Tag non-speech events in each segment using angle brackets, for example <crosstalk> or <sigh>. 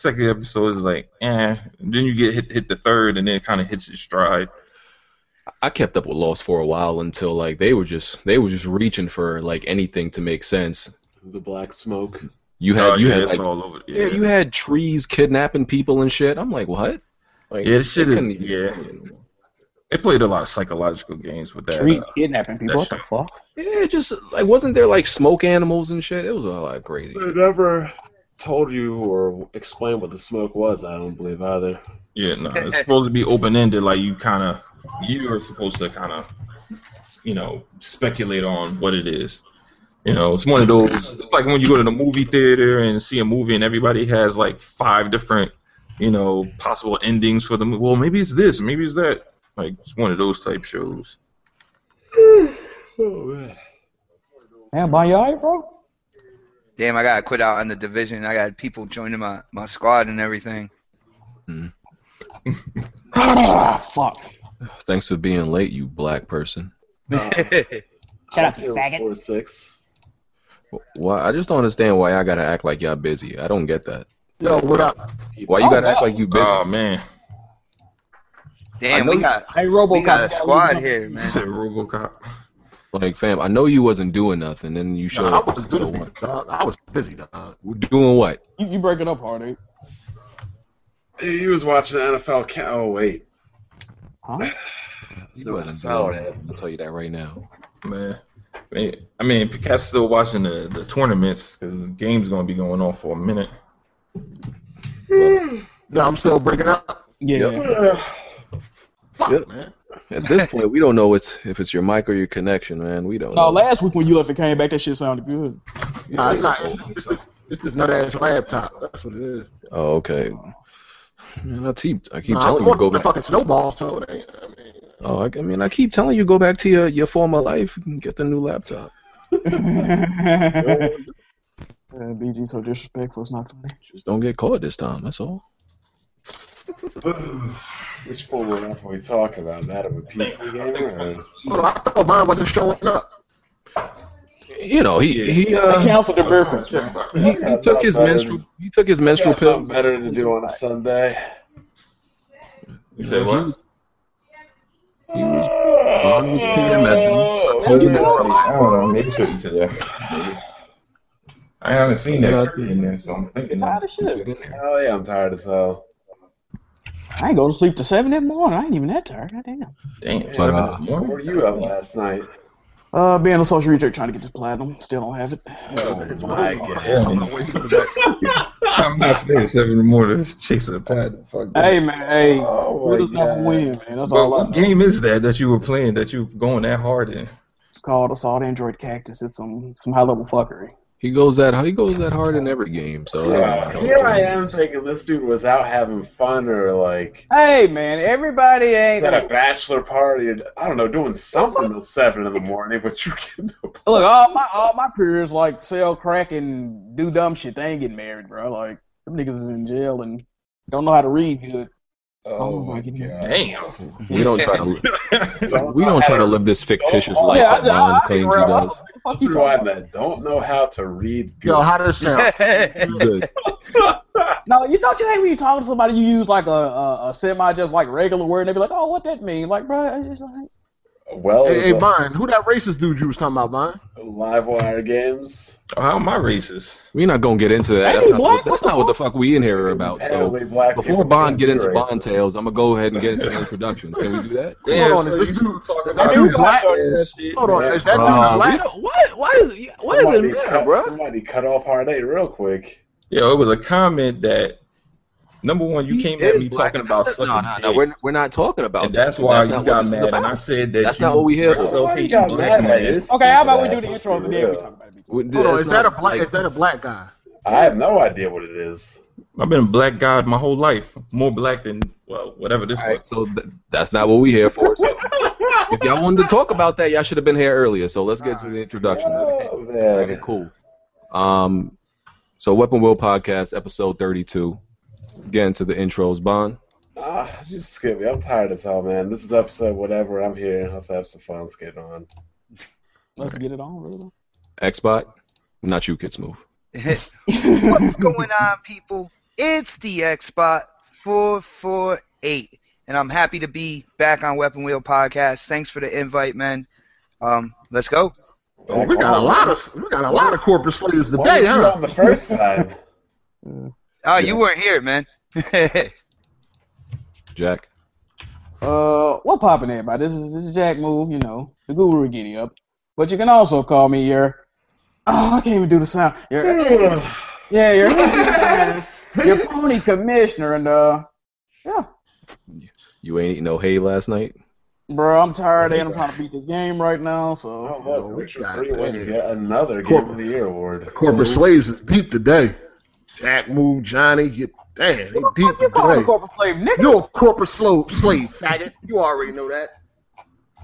second episode is like, eh. And then you get hit hit the third, and then it kind of hits its stride. I kept up with Lost for a while until like they were just they were just reaching for like anything to make sense. The black smoke. You had Oh, you yeah, had like all over. yeah. you had trees kidnapping people and shit. I'm like, what? Like, Yeah, this shit they is- yeah. They played a lot of psychological games with that. Trees uh, kidnapping people. What the fuck? Yeah, just like wasn't there like smoke animals and shit? It was all like crazy. They never told you or explained what the smoke was. I don't believe either. Yeah, no, it's supposed to be open ended. Like you kind of, you are supposed to kind of, you know, speculate on what it is. You know, it's one of those. It's like when you go to the movie theater and see a movie, and everybody has like five different, you know, possible endings for the movie. Well, maybe it's this, maybe it's that. Like it's one of those type shows. <sighs> Oh man. Damn, Bon, you alright, bro? Damn, I gotta quit out on the division. I got people joining my, my squad and everything. ah, fuck. Thanks for being late, you black person. <laughs> Shut up, you faggot. Four six. Why? I just don't understand why I gotta act like y'all busy. I don't get that. Yo, what up? Why you Oh, gotta act wow. like you busy? Oh man, Damn, we got Hey, RoboCop. we got a squad leave here, you said RoboCop. Like, fam, I know you wasn't doing nothing, and you showed Nah, I up. was busy, what? dog. I was busy, dog. Doing what? You, you breaking up hard, eh? He was watching the NFL. Ca- oh wait. Huh? <sighs> You wasn't Foul doing it. it. I'll tell you that right now. Man, man, I mean, Picasso's still watching the, the tournaments because the game's gonna be going on for a minute. No, I'm still breaking up. Yeah. Fuck, Yep. <sighs> man. At this point, we don't know it's if it's your mic or your connection, man. We don't No, know. last week when you left and came back, that shit sounded good. Nah, it's not. It's, it's, it's this nut ass laptop. That's what it is. Oh, okay. Man, I keep I keep Nah, telling I'm you to go back. fucking snowballs, so it ain't. I mean, Oh, I, I mean, I keep telling you go back to your, your former life and get the new laptop. <laughs> uh, BG so disrespectful, it's not funny. Just don't get caught this time. That's all. <sighs> <laughs> Which former ref are we talking about? That of a PC gamer? Or? hold on, I thought mine wasn't showing up. You know, he he They uh canceled the Burford. he, he took his menstrual he took his menstrual pill. better to do on a Sunday. You said what? He was Bond was PMSing. Told you that. I don't know. Maybe something to that. I haven't seen that in there, so I'm thinking. Tired of shit. Oh yeah, I'm tired as hell. I ain't going to sleep till 7 in the morning. I ain't even that tired. Goddamn. Damn. But, seven uh, in the Where were you up last night? Uh, being a social research trying to get this platinum. Still don't have it. Oh my god. <laughs> I'm not staying seven in the morning chasing a platinum. Fuck that. Hey, man. Hey. Oh my Winners never win, man. That's But all what know. game is that that you were playing that you going that hard in? It's called Assault Android Cactus. It's some, some high level fuckery. He goes that he goes that hard in every game. So Yeah, here I am thinking this dude was out having fun or like Hey, man. Everybody ain't. at a bachelor party or I don't know, doing something till seven in the morning, but you get no <laughs> Look, all my all my peers like sell crack and do dumb shit. They ain't getting married, bro. Like them niggas is in jail and don't know how to read good. Oh, oh, my God. Damn. we don't try to <laughs> we don't try to live this fictitious life yeah, I, that just, I, Bond I, claims he does. what fuck you Rewind talking that. Don't know how to read good. Yo, how does it sound? <laughs> Good. No, you don't you hate when you talk to somebody you use like a, a, a semi just like regular word and they be like, oh, what that mean? Like, bro, it's just like, well, hey, hey, Vine, who that racist dude you was talking about, Vine? live wire games. Oh, how am I racist? We're not gonna get into that. Ain't That's he not, black? that's What the not what the fuck we in here are about. So black before Bond get into racist. Bond tales, I'm gonna go ahead and get into the introduction. Can we do that? Damn, on, so is this dude- talking is that about dude black? shit. Hold on, is that dude Uh, black? don't, what? What is it? What does it Somebody matter, cut, bro? Somebody cut off Hard Eight real quick. Yo, it was a comment that number one, you came at me talking about no, sucking no, no. dick, We're, we're not talking about and that. that's why you got this is mad, and I said that That's you not what we here for. So Somebody hating got black mad man. okay, how about we do the intro intros and then we talk about it? Hold on, it's is that a black? is that a black guy? I have no idea what it is. I've been a black guy my whole life, more black than well, whatever this All right, was. so th- that's not what we here for. So <laughs> if y'all wanted to talk about that, y'all should have been here earlier. So let's get to the introduction. Oh, Okay, man. cool. Um, so Weapon Wheel podcast episode 32. Get into the intros, Bond. Ah, just skip me. I'm tired as hell, man. This is episode whatever. I'm here. Let's have some fun. Let's get it on. Let's get it on, really. Xbot, not you, Kid Smooth. <laughs> What's going on, people? It's the Xbot 448. And I'm happy to be back on Weapon Wheel Podcast. Thanks for the invite, man. Um, let's go. Oh, we got a lot of we got a lot of corporate slaves today, huh? on the first time? <laughs> Oh, you weren't here, man. <laughs> Jack. Uh, what poppin' everybody? This is this is Jack Move, you know, the Guru Giddy up. But you can also call me your. Oh, I can't even do the sound. Your, <sighs> yeah, your your pony commissioner, and uh, yeah, You ain't eating no hay last night? bro, I'm tired and I'm trying to beat this game right now. So Oh, look, we Richard got Three wins yet another Game Corporate- of the Year award. Corporate slaves is deep today. Jack Move, Johnny, get damn, they what deep the you calling a corporate slave, nigga? You're a corporate slave, slave faggot. You already know that.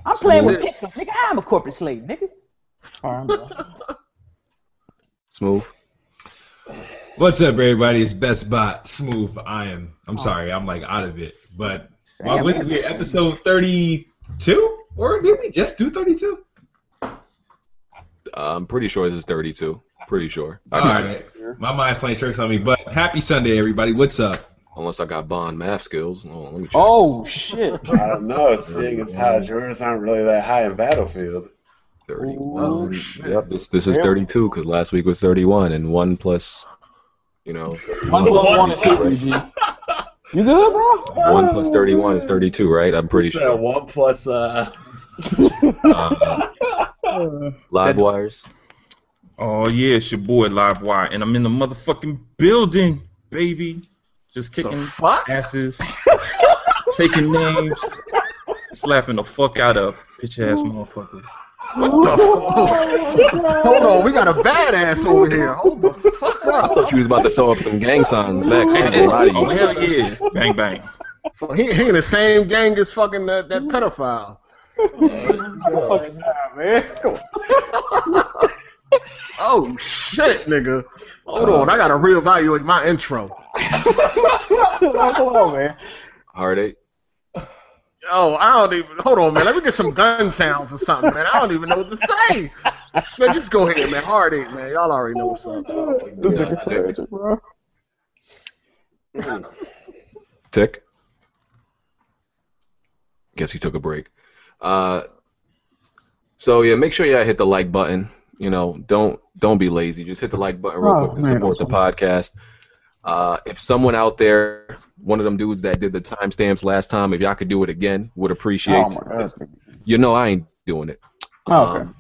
I'm playing with Smooth. pixels, nigga. I'm a corporate slave, nigga. All right, Smooth. What's up, everybody? It's Best Bot Smooth. I am. I'm sorry, I'm like out of it. But well, Damn, we, man. we're episode 32, or did we just do 32? Uh, I'm pretty sure this is 32. Pretty sure. I All got right, it. man. My mind's playing tricks on me. But happy Sunday, everybody. What's up? Unless I got bond math skills. Oh, let me check. Oh shit. <laughs> I don't know, seeing as how yours aren't really that high in Battlefield. 31. Oh shit. Yep, this this is 32 because last week was 31 and one plus, you know, One plus one is two, G. You good, bro? one plus 31 is 32, right? I'm pretty sure. one plus uh <laughs> Uh, live wires. Oh yeah, it's your boy Live Wire, and I'm in the motherfucking building, baby. Just kicking fuck? asses, <laughs> taking names, slapping the fuck out of bitch ass motherfuckers. What the fuck? Hold on, we got a badass over here. Hold the fuck up. I thought you was about to throw up some gang signs back. I ain't gonna lie Oh hell yeah, bang bang. He, he in the same gang as fucking that, that pedophile. Oh <laughs> <laughs> shit, nigga. Hold on, I gotta reevaluate my intro. Come on, man. Hard Eight. Oh, I don't even. Hold on, man. Let me get some gun sounds or something, man. I don't even know what to say. Man, just go ahead, man. Hard eight, man. Y'all already know what's up. This nigga tragic, bro. Tick. Guess he took a break. Uh, so yeah, make sure y'all hit the like button. You know, don't don't be lazy. Just hit the like button real Oh, quick to man, support the podcast. Uh, if someone out there, one of them dudes that did the timestamps last time, if y'all could do it again, would appreciate. Oh my. You know, I ain't doing it. Okay. Um,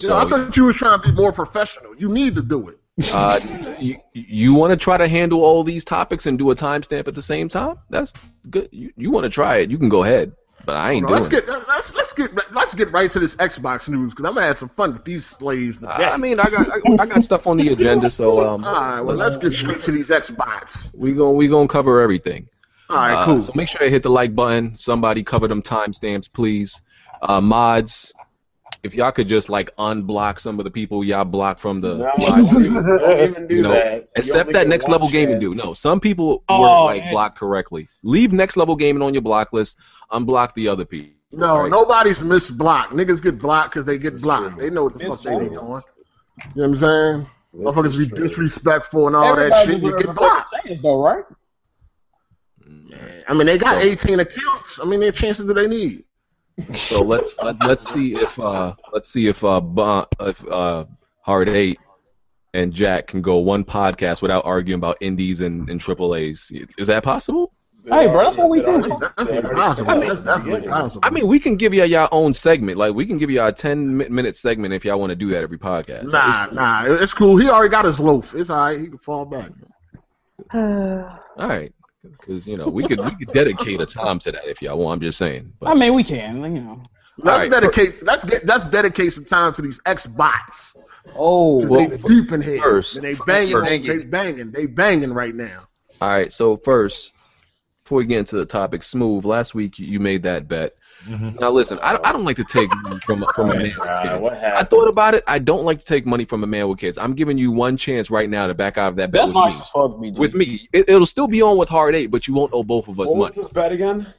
You know, I thought you was trying to be more professional. You need to do it. uh, you, you want to try to handle all these topics and do a timestamp at the same time? That's good. You, you want to try it? You can go ahead, but I ain't on, doing let's get let's let's get let's get right to this Xbox news because I'm gonna have some fun with these slaves it. today. I mean, I got I, I got stuff on the agenda, so <laughs> um, All right, well, let's get straight to these Xbox. we gon' we gonna cover everything. All right, Uh, cool. So make sure you hit the like button. Somebody cover them timestamps, please. Uh, mods, if y'all could just like unblock some of the people y'all block from the No, live stream. don't even do You know, that. Except that next one level gaming dude. No, some people Oh, weren't like yeah. blocked correctly. Leave next level gaming on your block list. Unblock the other people. No, all right? nobody's misblocked. Niggas get blocked because they get blocked. true. They know what the fuck they be doing. You know what I'm saying? This Motherfuckers is be true. disrespectful and all that shit. You deserves get a second blocked. chance, though, right? I mean, they got So- 18 accounts. I mean, their chances do they need? So let's let, let's see if uh let's see if uh Bon- if uh Hard Eight and Jack can go one podcast without arguing about indies and, and triple A's. Is that possible? Hey, bro, that's what we do. already- That's they definitely already possible. said That's definitely possible. I mean, we can give you your own segment. Like we can give you a ten minute segment if y'all want to do that every podcast. Nah, nah, it's cool. He already got his loaf. It's all right. He can fall back. All right, because you know we could we could dedicate a time to that if y'all want. I'm just saying. But, I mean, we can, you know. Let's All right, dedicate. Let's get. Let's dedicate some time to these Xbots. Oh, 'Cause Well, they deep in here. first- and they banging. first- They banging. They banging right now. all right. So first, before we get into the topic, smooth. Last week you made that bet. Mhm. Now listen, I, don't- I don't like to take money from from a <laughs> man. with Nah, kids. I thought about it. I don't like to take money from a man with kids. I'm giving you one chance right now to back out of that bet that's with nice me. as fuck, BG. With me, it, it'll still be on with hard eight, but you won't owe both of us What money. was this bet again?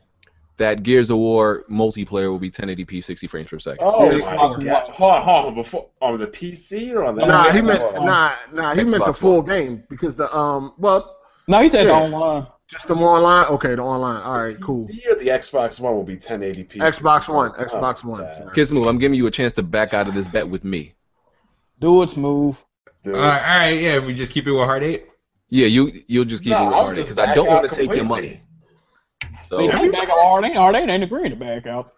That Gears of War multiplayer will be 1080p, 60 frames per second. Oh Here's my fucking god! Hold on, hold. Before on the PC or on the Nah, he meant nah, nah. He meant the full One. game because the um. Well, No, he said Yeah. online. Just the online. Okay, the online. All right, cool. The year the Xbox One will be 1080p. Xbox One. Oh, Xbox One. Yeah. sorry. Kiss move. I'm giving you a chance to back out of this bet with me. Do it smooth. Dude. All right, all right, yeah, we just keep it with Hard Eight. Yeah, you you'll just keep No, it with I'll Hardy just because I don't want to take your money. So, So they can't back out Arden. Arden ain't agreeing to back out.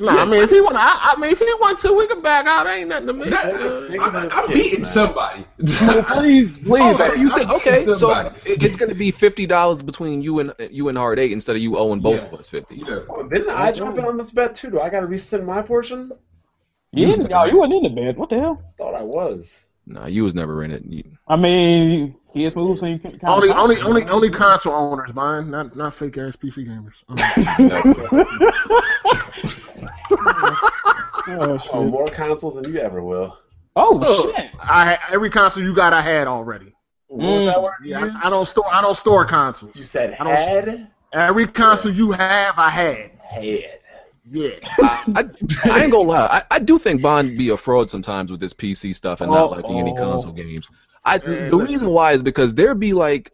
No, I mean if he want, I, I mean if he want to, we can back out. Ain't nothing to me. Nah, Uh, I'm, I'm beating somebody. <laughs> please, please. Oh, so you think okay? So it- it's gonna be fifty dollars between you and you and Hard Eight instead of you owing both Yeah. of us fifty. Yeah. Oh, didn't I jump in on this bet too? Do I got to rescind my portion? You didn't, y'all, you wasn't in the bed. What the hell? Thought I was. Nah, you was never in it. You- I mean, he is moved, so kind only, only, only, only console owners, mine, not not fake ass PC gamers. <laughs> Oh, <laughs> Oh, more consoles than you ever will. oh shit. I every console you got, I had already. What was that mm. word Yeah. I, I don't store, I don't store consoles. You said I don't- had? Every console you have, I had. Had. Yeah. <laughs> I, I ain't gonna lie. I, I do think Bond be a fraud sometimes with this PC stuff and not Oh, liking any oh. console games. I Man, the listen. reason why is because there be like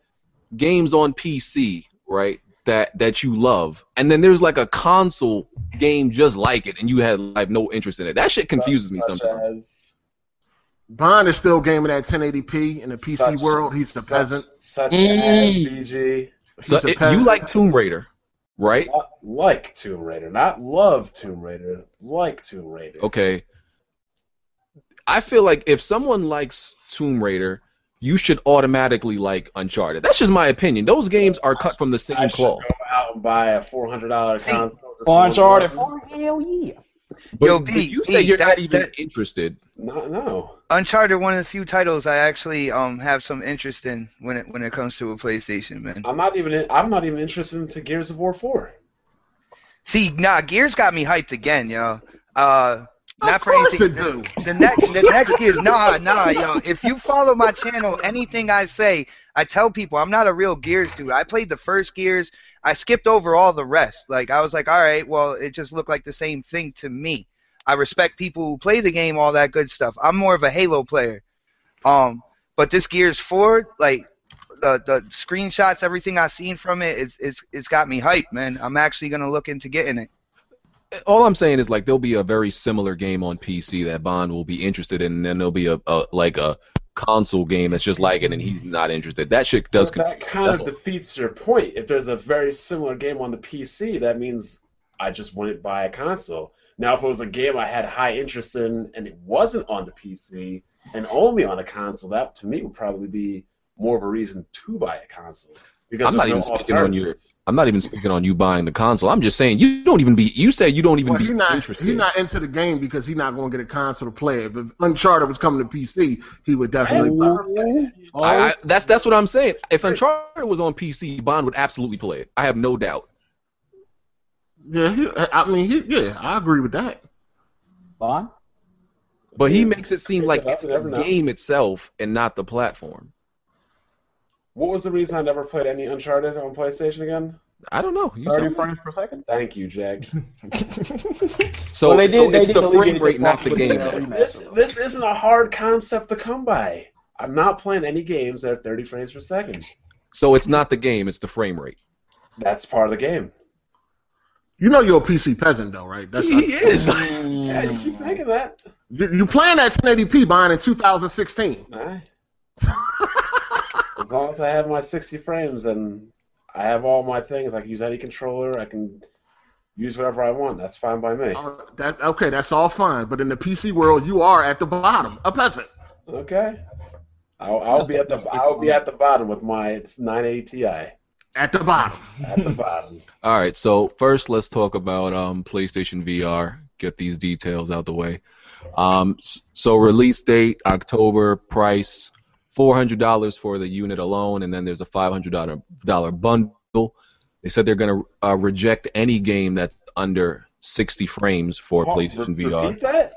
games on PC, right? That that you love, and then there's like a console game just like it, and you had like no interest in it. That shit confuses me sometimes. as- Bond is still gaming at 1080p in the PC such- world. He's the such- peasant. Such Mm. as BG. He's So it, you like Tomb Raider, right? Not like Tomb Raider. Not love Tomb Raider. Like Tomb Raider. Okay. I feel like if someone likes Tomb Raider, you should automatically like Uncharted. That's just my opinion. Those games are cut from the I same should cloth. go out and buy a four hundred dollar See, console. just for Uncharted 4? Hell yeah. But, Yo, but B, you B, say you're that- not even that- interested. No, no. Uncharted, one of the few titles I actually um have some interest in when it when it comes to a PlayStation, man. I'm not even. In, I'm not even interested into Gears of War four. See, nah, Gears got me hyped again, yo. Uh, Of not for anything. do. The <laughs> next, the next Gears, nah, nah, yo. If you follow my channel, anything I say, I tell people I'm not a real Gears dude. I played the first Gears. I skipped over all the rest. Like I was like, all right, well, it just looked like the same thing to me. I respect people who play the game, all that good stuff. I'm more of a Halo player. Um, but this Gears 4, like the the screenshots, everything I've seen from it, it's it's it's got me hyped, man. I'm actually gonna look into getting it. All I'm saying is like there'll be a very similar game on PC that Bond will be interested in, and then there'll be a, a like a console game that's just like it, and he's not interested. That shit does. But that kind of defeats your point. If there's a very similar game on the PC, that means I just wouldn't buy a console. Now, if it was a game I had high interest in and it wasn't on the PC and only on a console, that to me would probably be more of a reason to buy a console. Because I'm not there's even speaking on your- alternative. I'm not even speaking on you buying the console. I'm just saying you don't even be. You say you don't even Well, be he's not interested. he's not into the game because he's not going to get a console to play it. If Uncharted was coming to PC, he would definitely. buy it. I, I, that's that's what I'm saying. If Uncharted was on PC, Bond would absolutely play it. I have no doubt. Yeah, he, I mean, he, yeah, I agree with that. Bond? But he Yeah. makes it seem like it's the game itself and not the platform. What was the reason I never played any Uncharted on PlayStation again? I don't know. You 30 tell frames per second? Thank you, Jag. <laughs> So, Well, they so did- they it's did the frame the rate, not the game. with the- then. this this isn't a hard concept to come by. I'm not playing any games that are 30 frames per second. So it's not the game; it's the frame rate. That's part of the game. You know you're a PC peasant though, right? That's He is. Mm. <laughs> Yeah, you keep thinking that. you, you playing at 1080p buying in 2016. Aye. <laughs> as long as I have my 60 frames and I have all my things, I can use any controller, I can use whatever I want. That's fine by me. Uh, that okay, that's all fine. But in the PC world, you are at the bottom, a peasant. Okay. I'll, I'll be at the I'll be at the bottom with my 980 Ti At the bottom. at the bottom. <laughs> All right. So first, let's talk about um, PlayStation VR. Get these details out the way. Um, so release date October. Price four hundred dollars for the unit alone, and then there's a five hundred dollar dollar bundle. They said they're going to uh, reject any game that's under sixty frames for Paul, PlayStation re- VR. Repeat that.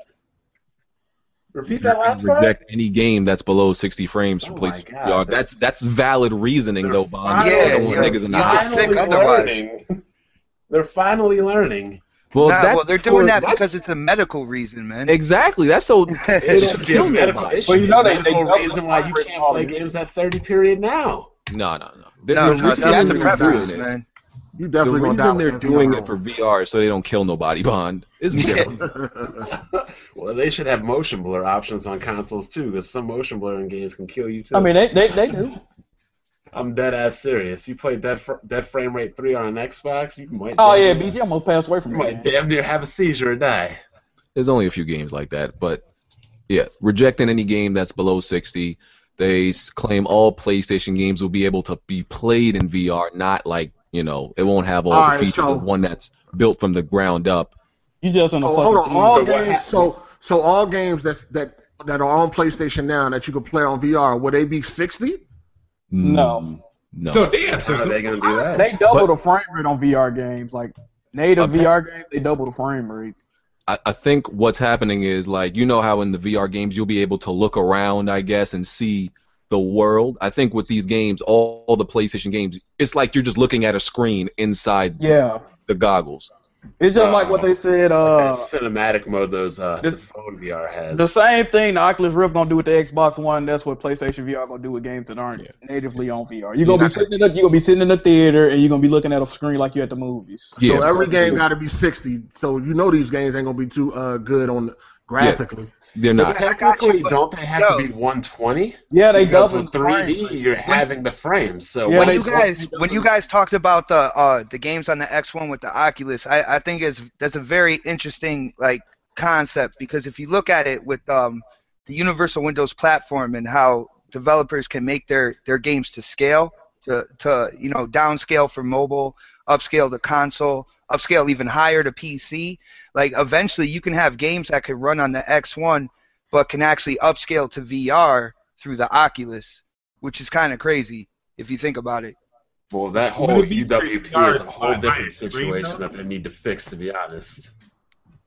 Repeat that last part. reject any game that's below 60 frames for Oh my PlayStation God, VR. That's that's valid reasoning though, Bond. finally- I don't want Yeah, niggas yeah. house. You'd get sick Finally otherwise. learning. They're finally learning. Well, nah, that's well, they're doing that because it's a medical reason, man. exactly. That's so It should be a medical issue. Well, you know, they- medical they double reason why you can't play games at 30 period now. No, no, no. The, No, no, reason that's a they're preference, doing it- man. You definitely gonna reason they're doing VR it for VR is so they don't kill nobody. Bond isn't different. <laughs> well, they should have motion blur options on consoles too, because some motion blur in games can kill you too. I mean, they they, they do. I'm dead ass serious. You play Dead, Fr- Dead Frame Rate 3 on an Xbox, you might. Oh yeah, damn near- BG almost passed away from You that. might damn near have a seizure or die. There's only a few games like that, but yeah, rejecting any game that's below 60. They claim all PlayStation games will be able to be played in VR, not like you know it won't have all, All the right, features so- of one that's built from the ground up. You just in a Oh, fucking. hold on. All So games. So so all games that's that that are on PlayStation now that you can play on VR, will they be sixty? No. No. So damn. So, How are so they gonna do that? They double But- the frame rate on VR games, like native Okay. VR games. They double the frame rate. I, I think what's happening is like you know how in the VR games you'll be able to look around, I guess, and see the world. I think with these games, all, all the PlayStation games, it's like you're just looking at a screen inside Yeah, the goggles. It's just Uh, like what they said. Uh, cinematic mode those uh, this- the phone VR has. the same thing the Oculus Rift gonna do with the Xbox One. That's what PlayStation VR gonna do with games that aren't Yeah. natively on VR. You're You're gonna be not sitting in the you gonna be sitting in the theater and you're gonna be looking at a screen like you're at the movies. Yeah, so every so- game got to be sixty. So you know these games ain't gonna be too uh, good on graphically. They're not. technically, but- don't they have yo. to be 120? Yeah, they because double with 3D, you're having the frames. So Yeah, when you guys when you guys talked about the uh the games on the X1 with the Oculus, I I think is that's a very interesting like concept because if you look at it with um the Universal Windows platform and how developers can make their their games to scale to to you know downscale for mobile, upscale to console, upscale even higher to PC. Like eventually you can have games that could run on the X1 but can actually upscale to VR through the Oculus, which is kind of crazy if you think about it. Well, that whole UWP is a whole different situation that they need to fix, to be honest.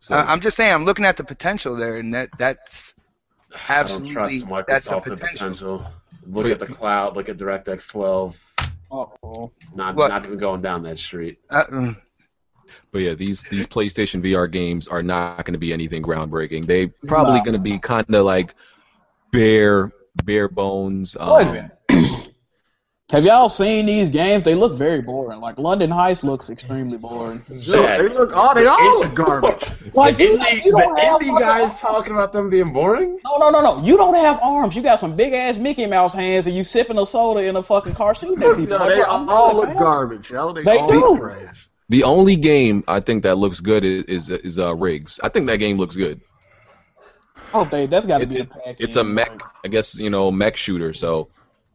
So, I- I'm just saying, I'm looking at the potential there, and that that's I don't trust absolutely that's a potential. potential. Look at the cloud. Look at DirectX 12. Uh-oh. Not What? not even going down that street. Uh. But yeah, these these PlayStation VR games are not going to be anything groundbreaking. They probably No. going to be kind of like bare bare bones. Wait a Um, minute. Have y'all seen these games? They look very boring. Like London Heist looks extremely boring. Look, they look. Oh, they all look garbage. <laughs> Like the you, indie, you don't have indie guys arms. talking about them being boring? No, no, no, no. You don't have arms. You got some big ass Mickey Mouse hands, and you sipping a soda in a fucking car shooting at <laughs> people. No, they bro, I'm all not a look fan. garbage. Yo. They, They all do. trash. the only game I think that looks good is is, is uh, Riggs. I think that game looks good. Oh, they, that's got to be a, a pack. it's a mech, I guess you know, mech shooter. So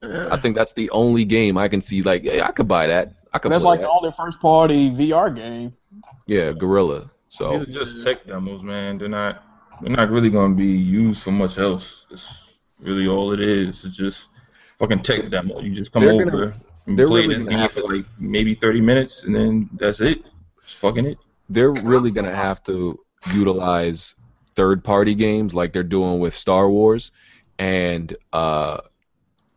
I think that's the only game I can see. Like, hey, I could buy that. I could. That's play like that. the only first party VR game. Yeah, Guerrilla. So These are just tech demos, man. They're not. They're not really going to be used for much else. That's really all it is. It's just fucking tech demo. You just come They're over gonna- and play really this game for like maybe 30 minutes, and then that's it. It's fucking it. they're really gonna have to utilize third-party games like they're doing with Star Wars, and uh,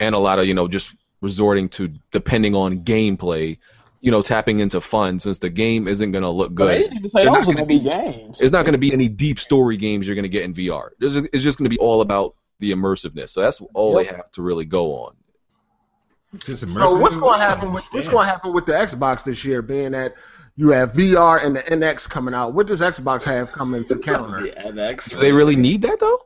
and a lot of you know just resorting to depending on gameplay, you know, tapping into fun since the game isn't gonna look But they good. didn't even say those are gonna gonna be games. It's not gonna be any deep story games you're gonna get in VR. It's just gonna be all about the immersiveness. So that's all they have to really go on. Just immersive. So what's going to happen with what's going to happen with the Xbox this year? Being that you have VR and the NX coming out, what does Xbox have coming to counter? The NX. Do they really need that though?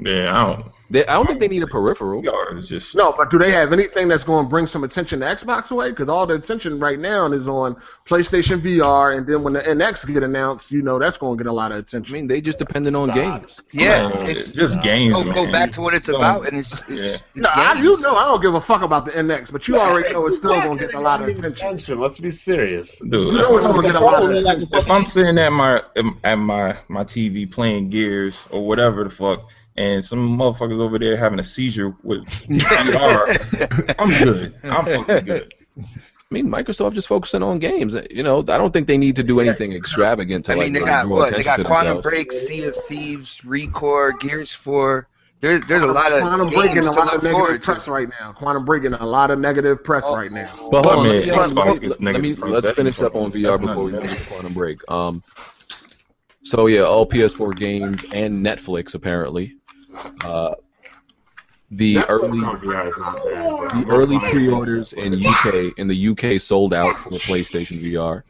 Yeah, I don't. They, I don't think they need a peripheral. VR is just. No, but do they have anything that's going to bring some attention to Xbox away? Because all the attention right now is on PlayStation VR, and then when the NX get announced, you know that's going to get a lot of attention. I mean, they just dependent on games. Yeah, Man, it's, it's just games, go, man. go back to what it's Don't- about, and it's, it's, Yeah. it's No, I, you know I don't give a fuck about the NX, but you <laughs> already know it's still going to get a lot of attention. Let's be serious. Dude, You know it's going to get a lot of attention. if I'm sitting at my at my my TV playing Gears or whatever the fuck, and some motherfuckers over there having a seizure with <laughs> VR, I'm good. I'm fucking good. I mean, Microsoft just focusing on games. You know, I don't think they need to do anything extravagant to I like mean, they really got draw what? They got Quantum themselves. Break, Sea of Thieves, Recore, Gears 4. There, there's a lot of Quantum games Break getting to a lot of negative press to. right now. Quantum Break getting a lot of negative press Oh. right now. But hold on, I mean, let, let, let me let's finish up on VR before we nuts. move to Quantum Break. Um, so yeah, all PS4 games and Netflix apparently. Uh, The Netflix early VR is not bad. the early pre-orders in UK in the UK sold out for PlayStation VR,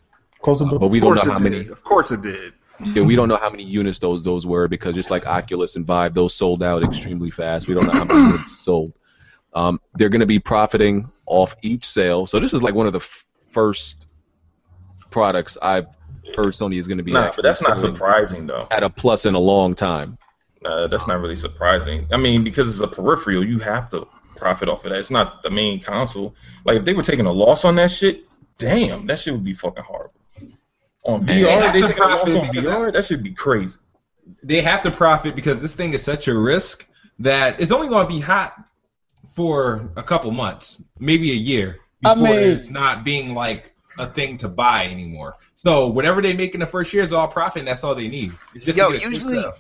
Close uh, but we Of don't course know it how many. did. Of course it did. Yeah, we don't know how many units those those were because just like Oculus and Vive, those sold out extremely fast. We don't know how many units sold. Um, they're going to be profiting off each sale. So this is like one of the f- first products I've heard Sony is going to be Nah, but that's not surprising though. at a plus in a long time. Uh, that's not really surprising. I mean, because it's a peripheral, you have to profit off of that. It's not the main console. Like if they were taking a loss on that shit, damn, that shit would be fucking horrible. On they VR, have they to taking a loss profit on because VR, that should be crazy. They have to profit because this thing is such a risk that it's only going to be hot for a couple months, maybe a year, I before mean- it's not being like a thing to buy anymore. So whatever they make in the first year is all profit, and that's all they need. It's just Yo, to get a quick usually- sale.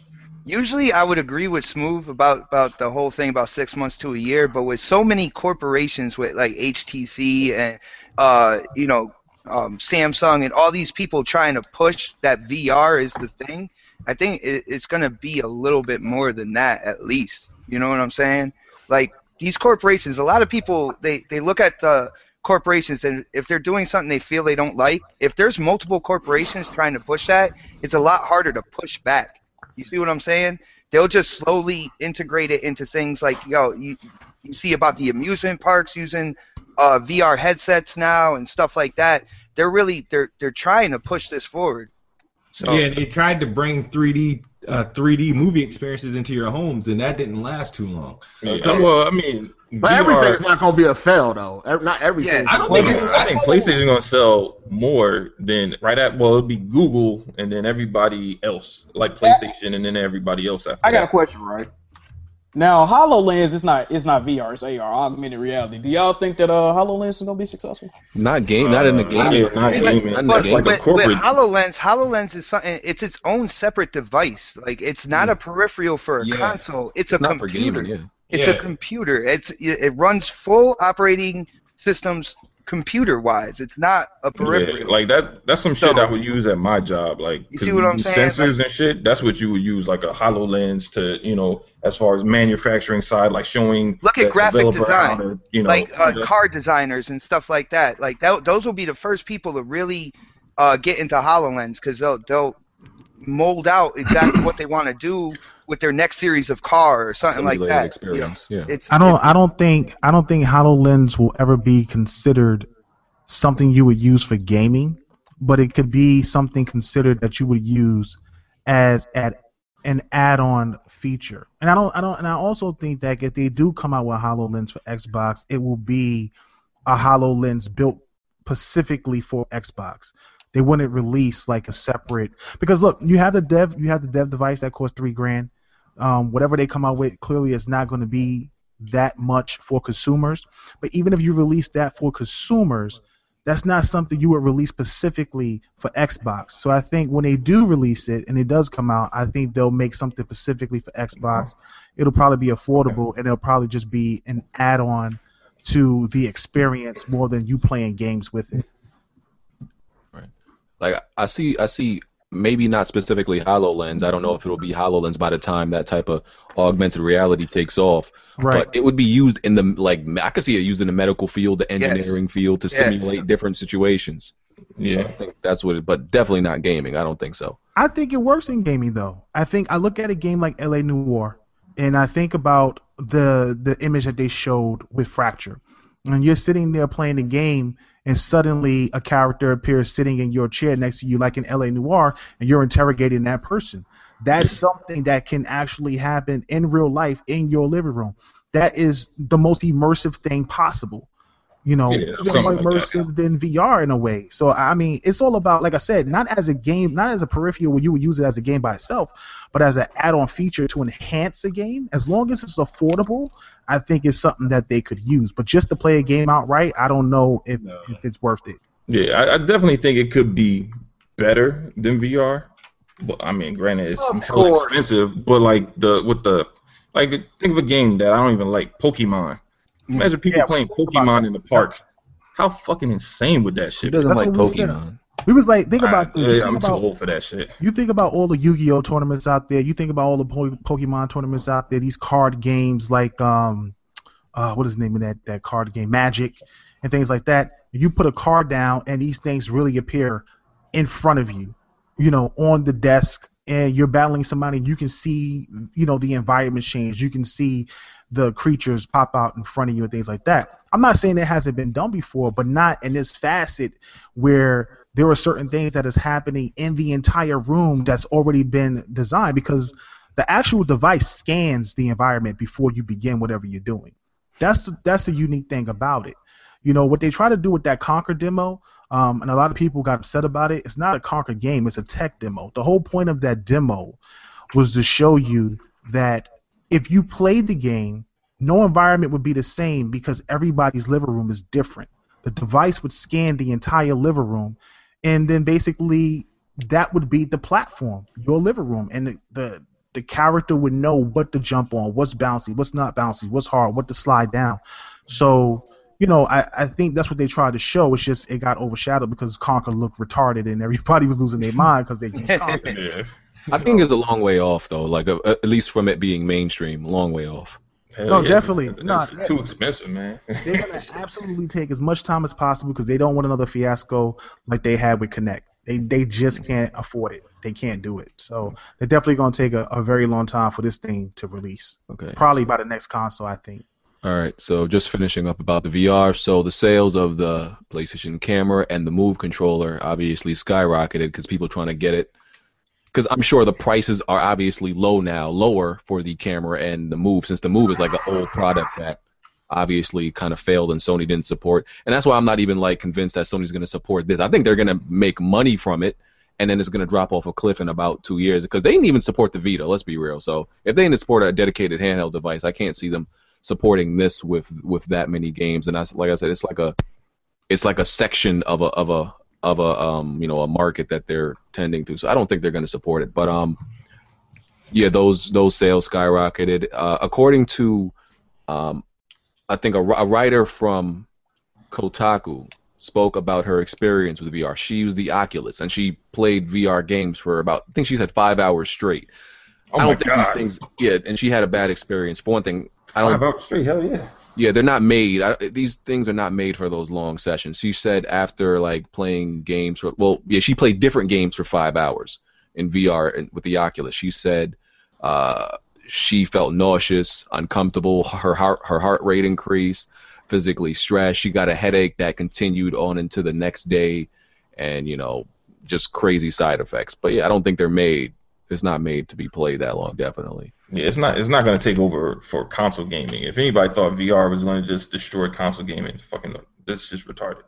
Usually, I would agree with Smooth about about the whole thing about six months to a year, but with so many corporations with like HTC and uh, you know um, Samsung and all these people trying to push that VR is the thing, I think it, it's gonna be a little bit more than that at least. You know what I'm saying? Like these corporations, a lot of people they they look at the corporations and if they're doing something they feel they don't like, if there's multiple corporations trying to push that, it's a lot harder to push back. You see what I'm saying? They'll just slowly integrate it into things like yo, you you see about the amusement parks using uh, VR headsets now and stuff like that. They're really they're they're trying to push this forward. So Yeah, they tried to bring 3D uh, 3D movie experiences into your homes, and that didn't last too long. Yeah, So- well, I mean, But VR everything's not gonna be a fail though. Not everything. Yeah, I don't Well, think it's, I think PlayStation's gonna sell more than right at well, it'll be Google and then everybody else, like PlayStation and then everybody else after. I got a question, right? Now, HoloLens is not it's not VR, it's AR, augmented reality. Do y'all think that uh HoloLens is gonna be successful? Not game, not in the Uh, game. not- not gaming. Not But, like game. but, corporate- but HoloLens, HoloLens is something. It's its own separate device. Like it's not a peripheral for a Yeah. console. It's, It's a not for computer. gaming. Yeah. It's Yeah. a computer. It's it, it runs full operating systems computer wise. It's not a peripheral. Yeah, like that. That's some shit So- I would use at my job. Like, You see what I'm saying? Sensors and shit. That's what you would use, like a Hololens to, you know, as far as manufacturing side, like showing. Look at graphic design. to, you know, like uh, car designers and stuff like that. Like that, those will be the first people to really uh, get into Hololens because they'll they'll mold out exactly what they want to do with their next series of car or something like Simulated that. experience. Yeah. It's I don't. it's- I don't think. I don't think Hololens will ever be considered something you would use for gaming, but it could be something considered that you would use as at an add-on feature. And I don't. I don't. And I also think that if they do come out with Hololens for Xbox, it will be a Hololens built specifically for Xbox. They wouldn't release like a separate because look, you have the dev. You have the dev device that costs three grand. Um, whatever they come out with clearly is not going to be that much for consumers. But even if you release that for consumers, that's not something you would release specifically for Xbox. So I think when they do release it and it does come out, I think they'll make something specifically for Xbox. It'll probably be affordable and it'll probably just be an add-on to the experience more than you playing games with it. Right. Like I see, I see. Maybe not specifically Hololens. I don't know if it'll be Hololens by the time that type of augmented reality takes off. Right. But it would be used in the like I could see it used in the medical field, the engineering field to Yes. simulate different situations. I yeah. think that's what it. But definitely not gaming. I don't think so. I think it works in gaming though. I think I look at a game like LA Noire and I think about the the image that they showed with Fracture. And you're sitting there playing the game and suddenly a character appears sitting in your chair next to you like in LA Noire and you're interrogating that person. That's something that can actually happen in real life in your living room. That is the most immersive thing possible. You know, Yeah, even something more like immersive than VR in a way. So I mean, it's all about, like I said, not as a game, not as a peripheral where you would use it as a game by itself, but as an add-on feature to enhance a game. As long as it's affordable, I think it's something that they could use. But just to play a game outright, I don't know if, if it's worth it. Yeah, I, I definitely think it could be better than VR. But I mean, granted, it's Of hella course. expensive. But like the with the like, think of a game that I don't even like, Pokemon. Imagine people Yeah, playing let's talk about Pokemon in the park. How fucking insane would that shit be? doesn't That's like what we said. Pokemon? We was like, think about this. Yeah, think I'm too old for that shit. You think about all the Yu-Gi-Oh tournaments out there. You think about all the po- Pokemon tournaments out there. These card games like um, uh, what is the name of that that card game? Magic, and things like that. You put a card down, and these things really appear in front of you. You know, on the desk, and you're battling somebody. You can see, you know, the environment change. You can see the creatures pop out in front of you and things like that. I'm not saying it hasn't been done before, but not in this facet where there are certain things that is happening in the entire room that's already been designed because the actual device scans the environment before you begin whatever you're doing. That's that's the unique thing about it. You know what they try to do with that Conker demo, um, and a lot of people got upset about it. It's not a Conker game; it's a tech demo. The whole point of that demo was to show you that if you played the game, no environment would be the same because everybody's living room is different. The device would scan the entire living room, and then basically that would be the platform, your living room, and the, the the character would know what to jump on, what's bouncy, what's not bouncy, what's hard, what to slide down. So, you know, I, I think that's what they tried to show. It's just it got overshadowed because Conker looked retarded and everybody was losing their mind because they <laughs> used Conker. Yeah. I think it's a long way off though. Like uh, at least from it being mainstream, long way off. Hell No, yeah. definitely. It's No, too expensive, man. They're gonna <laughs> absolutely take as much time as possible because they don't want another fiasco like they had with Kinect. They they just can't afford it. They can't do it. So they're definitely gonna take a, a very long time for this thing to release. Okay. Probably by the next console, I think. All right, so just finishing up about the VR. So the sales of the PlayStation camera and the Move controller obviously skyrocketed because people trying to get it. Because I'm sure the prices are obviously low now, lower for the camera and the Move, since the Move is like an old product that obviously kind of failed and Sony didn't support. And that's why I'm not even like convinced that Sony's going to support this. I think they're going to make money from it, and then it's going to drop off a cliff in about two years because they didn't even support the Vita. Let's be real. So if they didn't support a dedicated handheld device, I can't see them supporting this with with that many games. And I, like I said, it's like a it's like a section of a of a of a um you know a market that they're tending to. So I don't think they're going to support it. But um yeah, those those sales skyrocketed. Uh, according to um I think a, a writer from Kotaku spoke about her experience with VR. She used the Oculus and she played VR games for about I think she said five hours straight. Oh I don't think god. these things. Yeah, and she had a bad experience. For one thing, I don't. Five hours straight, hell yeah. Yeah, they're not made. I, these things are not made for those long sessions. She said after like playing games for well, yeah, she played different games for five hours in VR and with the Oculus. She said uh, she felt nauseous, uncomfortable. Her heart her heart rate increased, physically stressed. She got a headache that continued on into the next day, and you know just crazy side effects. But yeah, I don't think they're made. It's not made to be played that long, definitely. Yeah, it's not it's not gonna take over for console gaming. If anybody thought VR was gonna just destroy console gaming, fucking that's just retarded.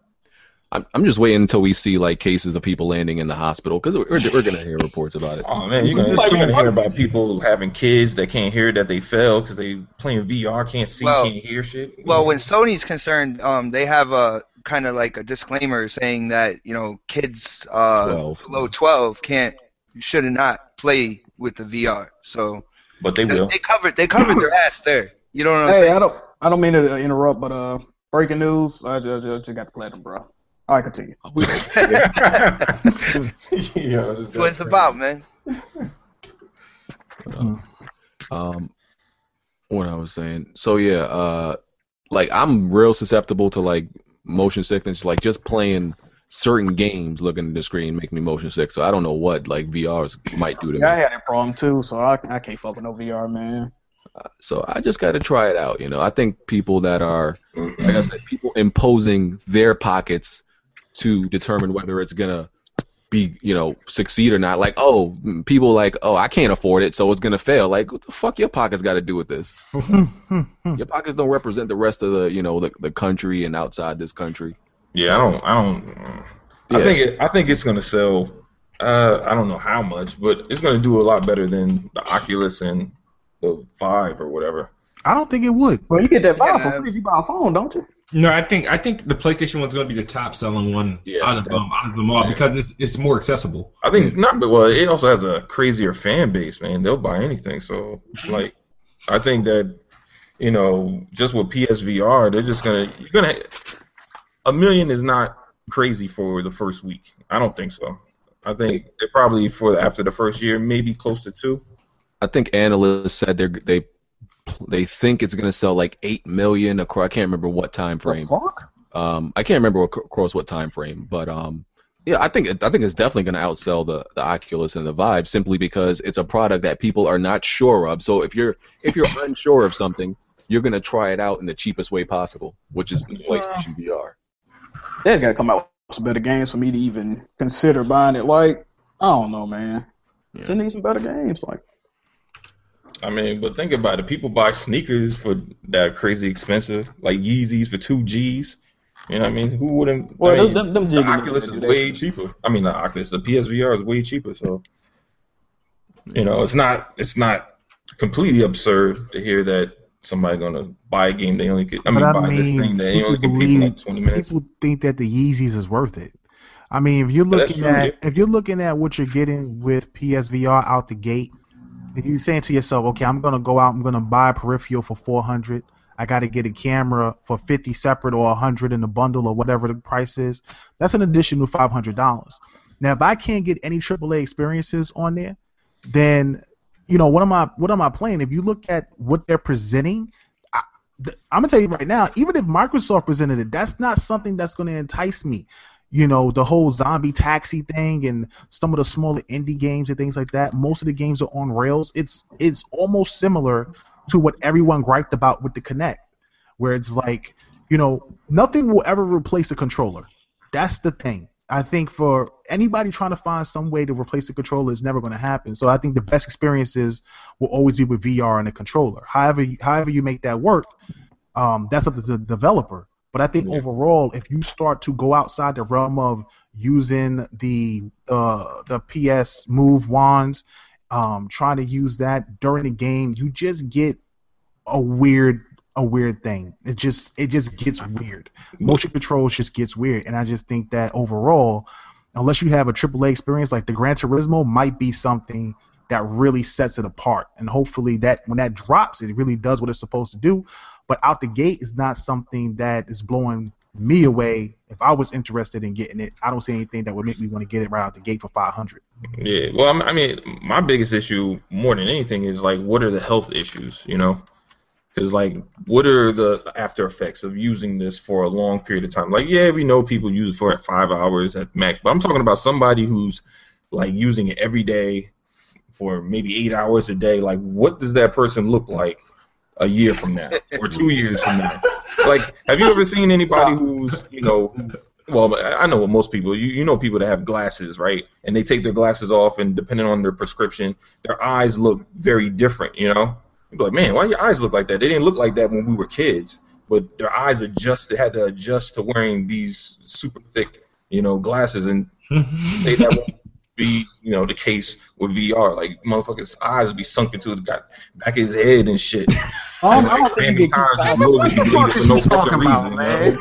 I'm, I'm just waiting until we see like cases of people landing in the hospital because we're, we're gonna hear reports about it. Oh man, you're gonna, Like, you're gonna hear about people having kids that can't hear that they fell because they playing VR, can't see, Well- can't hear shit. Well, when Sony's concerned, um, they have a kind of like a disclaimer saying that you know kids uh, 12. below 12 can't should not play with the VR. So but they they, will. they covered they covered their ass there. You know what I'm Hey, saying? I don't I don't mean to interrupt, but uh, breaking news. I just, just, just got the platinum, bro. All right, continue. <laughs> yeah, That's what it's about, man. Um, what I was saying. So yeah, uh, like I'm real susceptible to like motion sickness. Like just playing certain games, looking at the screen, make me motion sick. So I don't know what like VRs might do to me. Yeah, I had that problem too, so I, I can't fuck with no VR, man. Uh, so I just got to try it out. You know, I think people that are, like I said, people imposing their pockets to determine whether it's gonna be, you know, succeed or not. Like, oh, people like, oh, I can't afford it, so it's gonna fail. Like, what the fuck your pockets got to do with this? <laughs> Your pockets don't represent the rest of the, you know, the, the country and outside this country. Yeah, I don't. I don't. I think it. I think it's gonna sell. Uh, I don't know how much, but it's gonna do a lot better than the Oculus and the Vive or whatever. I don't think it would. Well, you get that Vive Yeah. for free if you buy a phone, don't you? No, I think I think the PlayStation one's going to be the top selling one Yeah, out of them, out of them all because it's it's more accessible. I think not, but well, it also has a crazier fan base, man. They'll buy anything. So, like, I think that you know, just with PSVR, they're just gonna you're gonna a million is not crazy for the first week. I don't think so. I think they probably for after the first year, maybe close to two. I think analysts said they they they think it's going to sell like eight million across. I can't remember what time The frame. fuck? Um, I can't remember ac- across what time frame, but um, yeah, I think I think it's definitely going to outsell the the Oculus and the Vive simply because it's a product that people are not sure of. So if you're if you're <laughs> unsure of something, you're going to try it out in the cheapest way possible, which is the PlayStation VR. They gotta come out with some better games for me to even consider buying it. Like, I don't know, man. Yeah. They need some better games. Like, I mean, but think about it. People buy sneakers for that crazy expensive, like Yeezys for two G's. You know what I mean? Who wouldn't? well, I mean, them, them, them the Oculus is way cheaper. I mean, the Oculus, the PSVR is way cheaper. So, you know, it's not it's not completely absurd to hear that somebody gonna buy a game they only get. I mean, I buy this mean, thing that they people only get paid for like twenty minutes. People think that the Yeezys is worth it. I mean, if you're looking true, at if you're looking at what you're getting with PSVR out the gate, and you're saying to yourself, okay, I'm gonna go out, I'm gonna buy a peripheral for 400. I got to get a camera for 50 separate or 100 in a bundle or whatever the price is. That's an additional $500. Now, if I can't get any AAA experiences on there, then you know what am I what am I playing? If you look at what they're presenting, I, th- I'm gonna tell you right now, even if Microsoft presented it, that's not something that's gonna entice me. You know, the whole zombie taxi thing and some of the smaller indie games and things like that. Most of the games are on rails. It's it's almost similar to what everyone griped about with the Kinect, where it's like, you know, nothing will ever replace a controller. That's the thing. I think for anybody trying to find some way to replace the controller is never going to happen. So I think the best experiences will always be with VR and a controller. However, however you make that work, um, that's up to the developer. But I think Yeah. overall, if you start to go outside the realm of using the uh, the PS Move wands, um, trying to use that during the game, you just get a weird a weird thing. It just it just gets weird. Motion controls just gets weird, and I just think that overall, unless you have a AAA experience like the Gran Turismo, might be something that really sets it apart. And hopefully that when that drops, it really does what it's supposed to do. But out the gate is not something that is blowing me away. If I was interested in getting it, I don't see anything that would make me want to get it right out the gate for 500. Yeah, well, I mean, my biggest issue more than anything is like, what are the health issues? You know, because like, what are the after effects of using this for a long period of time? Like, yeah, we know people use it for five hours at max, but I'm talking about somebody who's like using it every day for maybe eight hours a day. Like, what does that person look like a year from now or two years from now? <laughs> Like, have you ever seen anybody who's you know well, I know what most people. You, you know people that have glasses, right? And they take their glasses off, and depending on their prescription, their eyes look very different. You know, you be like, man, why your eyes look like that? They didn't look like that when we were kids, but their eyes adjust. They had to adjust to wearing these super thick, you know, glasses, and <laughs> they that won't be, you know, the case with VR. Like motherfuckers' eyes would be sunk into the guy, back of his head and shit. I don't, And, I don't think random you get times too in far. the movie, What the fuck did it no you talking fucking about, reason, man?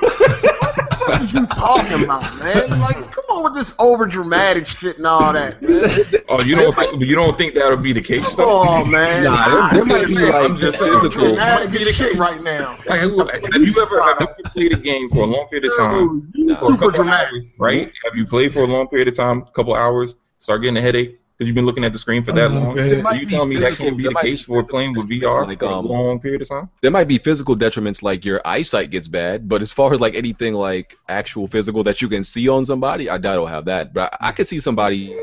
<laughs> you <laughs> know? what are you talking about, man? Like, come on with this over dramatic shit and all that. Man. Oh, you don't think you don't think that'll be the case? Come though? on, man. Nah, there, there might be like I'm just saying, physical. dramatic as shit right now. Like, look, have you ever have you played a game for a long period of time, Dude, super dramatic. hours, right? Have you played for a long period of time, a couple hours, start getting a headache because you've been looking at the screen for that Oh, long? man. So you be telling me that can't be the might be case for playing with VR like, for a um, long period of time? there might be physical detriments like your eyesight gets bad, but as far as like anything like actual physical that you can see on somebody, I doubt it'll have that. But I, I could see somebody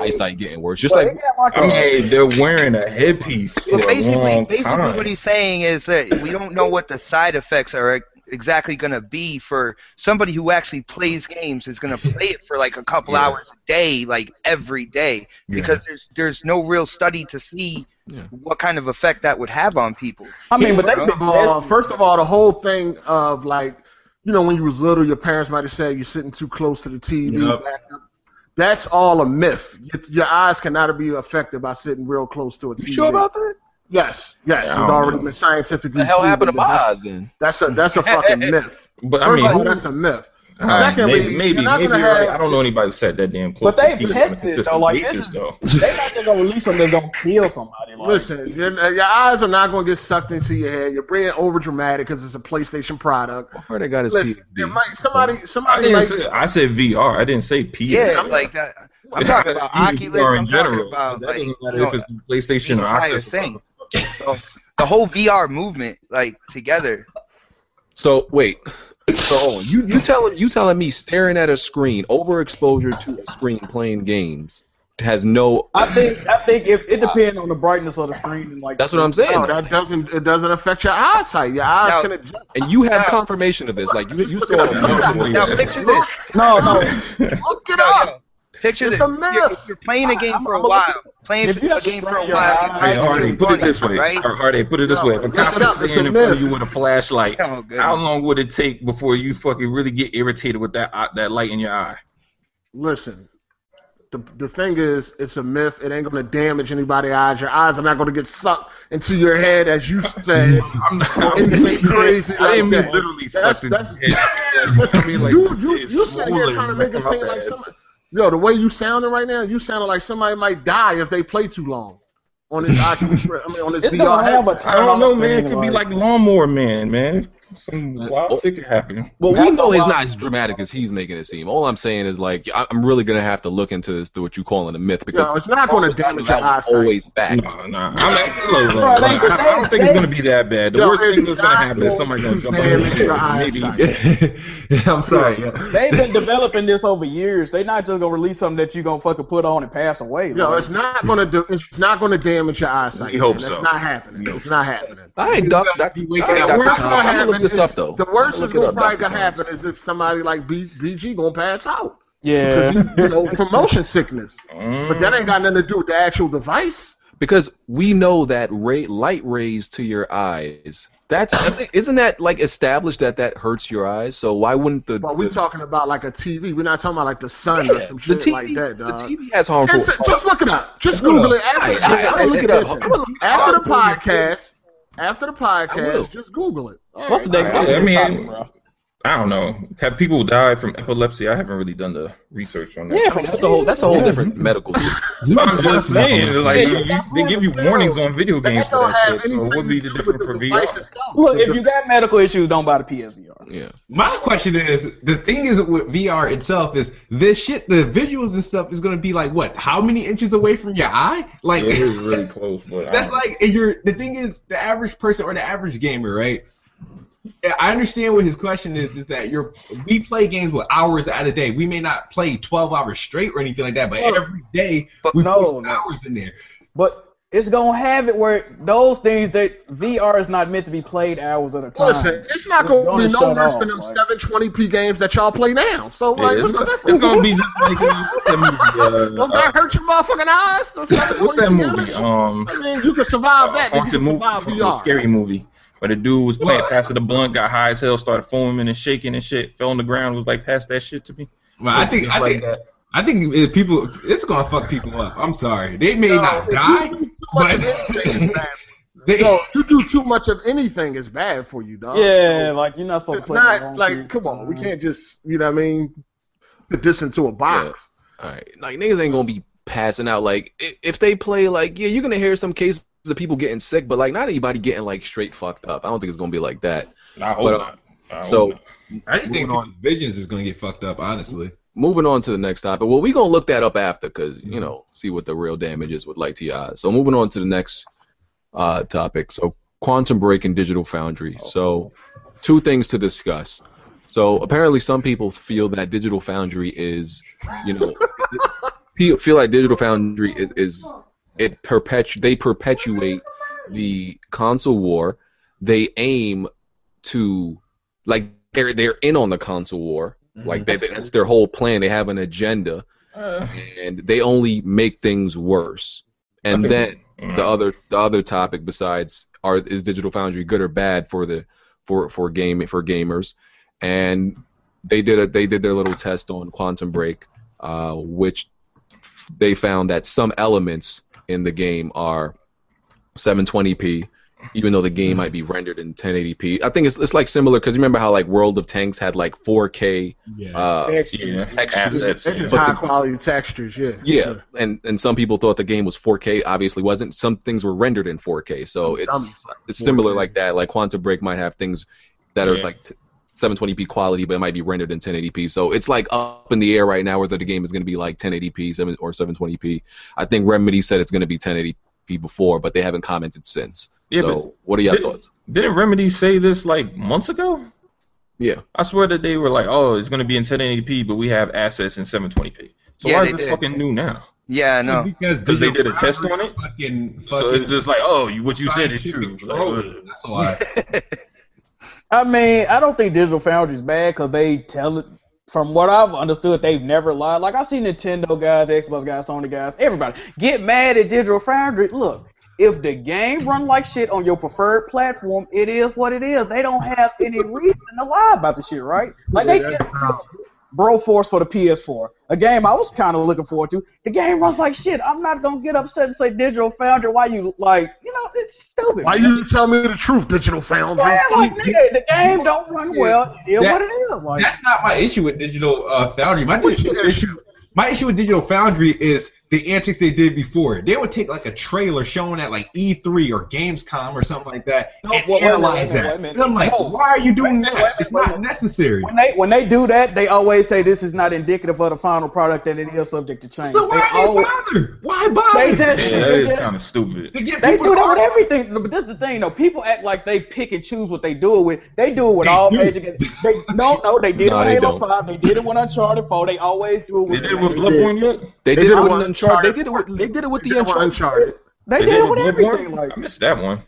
eyesight getting worse. Just Well, like they like I a- mean, they're wearing a headpiece for But a basically, long basically, time. what he's saying is that we don't know what the side effects are exactly going to be for somebody who actually plays games is going to play it for like a couple Yeah. hours a day, like every day, because there's there's no real study to see Yeah. what kind of effect that would have on people. I mean, but they First of all, first of all, the whole thing of like, you know, when you was little, your parents might have said you're sitting too close to the TV. Yep. That's all a myth. Your, your eyes cannot be affected by sitting real close to a TV. you sure about that? Yes, yes. Yeah, it's already know. been scientifically. What the hell happened to proven my eyes then? That's, that's a that's a fucking <laughs> myth. But I First mean, of all, that's a myth. All right, Secondly, maybe, maybe, maybe gonna right. I don't know anybody who sat that damn close. But they to the TV on a tested it, though, like, this is- though. they're not just gonna release something that's gonna kill somebody. Like, Listen, your, your eyes are not going to get sucked into your head. You're being over dramatic because it's a PlayStation product. Hardy got his Listen, PhD. might, somebody, I somebody didn't might. say, I said VR. I didn't say PS. Yeah, I'm- like that. I'm talking about <laughs> Oculus. VR I'm talking about That like doesn't you know, if it's PlayStation the or entire Oculus. thing. So, the whole VR movement, like together. So wait. So hold you you telling you telling me staring at a screen, overexposure to a screen playing games has no. I think I think if it depends on the brightness of the screen and like. That's what I'm saying. No, that doesn't. It doesn't affect your eyesight. Your eyes Now- can adjust. And you have Yeah. confirmation of this. Like you you saw. No, Now yeah. picture this. No, no. Look it Yo, up. picture It's this. a You're, you're playing a game I'm- for a I'm a- while. Playing If you a game for a while. eyes- Hey, Hardy, put it this way. Right? Hardy, put it this No, way. If a cop is It's standing in front of you with a flashlight, Oh, how long would it take before you fucking really get irritated with that eye- that light in your eye? Listen, the the thing is, it's a myth. It ain't gonna damage anybody's eyes. Your eyes are not gonna get sucked into your head, as you <laughs> said. I'm not Anything crazy I didn't like mean that. literally That's- sucked in that's- head. I mean, like, you you you sitting here trying to make it seem like bad. Somebody. Yo, the way you sounding right now, you sounding like somebody might die if they play too long on this <laughs> I mean, on this It's VR gonna have a headset. I don't know, man. It could be like- like Lawnmower Man, man. Some Uh, wild oh. shit could happen. Well, we That's know it's not as dramatic as he's making it seem. All I'm saying is like I- I'm really gonna have to look into this to what you calling a myth because Yo, it's not gonna damage your that was eyesight. always back. No, no. I'm at, look, look, Bro, they- I, I don't think it's gonna be that bad. The Yo, worst thing that's gonna happen is somebody gonna jump damage on your maybe. <laughs> I'm sorry. Yeah. They've been developing this over years. They're not just gonna release something that you're gonna fucking put on and pass away. Yo, like. it's not gonna do. It's not gonna damage your eyesight. We hope man. so. It's not happening. It's not happening. All right, Doc. Doc, Be waking all right, up Dr. The worst Tom, gonna I'm gonna happen look this up though. The worst is gonna gonna look it up, probably gonna happen is if somebody like B, BG gonna pass out yeah. because you, you know from motion sickness. But that ain't got nothing to do with the actual device. Because we know that ray, light rays to your eyes. That's isn't that like established that that hurts your eyes? So why wouldn't the, But we the, talking about like a TV. We're not talking about like the sun or yeah, some the shit TV like that, the. TV has harmful. It's- just look it up. Just Google it. After, All right, all right, I'm gonna look it up. I'm gonna look it after the podcast, after the podcast, just Google it. All What's the next I- one? I mean- Topic, bro? I don't know. Have people died from epilepsy? I haven't really done the research on that. Yeah, that's a whole that's a whole different medical. <laughs> But I'm just saying, like Yeah, you, you, they give you warnings on video games for that shit. So what would be the do difference for VR? Look, if you got medical issues, don't buy the PSVR. Yeah. My question is, the thing is with VR itself is this shit, the visuals and stuff is gonna be like what? How many inches away from your eye? Like Yeah, it is <laughs> really close, but that's like and you're the thing is the average person or the average gamer, right? I understand what his question is. Is that you're we play games with hours out of day. We may not play twelve hours straight or anything like that, but Well, every day but we no, put some no. hours in there. But it's gonna have it where those things that VR is not meant to be played hours at a time. Listen, it's not It's going to gonna be no shut worse than them 720p games that y'all play now. So, Yeah, like, it's, what's the gonna, difference? it's gonna be just like uh, what's that movie? Don't Uh, that hurt your motherfucking eyes? Uh, <laughs> what's that movie? Um, I mean, you can survive that. then you can movie, survive a VR. scary movie. Where the dude was playing past the blunt, got high as hell, started foaming and shaking and shit, fell on the ground, was like, pass that shit to me. Well, I think I like think that. I think if people it's gonna fuck people up. I'm sorry, they may No, not die, you do too much but of anything, it's bad. <laughs> they, Yo, you do too much of anything is bad for you, dog. Yeah, like you're not supposed It's to play. not like, period come on, we mm. can't just, you know what I mean, put this into a box. All right, like niggas ain't gonna be passing out. Like if they play, like yeah, you're gonna hear some cases of people getting sick, but like not anybody getting like straight fucked up. I don't think it's gonna be like that. I hope But, uh, not. I hope So not. I just think on. visions is gonna get fucked up. Honestly, moving on to the next topic. Well, we gonna look that up after, cause you know, see what the real damage is with light eyes. So moving on to the next uh, topic. So quantum break and digital foundry. So two things to discuss. So apparently, some people feel that digital foundry is, you know, <laughs> feel like digital foundry is is it perpetu they perpetuate the console war. They aim to like they're they're in on the console war. Like they, that's their whole plan. They have an agenda, Uh, and they only make things worse. And I then think- the other the other topic besides are is Digital Foundry good or bad for the for for game for gamers? And they did a they did their little test on Quantum Break, uh, which they found that some elements in the game are 720p even though the game might be rendered in 1080p. I think it's it's like similar because you remember how like World of Tanks had like 4K Yeah. uh, Yeah, textures. assets. They're yeah. just high the- quality textures, yeah. Yeah, and and some people thought the game was 4K. Obviously, wasn't. Some things were rendered in 4K, so it's Dummies. it's similar 4K. like that. Like Quantum Break might have things that are like t- 720p quality, but it might be rendered in 1080p. So it's like up in the air right now whether the game is going to be like 1080p, seven or 720p. I think Remedy said it's going to be 1080p before, but they haven't commented since. Yeah, so what are your did- thoughts? Didn't Remedy say this like months ago? Yeah. I swear that they were like, "Oh, it's going to be in 1080p, but we have assets in 720p." So Yeah, why is this did. fucking new now? Yeah, no. Because Because they did a test on it? Fucking, So it's just like, "Oh, you, what you said is true." Like, That's why. <laughs> I mean, I don't think Digital Foundry is bad because they tell it. From what I've understood, they've never lied. Like I see Nintendo guys, Xbox guys, Sony guys, everybody get mad at Digital Foundry. Look, if the game run like shit on your preferred platform, it is what it is. They don't have any reason to lie about the shit, right? Like they did Broforce for the PS4, a game I was kind of looking forward to. The game runs like shit. I'm not gonna get upset and say Digital Foundry. Why you like? You know, it's stupid. Why man. you tell me the truth, Digital Foundry? Yeah, like nigga, the game don't run well. It is That- what it is. Like That's not my issue with Digital uh, Foundry. My digital issue? My issue with Digital Foundry is the antics they did before. They would take like a trailer showing at like E3 or Gamescom or something like that No, and wait, wait, analyze wait, wait, that. minute. And I'm like, No. why are you doing Wait, wait, that? wait, It's wait, not wait. necessary. when they when they do that, they always say this is not indicative of the final product and it is subject to change. So why they, they always, bother? Why bother? They just- Yeah, they that is just- kind of stupid. to get they do that with argue. everything. But this is the thing, though. People act like they pick and choose what they do it with. They do it with They all do. major games. They <laughs> no, no, they did No, it with Halo don't. Five. They did it with Uncharted Four. They always do it with. They did it with Bloodborne yet? They, They did, did it it with with Uncharted. They did it with they did it with the did Uncharted. Uncharted. They, They did it with everything. Like I missed that one.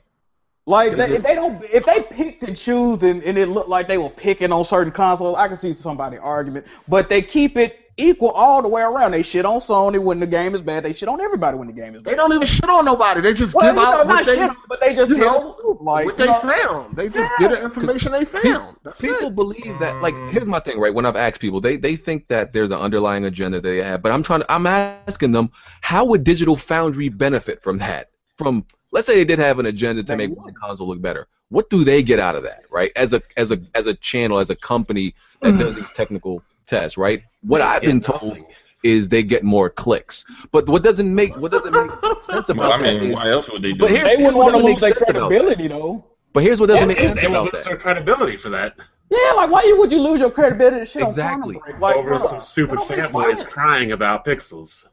Like they, if they don't, if they picked and choose and, and it looked like they were picking on certain consoles, I can see somebody argument. But they keep it equal all the way around. They shit on Sony when the game is bad. They shit on everybody when the game is bad. They don't even shit on nobody. They just Well, give you know, out what they, shit, on, but they just you tell know, the. Like what they know, found. They just Yeah. get the information they found. That's People it. believe that, like, here's my thing, right? When I've asked people, they they think that there's an underlying agenda they have, but I'm trying to, I'm asking them, how would Digital Foundry benefit from that? From let's say they did have an agenda to They make would. the console look better. What do they get out of that, right? As a as a as a channel, as a company that mm-hmm. does these technical tests, right? What I've been told is they get more clicks. But what doesn't make what doesn't make sense about Well, I that mean, is- why else would they do But here- they wouldn't want to lose their make sense about that? credibility though. but here's what doesn't make Yeah, sense they will about lose their credibility for that. Yeah, like why you would you lose your credibility to shit Exactly. on Quantum Break? Like over bro, some stupid that don't make fanboys crying about pixels.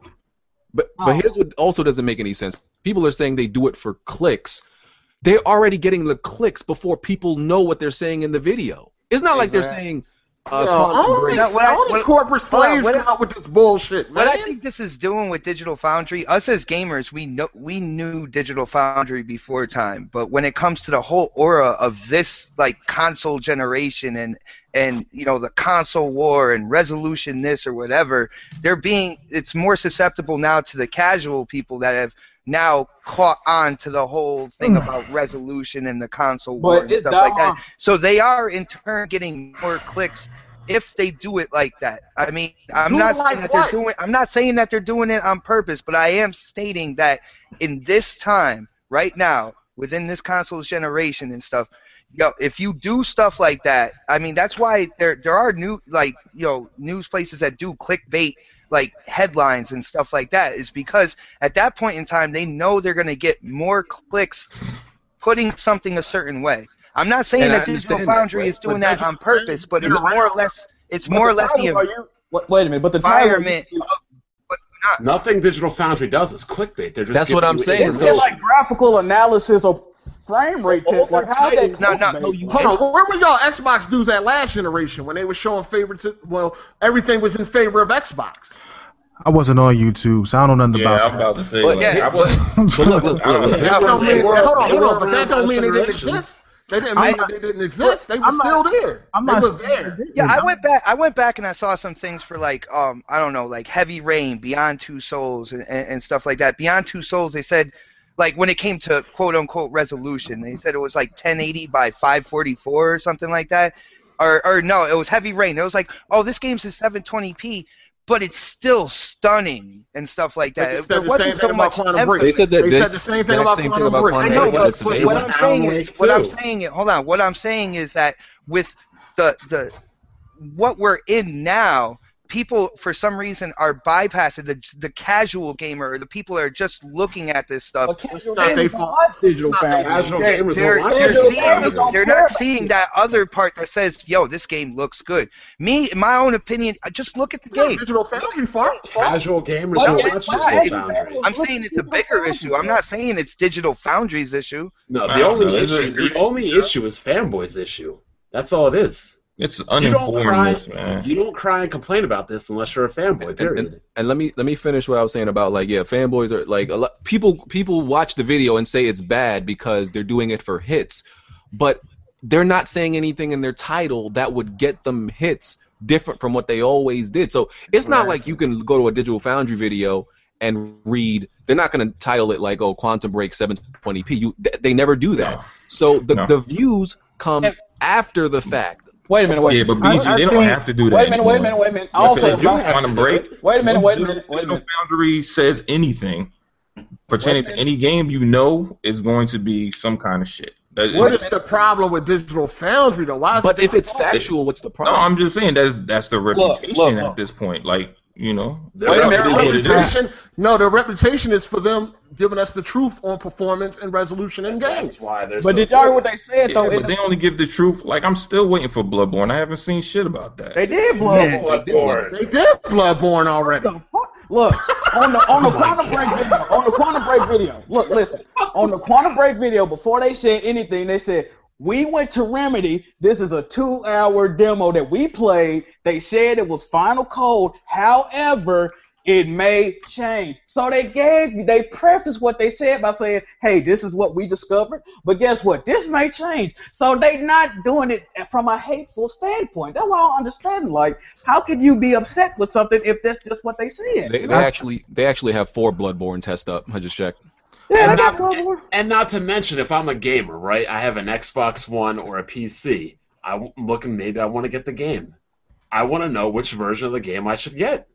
But Oh. but here's what also doesn't make any sense. People are saying they do it for clicks. They're already getting the clicks before people know what they're saying in the video. It's not like they're saying uh, Yo, only Break- I- only what- corporate slaves what come out with this bullshit, man. What I think this is doing with Digital Foundry, us as gamers, we know we knew Digital Foundry before time, but when it comes to the whole aura of this like console generation and and you know the console war and resolution this or whatever, they're being it's more susceptible now to the casual people that have now caught on to the whole thing hmm. about resolution and the console war But and stuff like that. So they are in turn getting more clicks if they do it like that. I mean, I'm Do not like saying that what? they're doing. I'm not saying that they're doing it on purpose, but I am stating that in this time, right now, within this console's generation and stuff, yo, if you do stuff like that, I mean, that's why there there are new like you know news places that do clickbait like headlines and stuff like that is because at that point in time they know they're going to get more clicks putting something a certain way. I'm not saying And that Digital that, Foundry is doing that on purpose, but it's more or less it's more or less the are you, Nothing Digital Foundry does is clickbait. They're just That's what I'm saying, it's so- like graphical analysis of frame rate tests. Like how that No, no, clickbait, you- Hold on, where were y'all Xbox dudes at last generation when they were showing favorites? Well, everything was in favor of Xbox. I wasn't on YouTube, so I don't know nothing Yeah, about I'm about to say. But like, yeah, I was. <laughs> But look, look, I don't look, know. look. That don't mean, They were- hold on, they hold on, were but that around don't mean they didn't generation. exist. They didn't mean not- that they didn't exist. They were I'm not- still there. I'm they not was there. Yeah, I went back. I went back and I saw some things for like um I don't know like Heavy Rain, Beyond Two Souls, and, and, and stuff like that. Beyond Two Souls, they said like when it came to quote unquote resolution, they said it was like 1080 by 544 or something like that. Or or no, it was Heavy Rain. It was like oh this game's in 720p, but it's still stunning and stuff like They that. said There the wasn't same so thing about much Quantum emphasis. Break. They said that They this- said the same thing about same thing Quantum about Break. Quantum I know, but, but it's what I'm saying is, Wake what I'm saying is, hold on. What I'm saying is that with the the what we're in now, people for some reason are bypassing the the casual gamer or the people that are just looking at this stuff. But casual not gamers they don't fault. watch digital Not they foundry. Casual They're, gamers they're, don't they're seeing, Foundry. they're not seeing that other part that says, "Yo, this game looks good." Me, in my own opinion, just look at the Yeah, game. Digital Foundry, far. Casual gamers Well, don't it's not. Digital Foundry. I'm saying it's a bigger issue. I'm not saying it's Digital Foundry's issue. No, the don't only know, issue, the only issue is fanboys issue. That's all it is. It's You don't cry. man. You don't cry and complain about this unless you're a fanboy. Period. And, and let me let me finish what I was saying about like yeah, fanboys are like a lot, people people watch the video and say it's bad because they're doing it for hits, but they're not saying anything in their title that would get them hits different from what they always did. So it's not like you can go to a Digital Foundry video and read. They're not going to title it like oh Quantum Break 720p. You th- they never do that. No. So the No. the views come after the fact. Wait a minute, wait. Yeah, but BG, I they don't think- have to do that. Wait a minute, wait a minute, wait a minute. Yes, Also, they do. if I- Quantum Break. wait a minute, wait a minute, wait a Digital minute. Foundry says anything pertaining to any game you know is going to be some kind of shit. That- What is the problem with Digital Foundry though? Why is But it if it's factual, what's the problem? no. I'm just saying that's that's the Look, reputation look, at this point. Like you know, Their Wait a minute, it is wait a what it is. reputation, no, their reputation is for them giving us the truth on performance and resolution in games. That's why they're. But so did y'all hear what they said Yeah, though? but they only give the truth. Like I'm still waiting for Bloodborne. I haven't seen shit about that. they did blow. Yeah. Bloodborne. They did Bloodborne already. What the fuck? Look on the on the <laughs> Quantum Break video. On the Quantum Break video. Look, listen. On the Quantum Break video, before they said anything, they said we went to Remedy. This is a two-hour demo that we played. They said it was final code. However, it may change. So they gave they prefaced what they said by saying, "Hey, this is what we discovered." But guess what? This may change. So they not doing it from a hateful standpoint. That's why I don't understand. Like, how could you be upset with something if that's just what they said? They, they actually they actually have four Bloodborne test up. I just checked. Yeah, And not, and not to mention, if I'm a gamer, right, I have an Xbox One or a PC. I'm looking, maybe I want to get the game. I want to know which version of the game I should get.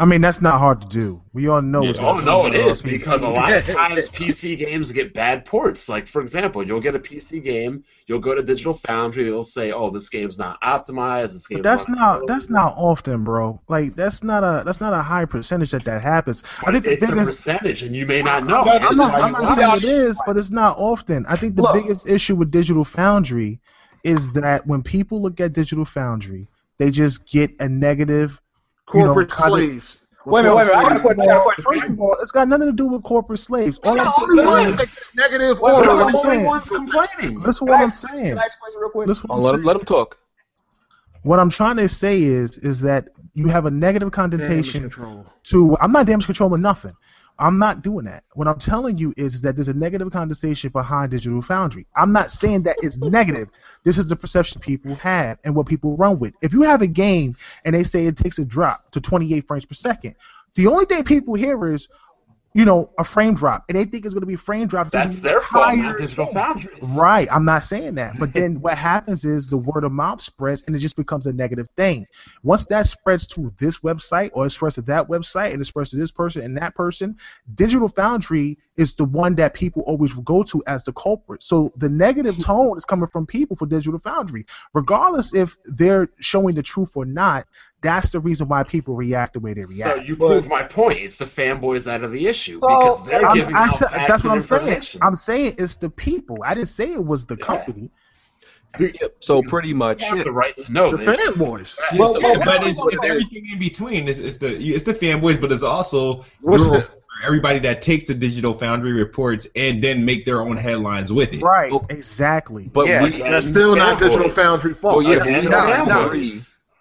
I mean, that's not hard to do. We all know. it's oh not no, it on PC. because a lot of times PC games get bad ports. Like for example, you'll get a PC game, you'll go to Digital Foundry, they'll say, "Oh, this game's not optimized. This game." But that's not that's not often, bro. Like that's not a that's not a high percentage that that happens. I think the it's a percentage, and you may not know. I'm That's not, I'm not saying it is, but it's not often. I think the Look. biggest issue with Digital Foundry is that when people look at Digital Foundry, they just get a negative. You know, Corporate kind of- slaves. Wait a minute, wait a minute. I got a question. I got a question. First of all, it's got nothing to do with corporate slaves. All They're I'm the only saying ones is, negative Wait, order. The only ones complaining. listen Can what I I'm ask- Can saying. I ask a question real quick? What I'm let, saying. let them talk. What I'm trying to say is, is that you have a negative connotation to. I'm not damage controlling nothing. I'm not doing that. What I'm telling you is that there's a negative connotation behind Digital Foundry. I'm not saying that it's <laughs> negative. This is the perception people have and what people run with. If you have a game and they say it takes a drop to 28 frames per second, the only thing people hear is, you know, a frame drop, and they think it's going to be frame drop. That's their fault, Digital Foundry's. Right, I'm not saying that. But then <laughs> what happens is the word of mouth spreads and it just becomes a negative thing. Once that spreads to this website or it spreads to that website and it spreads to this person and that person, Digital Foundry is the one that people always go to as the culprit. So the negative <laughs> tone is coming from people for Digital Foundry. Regardless if they're showing the truth or not, that's the reason why people react the way they react. So you prove my point. It's the fanboys out of the issue So- because they're I'm- giving I out t- that's what I'm saying. I'm saying it's the people. I didn't say it was the Yeah. company. So pretty much. You have the right to know. The fanboys. Well, so- well, but well, it's, it's everything in between. It's, it's the it's the fanboys, but it's also What's the- everybody that takes the Digital Foundry reports and then make their own headlines with it. Right, exactly. But Yeah. we, That's still not Digital Foundry fault. Oh, yeah, Again, we no, the no.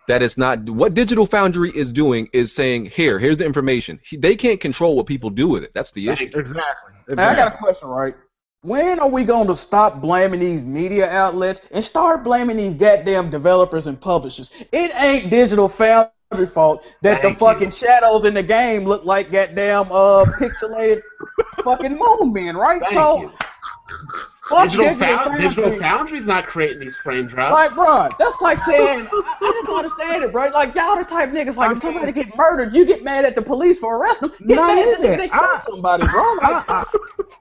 Fanboys. that it's not what Digital Foundry is doing is saying here, here's the information. He, they can't control what people do with it. That's the issue. Exactly. Now, I got a question, right? When are we going to stop blaming these media outlets and start blaming these goddamn developers and publishers? It ain't Digital Foundry fault that Thank the fucking shadows in the game look like goddamn uh pixelated fucking moon men, right? Thank so you. Fuck Digital, Digital Found- Digital Foundry. Foundry's not creating these frame drops. Like, bro, that's like saying, I, <laughs> I just don't understand it, bro. Like, y'all the type niggas, like, if somebody get murdered, you get mad at the police for arresting them. Get Not mad at that. they I- somebody, bro. Like, I, I,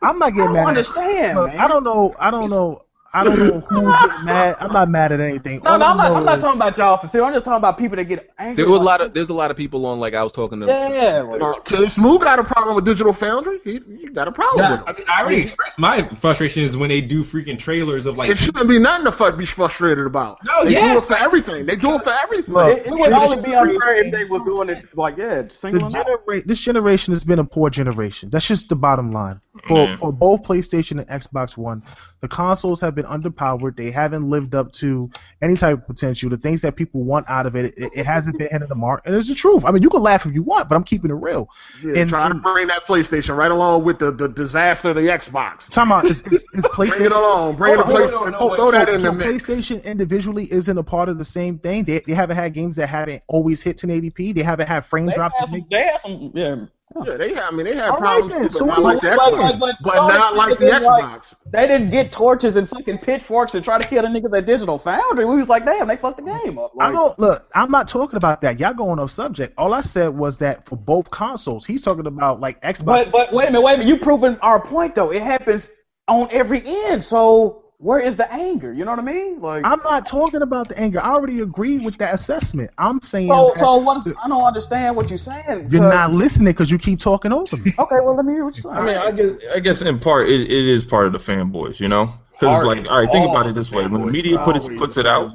I'm not I getting don't mad. at- understand, man. I don't know. I don't know. I don't know who's <laughs> getting mad. I'm not mad at anything. No, All no, I I'm not, I'm not is- talking about y'all for sure. I'm just talking about people that get angry. There were a lot of there's a lot of people on like I was talking to. Yeah, like, Uh, King Smooth got a problem with Digital Foundry. He, he got a problem Yeah, with I mean, I already expressed my frustration is when they do freaking trailers of like. It shouldn't be nothing to fuck be frustrated about. No, they yes. do it for everything. They do it for everything. Look, it, it would only be unfair if they was doing it like, yeah, the single. genera- this generation has been a poor generation. That's just the bottom line. For Yeah. for both PlayStation and Xbox One, the consoles have been underpowered. They haven't lived up to any type of potential. The things that people want out of it, it, it hasn't been hitting the mark. And it's the truth. I mean, you can laugh if you want, but I'm keeping it real. Yeah, and- trying to bring that PlayStation right along with the, the disaster of the Xbox. Talking about is, is, is <laughs> Bring it along. Bring it Hold on, play, throw, no, throw that so- in the mix. PlayStation individually isn't a part of the same thing. They, they haven't had games that haven't always hit 1080p. They haven't had frame They drops. have some, they have some, yeah. Yeah, they. I mean, they had All right problems, then, too, but not like the Xbox. but- But, not like the like- Xbox. They didn't get torches and fucking pitchforks and try to kill the niggas at Digital Foundry. We was like, damn, they fucked the game up. I don't look. I'm not talking about that. Y'all going off subject. All I said was that for both consoles, he's talking about like Xbox. but but wait a minute, wait a minute. You proving our point though. It happens on every end. So where is the anger? You know what I mean? Like, I'm not talking about the anger. I already agree with that assessment. I'm saying so that so what? Is, I don't understand what you're saying. You're not listening because you keep talking over me. <laughs> Okay, well let me hear what you're saying. I mean, I guess I guess in part it, it is part of the fanboys, you know. Because like, all right, think all about it this way: when the media puts Always puts it out,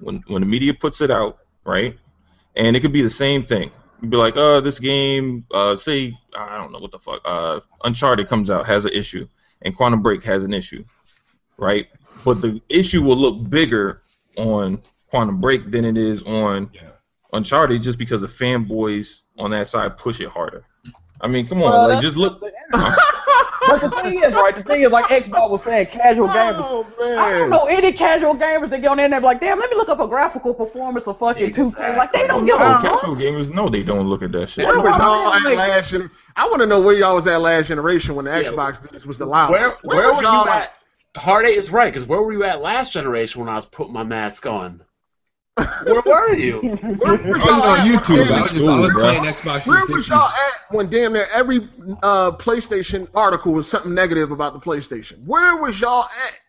when when the media puts it out, right? And it could be the same thing. You'd be like, oh, this game, uh, say, I don't know what the fuck, uh, Uncharted comes out, has an issue, and Quantum Break has an issue, right? But the issue will look bigger on Quantum Break than it is on Yeah. Uncharted just because the fanboys on that side push it harder. I mean, come on, Well, like just look. the but the thing is, right? The thing is, like Xbox was saying, casual oh, gamers. Oh man. I don't know any casual gamers that get on there and they're like, damn, let me look up a graphical performance of fucking 2K. Like, they don't give Oh, a fuck. casual gamers, no, they don't look at that shit. Where was I'm y'all at like- last gen- I want to know where y'all was at last generation when the Yeah. Xbox this was the loudest. Where, where was were you y'all at? Hard Eight is right, because where were you at last generation when I was putting my mask on? Where were you? <laughs> Where was I was y'all on at YouTube. when I was, damn- just, I was playing bro. Xbox Where was y'all at when damn near every uh, PlayStation article was something negative about the PlayStation? Where was y'all at?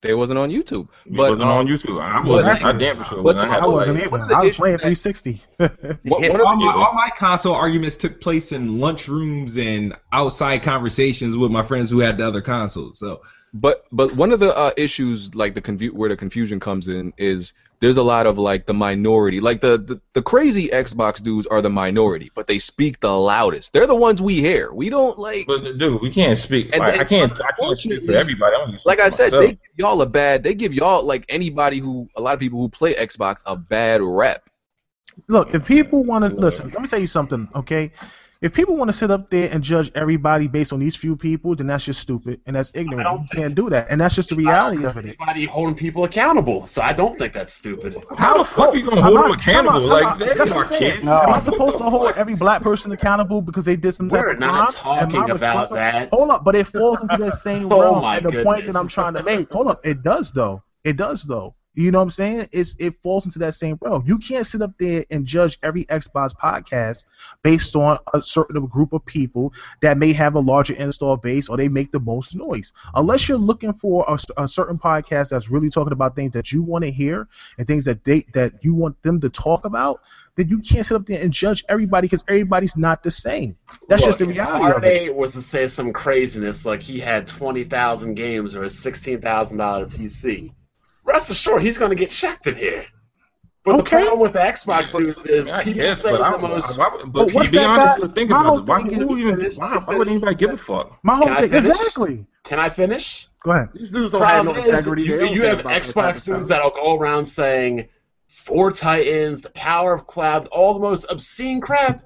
They wasn't on YouTube. It But wasn't um, on YouTube. I wasn't. I damn for sure. but wasn't. I I had to, wasn't even. one of the I was playing 360. what, Yeah. <laughs> all, my, all my console arguments took place in lunchrooms and outside conversations with my friends who had the other consoles. So But but one of the uh, issues, like the confu- where the confusion comes in, is there's a lot of like the minority, like the, the the crazy Xbox dudes are the minority, but they speak the loudest. They're the ones we hear. We don't like. But dude, we can't speak. And- like, I can't. I can't speak for everybody. I only speak Like I said, myself. they give y'all a bad. They give y'all like anybody who a lot of people who play Xbox a bad rep. Look, if people want to listen, let me tell you something, okay? If people want to sit up there and judge everybody based on these few people, then that's just stupid and that's ignorant. You can't do that, and that's just the reality of it. Anybody holding people accountable, so I don't think that's stupid. How the fuck are you gonna hold not- them accountable? time out, Like time out. they are I'm saying. kids. No. Am I supposed to hold every black person accountable because they did some type We're of not crime? Talking about that. Hold up, but it falls into that same <laughs> Oh realm. my and the point that. I'm trying to make. Hold up, it does though. It does though. You know what I'm saying? It's it falls into that same realm. You can't sit up there and judge every Xbox podcast based on a certain group of people that may have a larger install base or they make the most noise. Unless you're looking for a, a certain podcast that's really talking about things that you want to hear and things that they that you want them to talk about, then you can't sit up there and judge everybody because everybody's not the same. That's just the Look, if reality of it. Was to say some craziness like he had twenty thousand games or a sixteen thousand dollar PC. Rest assured, he's going to get checked in here. But the problem with the Xbox dudes is I people guess, say but, I, the most. why, but, But can what's be that honest? guy- think my about whole it. Why, thing who is- even, why, why would anybody give a fuck? My whole Can thing exactly. Can I finish? Go ahead. These dudes don't have no Problem is, integrity. you, They you have about that type Xbox dudes that'll go around saying four Titans, the power of cloud, all the most obscene crap,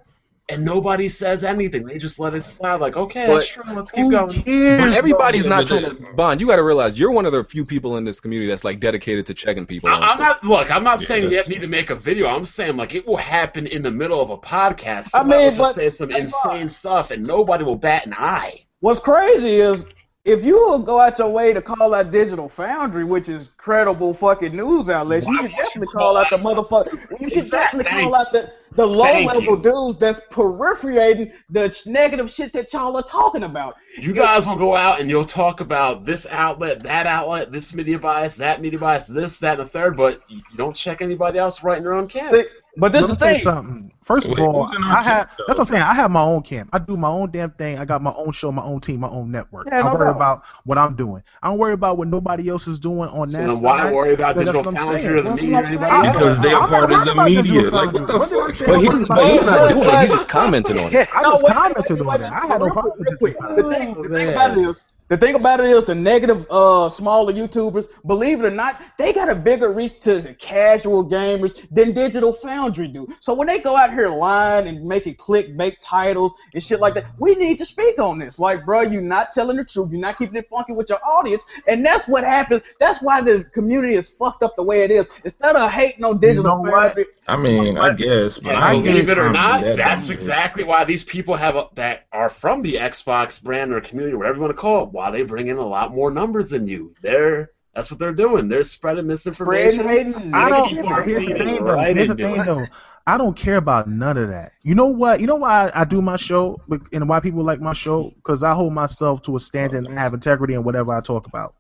and nobody says anything. They just let it slide. Like, okay, that's true. Let's keep going. cares? But everybody's not trying to bond. You got to realize you're one of the few people in this community that's like dedicated to checking people. I, I'm not. Look, I'm not Yeah, saying you that's need to make a video. I'm saying like it will happen in the middle of a podcast. I Somebody mean, will just but- say some hey, insane stuff, and nobody will bat an eye. What's crazy is if you will go out your way to call out Digital Foundry, which is credible fucking news outlets, you should would you definitely call call out the motherfucker. You should Exactly. definitely call out the, the low Thank level you. dudes that's peripheраting the negative shit that y'all are talking about. You guys will go out and you'll talk about this outlet, that outlet, this media bias, that media bias, this, that, and the third, but you don't check anybody else writing their own camp. But- But this Let is me the thing. something. First of all, who's in our I have camp, though? that's what I'm saying. I have my own camp. I do my own damn thing. I got my own show, my own team, my own network. Yeah, I no worry doubt. about what I'm doing. I don't worry about what nobody else is doing on So that then why side. worry about But that's digital what foundry or the media or anybody else? Because they are part of the media. Like, what the. What fuck? did I say? But I'm he's, but he's not doing it. He's just commenting on it. I just commented on it. I had no real problem quick, with real digital quick. The thing, Oh, the thing about it is, the thing about it is, the negative, uh, smaller YouTubers, believe it or not, they got a bigger reach to the casual gamers than Digital Foundry do. So when they go out here lying and making clickbait titles and shit like that, we need to speak on this. Like, bro, you're not telling the truth. You're not keeping it funky with your audience, and that's what happens. That's why the community is fucked up the way it is. Instead of hating on Digital know what? Foundry, I mean, I guess, but And I believe it or not, that that's exactly why these people have a, that are from the Xbox brand or community, whatever you want to call it. Why they bring in a lot more numbers than you. They're that's what they're doing. They're spreading spreading misinformation. hating. I don't. Here's the thing, though. Here's the thing, though. I don't care about none of that. You know what? You know why I do my show and why people like my show? Because I hold myself to a standard and I have integrity in whatever I talk about.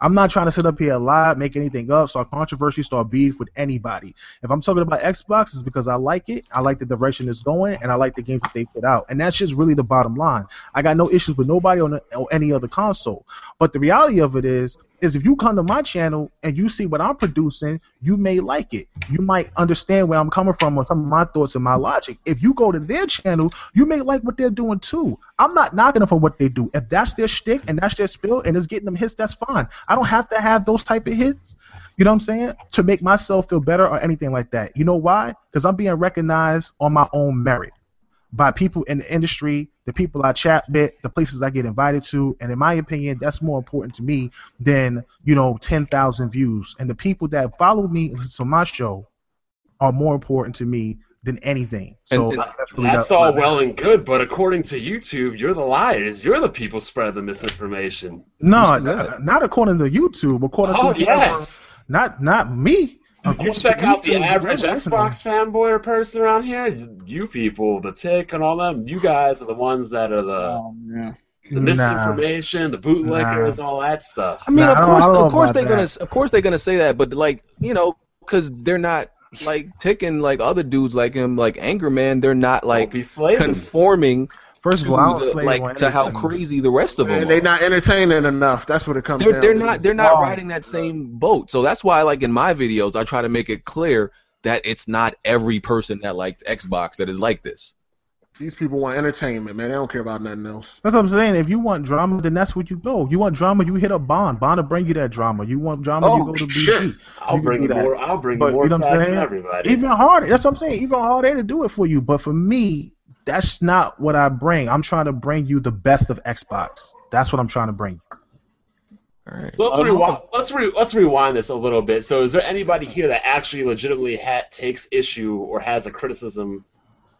I'm not trying to sit up here and lie, make anything up, start controversy, start beef with anybody. If I'm talking about Xbox, it's because I like it, I like the direction it's going, and I like the games that they put out. And that's just really the bottom line. I got no issues with nobody on, the, on any other console. But the reality of it is, is if you come to my channel and you see what I'm producing, you may like it. You might understand where I'm coming from on some of my thoughts and my logic. If you go to their channel, you may like what they're doing too. I'm not knocking them for what they do. If that's their shtick and that's their spill and it's getting them hits, that's fine. I don't have to have those type of hits. You know what I'm saying? To make myself feel better or anything like that. You know why? Because I'm being recognized on my own merit by people in the industry, the people I chat with, the places I get invited to, and in my opinion, that's more important to me than you know ten thousand views. And the people that follow me and listen to my show are more important to me than anything. So And- and that's, really That's all well and good, but according to YouTube, you're the liars. You're the people spreading the misinformation. No, not, not according to YouTube. According Oh to yes. not not me. You check out the average whoever listening. Xbox fanboy or person around here. You people, the tick and all them, you guys are the ones that are the, Oh, man. the Nah. misinformation, the bootleggers, all that stuff. I mean, Nah, of course, I don't know of course they're gonna, of course they're gonna say that, but like, you know, because they're not like ticking like other dudes like him, like Angerman. They're not like be slaving. conforming First of to all, I don't the, like to how crazy the rest of them. They're not entertaining enough. That's what it comes they're down they're to. not they're not Wow. riding that same boat. So that's why like in my videos I try to make it clear that it's not every person that likes Xbox that is like this. These people want entertainment, man. They don't care about nothing else. That's what I'm saying. If you want drama, then that's where you go. You want drama, you hit up Bond. Bond will bring you that drama. You want drama, you Oh, go to BG. shit. I'll You bring you that. more. I'll bring But you more you know what I'm saying? everybody. Even harder. That's what I'm saying. Even harder to do it for you. But for me, that's not what I bring. I'm trying to bring you the best of Xbox. That's what I'm trying to bring. All right. So let's rewind. Let's re, let's rewind this a little bit. So, is there anybody here that actually legitimately ha- takes issue or has a criticism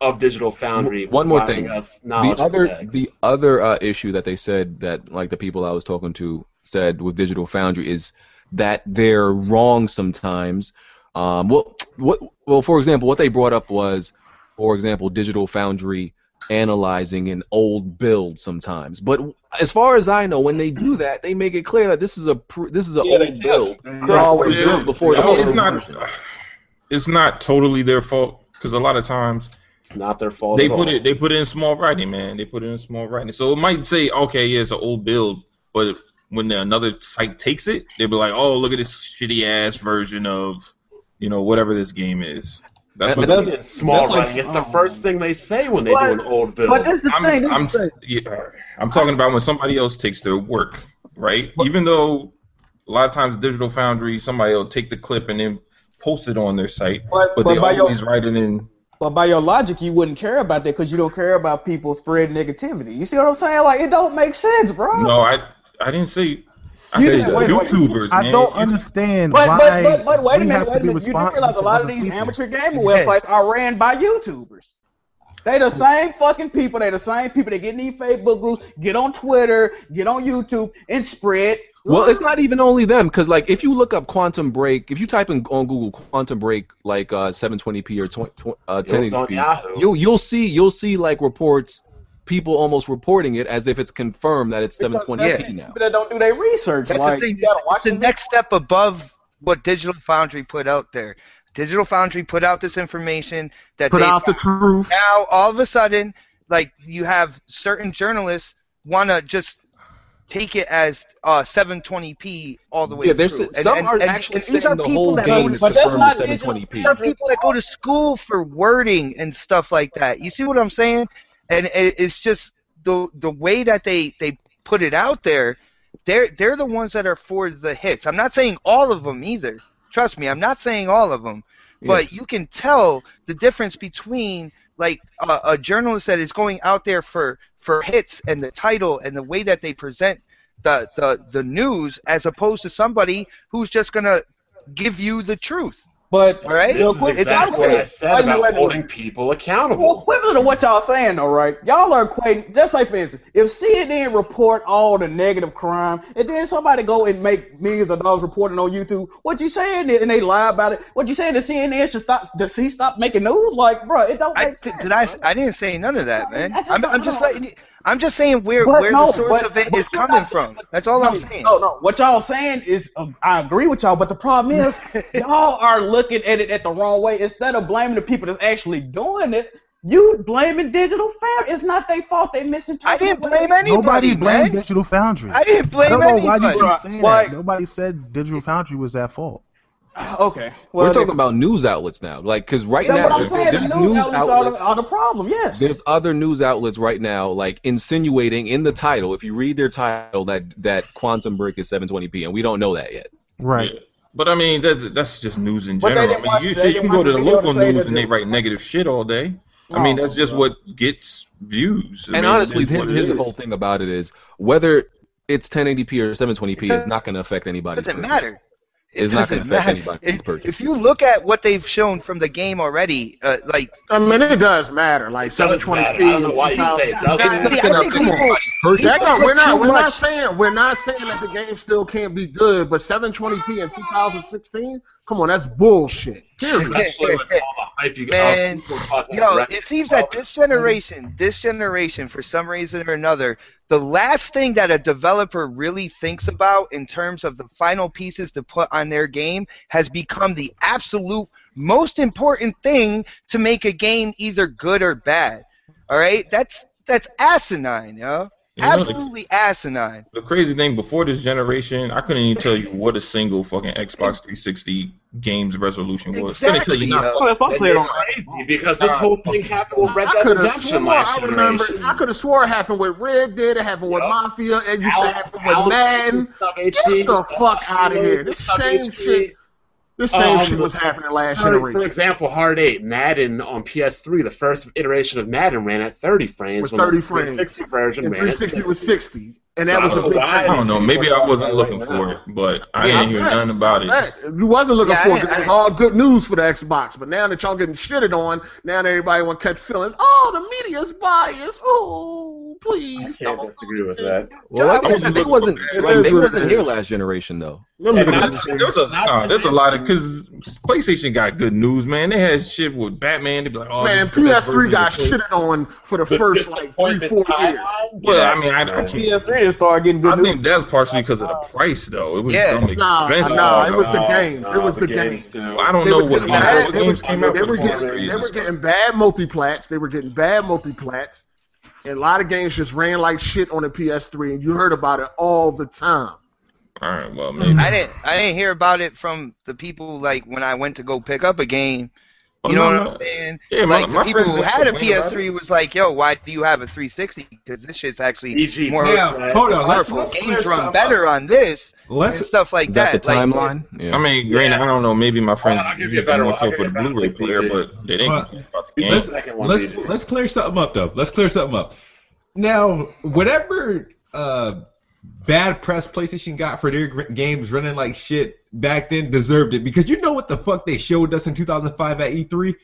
of Digital Foundry? One more thing. the other the other uh, issue that they said that like the people I was talking to said with Digital Foundry is that they're wrong sometimes. Um, well, what well for example, what they brought up was, for example, Digital Foundry analyzing an old build sometimes. But as far as I know, when they do that, they make it clear that this is a pr- this is an Yeah, old build. They always Yeah. built before the it's not. version. It's not totally their fault because a lot of times it's not their fault. they at put all. it they put it in small writing, man. They put it in small writing, so it might say, okay, yeah, it's an old build, but when the, another site takes it, they'll be like, oh, look at this shitty ass version of, you know, whatever this game is. That's what. That's- It's small That's like- writing. It's the oh. first thing they say when they But- do an old build. But this the I'm, thing. This I'm, the thing. yeah, I'm talking about when somebody else takes their work, right? Even though a lot of times Digital Foundry, somebody will take the clip and then post it on their site, But, but, but, they by your always write it in. but by your logic, you wouldn't care about that because you don't care about people spreading negativity. You see what I'm saying? Like it don't make sense, bro. No, I I didn't say. I You said said- wait, wait. YouTubers, I man. don't You- understand But, why. but, but, but wait a minute, wait a minute. You do realize a lot of these people. amateur gaming websites are ran by YouTubers. They the same fucking people. They the same people that get in these Facebook groups, get on Twitter, get on YouTube, and spread. Well, it's not even only them, because like if you look up Quantum Break, if you type in on Google Quantum Break like uh, 720p or 20, uh, It 1080p, Yahoo. you'll you'll see you'll see like reports, people almost reporting it as if it's confirmed that it's 720p that's now. People that don't do their research. That's like, the thing. you It's, watch it's the the next step above what Digital Foundry put out there. Digital Foundry put out this information that Put they out the truth. now all of a sudden, like you have certain journalists want to just take it as uh 720p all the way Yeah, there's through. And- some and- are and- actually and these saying are the people whole that game go is But that's confirmed not 720p. These are people that go to school for wording and stuff like that. You see what I'm saying? And it's just the the way that they they put it out there. They're they're the ones that are for the hits. I'm not saying all of them either. Trust me, I'm not saying all of them. But you can tell the difference between like a, a journalist that is going out there for for hits and the title and the way that they present the the the news as opposed to somebody who's just gonna give you the truth. But All right? This real is quick, exactly it's- what I said wait a minute, about wait a minute. holding people accountable. Well, equivalent to what y'all saying though, right? Y'all are equating just like for instance, if CNN report all the negative crime, and then somebody go and make millions of dollars reporting on YouTube, what you saying? And they lie about it. What you saying? The CNN should stop? Does he stop making news? Like, bro, it don't I, make sense. did I? I didn't say none of that, man. That's I'm, just- I'm just letting you. I'm just saying where But where no, the source but- of it but is you're coming not- from. That's all I'm saying. No, no. What y'all saying is, uh, I agree with y'all, but the problem is, <laughs> y'all are looking at it at the wrong way. Instead of blaming the people that's actually doing it, you blaming digital fair. It's not their fault. They misinterpreted. I misinterpreted. didn't blame anybody, Nobody blamed man. Digital Foundry. I didn't I blame don't know why you keep saying Like- that. Nobody said Digital Foundry was at fault. <sighs> Okay. Well, We're talking they- about news outlets now, like because right now what I'm there's, saying. The there's news, news outlets are the, are the problem. Yes. There's other news outlets right now, like insinuating in the title, if you read their title, that that Quantum Break is 720p, and we don't know that yet. Right. Yeah. But I mean, that, that's just news in general. I mean, watch- you they see, you can go to the the local to news and they the- write negative shit all day. I mean, that's just bro. what gets views. I and mean, honestly, it is here's, what it here's the whole thing about it is whether it's 1080p or 720p is not going to affect It anybody's doesn't purchase. matter. It It's not gonna doesn't affect matter. anybody's If, purchase. if you look at what they've shown from the game already, uh, like I mean, it does matter. Like 720p. I don't know why you say it doesn't See. I think people, not, we're not. We're not saying. We're not saying that the game still can't be good. But 720p in 2016. Come on, that's bullshit. Period. Especially with all the hype you got. Man, Yo, it seems that this generation, this generation, for some reason or another, the last thing that a developer really thinks about in terms of the final pieces to put on their game has become the absolute most important thing to make a game either good or bad. All right, that's that's asinine, yo. You know, the- Absolutely asinine. The crazy thing before this generation, I couldn't even tell you what a single fucking Xbox 360 game's resolution was. Couldn't tell you Exactly, not. yo. Oh, that's why I And played on. crazy because this whole thing happened with Red I Dead could have Redemption swore. last I remember. generation. I could have swore it happened with Red Dead. It happened with Yup. Mafia. It used to Alex- happen with Alex Madden. Get the fuck out of here. This same shit. This same Um, shit was happening last For, for example, Hard Eight, Madden on PS3, the first iteration of Madden ran at 30 frames. Was when the 30 frames. 360 version And ran at 360 was 60. 60, and So that was I a big know I don't know. Maybe I wasn't looking for it, but I Yeah, didn't hear bet. nothing about it. Hey, You wasn't looking Yeah, for I- it. 'cause I- It was all good news for the Xbox, but now that y'all getting shitted on, now that everybody want to catch feelings. Oh, the media's biased. Oh, please. I please. can't don't. disagree with that. Well, like I I wasn't they wasn't for it. like, they is what it wasn't here is. last generation though. Let me And look at not this to- shit. There's a Not uh, there's a lot of because PlayStation got good news, man. They had shit with Batman. They be like, oh, Man, this is the best PS3 got of the- shitted on for the <laughs> The first like three, four years. timeline? Well, Yeah, I mean, I, I can't. PS3 didn't start getting good I news. think that's partially because of the price, though. It was Yeah. dumb Nah, expensive. nah, it was the No, games. It was the games, games. too. I don't know what, getting I don't know bad- they games were- came out They were the getting, PS3 they were getting bad multiplats. They were getting bad multiplats. And a lot of games just ran like shit on the PS3, and you heard about it all the time. All right, well, maybe. I didn't I didn't hear about it from the people like when I went to go pick up a game. Oh, You know no, what I'm saying? Yeah, my, like my the people friends who had a complain about it. PS3 was like, "Yo, why do you have a 360? Because this shit's actually EG more Now, hold on. Let's, powerful. let's Games run better on this Let's and stuff like Is that the Like, timeline? Yeah. I mean, granted, Yeah. I don't know. Maybe my friends I'll give you a better more one. for the Blu-ray better player, but they didn't Well, complain about the game. let's let's let's clear something up though. Let's clear something up. Now, whatever uh, bad press PlayStation got for their games running like shit back then deserved it because you know what the fuck they showed us in 2005 at E3.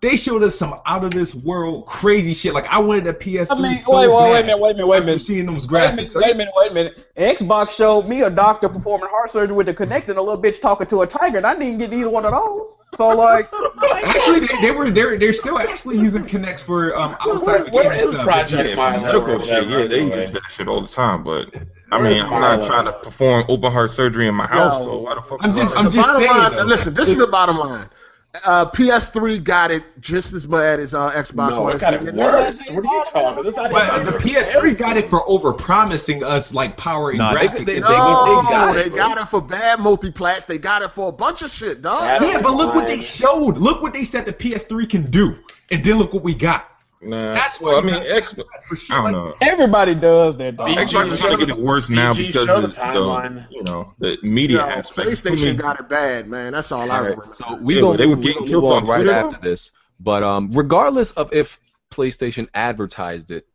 they showed us some out of this world crazy shit. Like I wanted a PS3 I mean, so wait, wait, wait a minute, wait a minute, wait a minute. Seeing those Wait a minute, graphics. wait a minute, wait a minute. Xbox showed me a doctor performing heart surgery with the Kinect and a little bitch talking to a tiger, and I didn't get either one of those. So like, <laughs> Actually, they, they were they're they're still actually using Kinects for um outside the Where game and is stuff. Project Yeah, medical shit, yeah, they anyway? use that shit all the time. But I mean, I'm not Milo? trying to perform open heart surgery in my house, Yo. so why the fuck? I'm just- I'm just bottom saying, line, listen, this is the bottom line. Uh, PS3 got it just as bad as uh, Xbox No, One. it got it worse. What are you talking? This not But the PS3 got it for over promising us like power and Nah, graphics. they- and they- No, they got they it, got bro. it for bad multiplats. They got it for a bunch of shit, dog. That- yeah, but look what they showed. Look what they said the PS3 can do, and then look what we got. Nah, That's well, I mean, you- X, That's for shit I don't know. everybody does that. Dog. BG Xbox is trying to get it worse now BG because show of the the, you know the media Yo, aspect. Too PlayStation many- got it bad, man. That's all I remember. so we Yeah, go. but they were getting gonna killed move on right Twitter, after this. But um, regardless of if PlayStation advertised it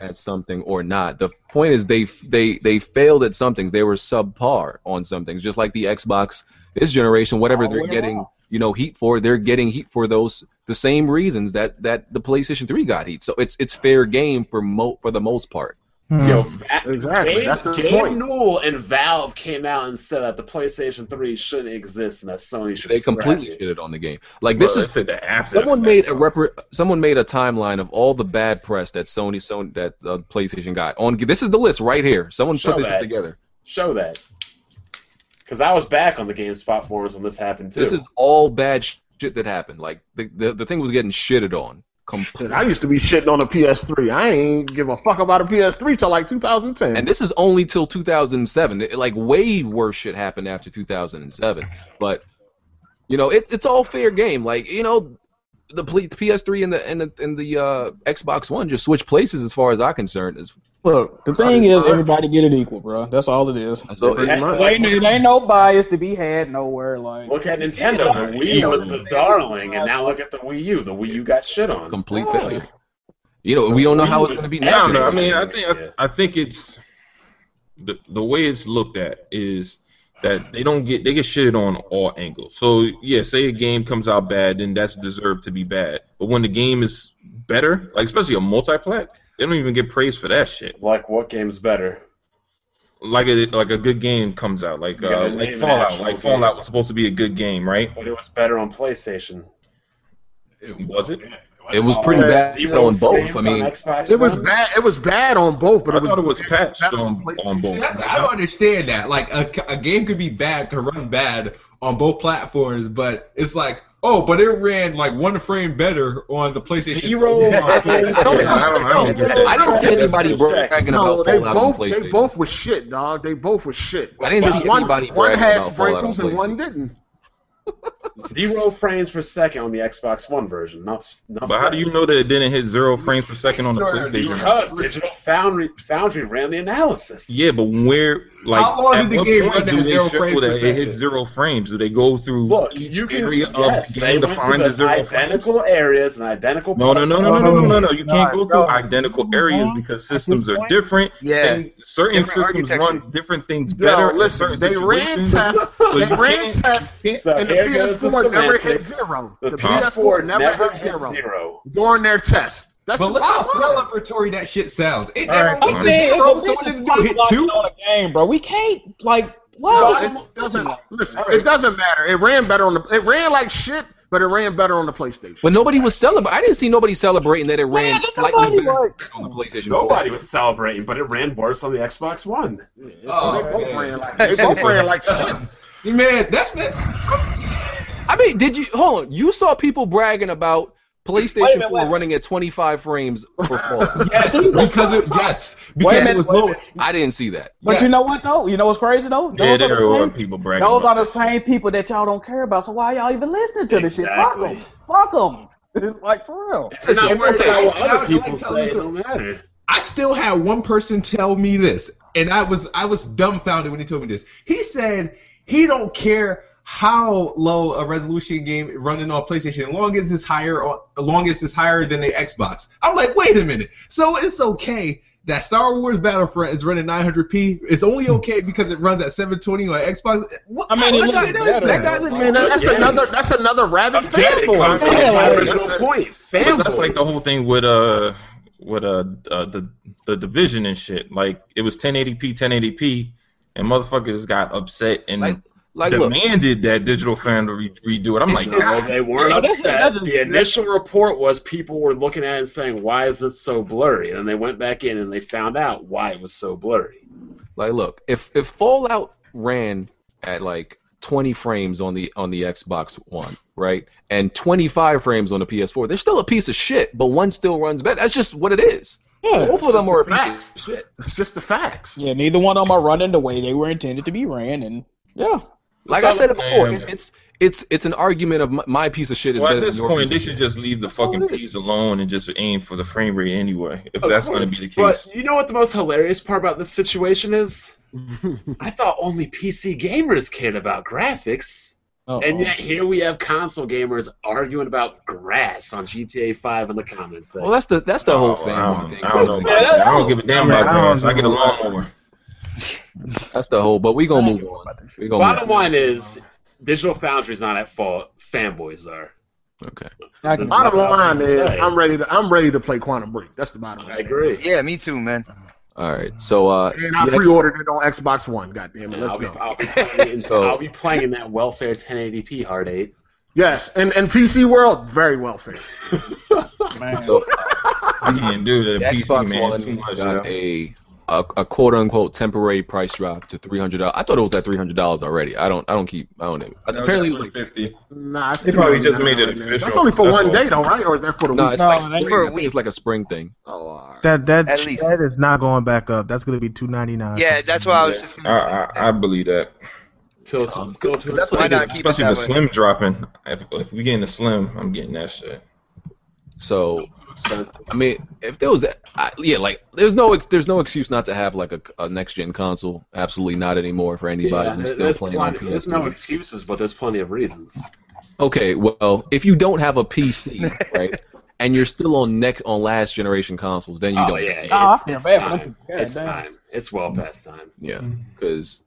as something or not, the point is they they they failed at some things. They were subpar on some things, just like the Xbox this generation. Whatever All they're way getting, around. You know, heat for, they're getting heat for those the same reasons that that the PlayStation 3 got heat. So it's it's fair game for mo for the most part. Hmm. Yo, Va- Exactly, Gabe, that's the Gabe point. Newell and Valve came out and said that the PlayStation 3 shouldn't exist and that Sony should They scrap completely it. shitted on the game. Like this Well, is they said after Someone made a though. repre- Someone made a timeline of all the bad press that Sony, Sony that uh, PlayStation got. On this is the list right here. Someone Show put this that. together. Show that. Because I was back on the GameSpot forums when this happened too. This is all bad shit that happened. Like the, the the thing was getting shitted on. Completely. I used to be shitting on a PS3. I ain't give a fuck about a PS3 till like 2010. And this is only till 2007. It- like way worse shit happened after 2007. But you know, it, it's all fair game. Like you know, the PS3 and the and the and the uh, Xbox One just switch places as far as I'm concerned. Is Look, the thing is, everybody get it equal, bro. That's all it is. so Pretty it- There ain't, there ain't no bias to be had nowhere. Like, Look at Nintendo. The Wii was the darling, and now look at the Wii U. The Wii U got shit on. complete failure. You know, we don't know how it's going to be I next don't know. year. I mean, I think I, I think it's the the way it's looked at is that they don't get they get shitted on all angles. So yeah, say a game comes out bad, then that's deserved to be bad. But when the game is better, like especially a multiplayer, they don't even get praise for that shit. Like, what game's better? Like a like a good game comes out, like You uh, like Fallout. actual Like game. Fallout was supposed to be a good game, right? But it was better on PlayStation. Was it? It was pretty bad zero on both. I mean, Xbox it was One? bad. It was bad on both, but I it was, thought it was patched on, on both. See, I don't understand that. Like a, a game could be bad, could run bad on both platforms, but it's like, oh, but it ran like one frame better on the PlayStation. Zero Yeah. I don't, I don't, I don't. I didn't see anybody bragging No, about they Fallout on both they both was shit, dog. They both were shit. I didn't see one, anybody one bragging had about Fallout on sprinkles and one didn't. Zero frames per second on the Xbox One version. Not, not But how do you know that it didn't hit zero frames per second on the Sure, PlayStation? Because Digital Foundry, Foundry ran the analysis. Yeah, but where, like, How long at did the what game point run do at they zero show frames per that it hit zero frames? Do they go through Look, each you can area yes, of the they game to find to the zero frames? identical areas and identical. No, no, no, no, no, no, no, no. You can't go through identical areas because systems are different. Yeah. And certain Different systems run different things better. Yo, in listen, certain they ran tests. So They ran tests, So and the here goes the PS4 never hit zero. The The PS4 PS4 never, never hit hit zero. zero during their test. That's But look how celebratory that shit sounds. It never right, hit Man, zero, so a what did is it do? Hit two? on a game, bro. We can't like. No, What? it doesn't. Listen, it doesn't matter. It ran better on the. It ran like shit, but it ran better on the PlayStation. But nobody was celebrating. I didn't see nobody celebrating that it ran Man, slightly better like- on the PlayStation. Nobody was celebrating, but it ran worse on the Xbox One. Oh, they both man. ran like. They both ran like <laughs> shit. Man, that's man. I mean, did you hold on? You saw people bragging about PlayStation minute, 4 running at 25 frames per <laughs> Fallout. Yes, because it, yes, because minute, it was wait low. I didn't see that. But Yes. you know what though? You know what's crazy though? Yeah, Those are there the were same- people bragging. Those about are the same people that y'all don't care about. So why y'all even listening to this shit? Fuck them. Fuck them. <laughs> like for real. If not Listen, worried okay, about what I- I other people like say, it don't matter. I still had one person tell me this, and I was I was dumbfounded when he told me this. He said he don't care how low a resolution game running on PlayStation, as long as it's higher, on- as long as it's higher than the Xbox. I'm like, wait a minute. So it's okay that Star Wars Battlefront is running 900p. It's only okay because it runs at 720 on Xbox. What I mean, it looks better. That that? guy's, man, that's Yeah. another that's another rabid I get it, fanboy. Conrad. Yeah, My like- original point. But that's like the whole thing with uh with uh, uh the the division and shit. Like it was 1080p, 1080p, and motherfuckers got upset and Like, like look, demanded that Digital Fan to re- redo it. I'm like, No, they weren't Yeah, that's- upset. that's just- the initial report was people were looking at it and saying, "Why is this so blurry?" And they went back in and they found out why it was so blurry. like look, if if Fallout ran at like 20 frames on the on the Xbox One, right, and 25 frames on the PS4, they're still a piece of shit, but one still runs better. That's just what it is. Yeah. Both of them are a piece Facts. of shit. It's just the facts. Yeah, neither one of them are running the way they were intended to be ran, and yeah. Like I said it before, Man. it- it's it's it's an argument of my, my piece of shit is well, better at this than your point, piece they should just leave the That's fucking piece alone and just aim for the frame rate anyway. If Of that's going to be the case. But you know what the most hilarious part about this situation is? <laughs> I thought only PC gamers cared about graphics. Uh-oh. And yet here we have console gamers arguing about grass on GTA 5 in the comments. Well, that's the that's the whole Oh, thing. I don't. I don't know. About that. I don't give a damn I mean, about I don't grass. I get a lawnmower. <laughs> That's the whole. But we gonna move on. We gonna Bottom move on. line is, Digital Foundry's not at fault. Fanboys are. Okay. I Bottom line is, Say. I'm ready to I'm ready to play Quantum Break. That's the bottom line. I agree. Yeah, me too, man. Uh-huh. All right. So uh, And I pre-ordered it on Xbox One. God damn it, let's I'll, be, go. I'll, be <laughs> playing in, So- I'll be <laughs> playing that welfare 1080p Hard Eight. Yes, and and PC World very welfare. <laughs> Man. so You can't do that. the PC, Xbox man, it's too One much. got yo. a, a a quote unquote temporary price drop to three hundred dollars. I thought it was at three hundred dollars already. I don't I don't keep I don't know. That was Apparently, at like, 150. Nah, it's They probably just $299 made it official. That's only for That's one all. day, though, right? Or is that for the no, week? it's No, like it spring. ain't. For a I think week. it's like a spring thing. Oh, all right. That that At least. that is not going back up. That's gonna be two ninety nine. Yeah, that's why I was just I, gonna say. I, I believe that. Till it's Um, still because that's what Why they expensive. not keep it Especially that the way? slim dropping. If, if we getting the slim, I'm getting that shit. So. I mean, if there was, I, yeah, like there's no there's no excuse not to have like a, a next gen console. Absolutely not anymore for anybody Yeah, who's still there's, playing on plenty, there's no excuses, but there's plenty of reasons. Okay, well, if you don't have a PC, right, <laughs> and you're still on next on last generation consoles, then you oh don't. yeah, Oh, I it's, feel it's bad time. it's time. It's well mm-hmm. past time. Yeah, because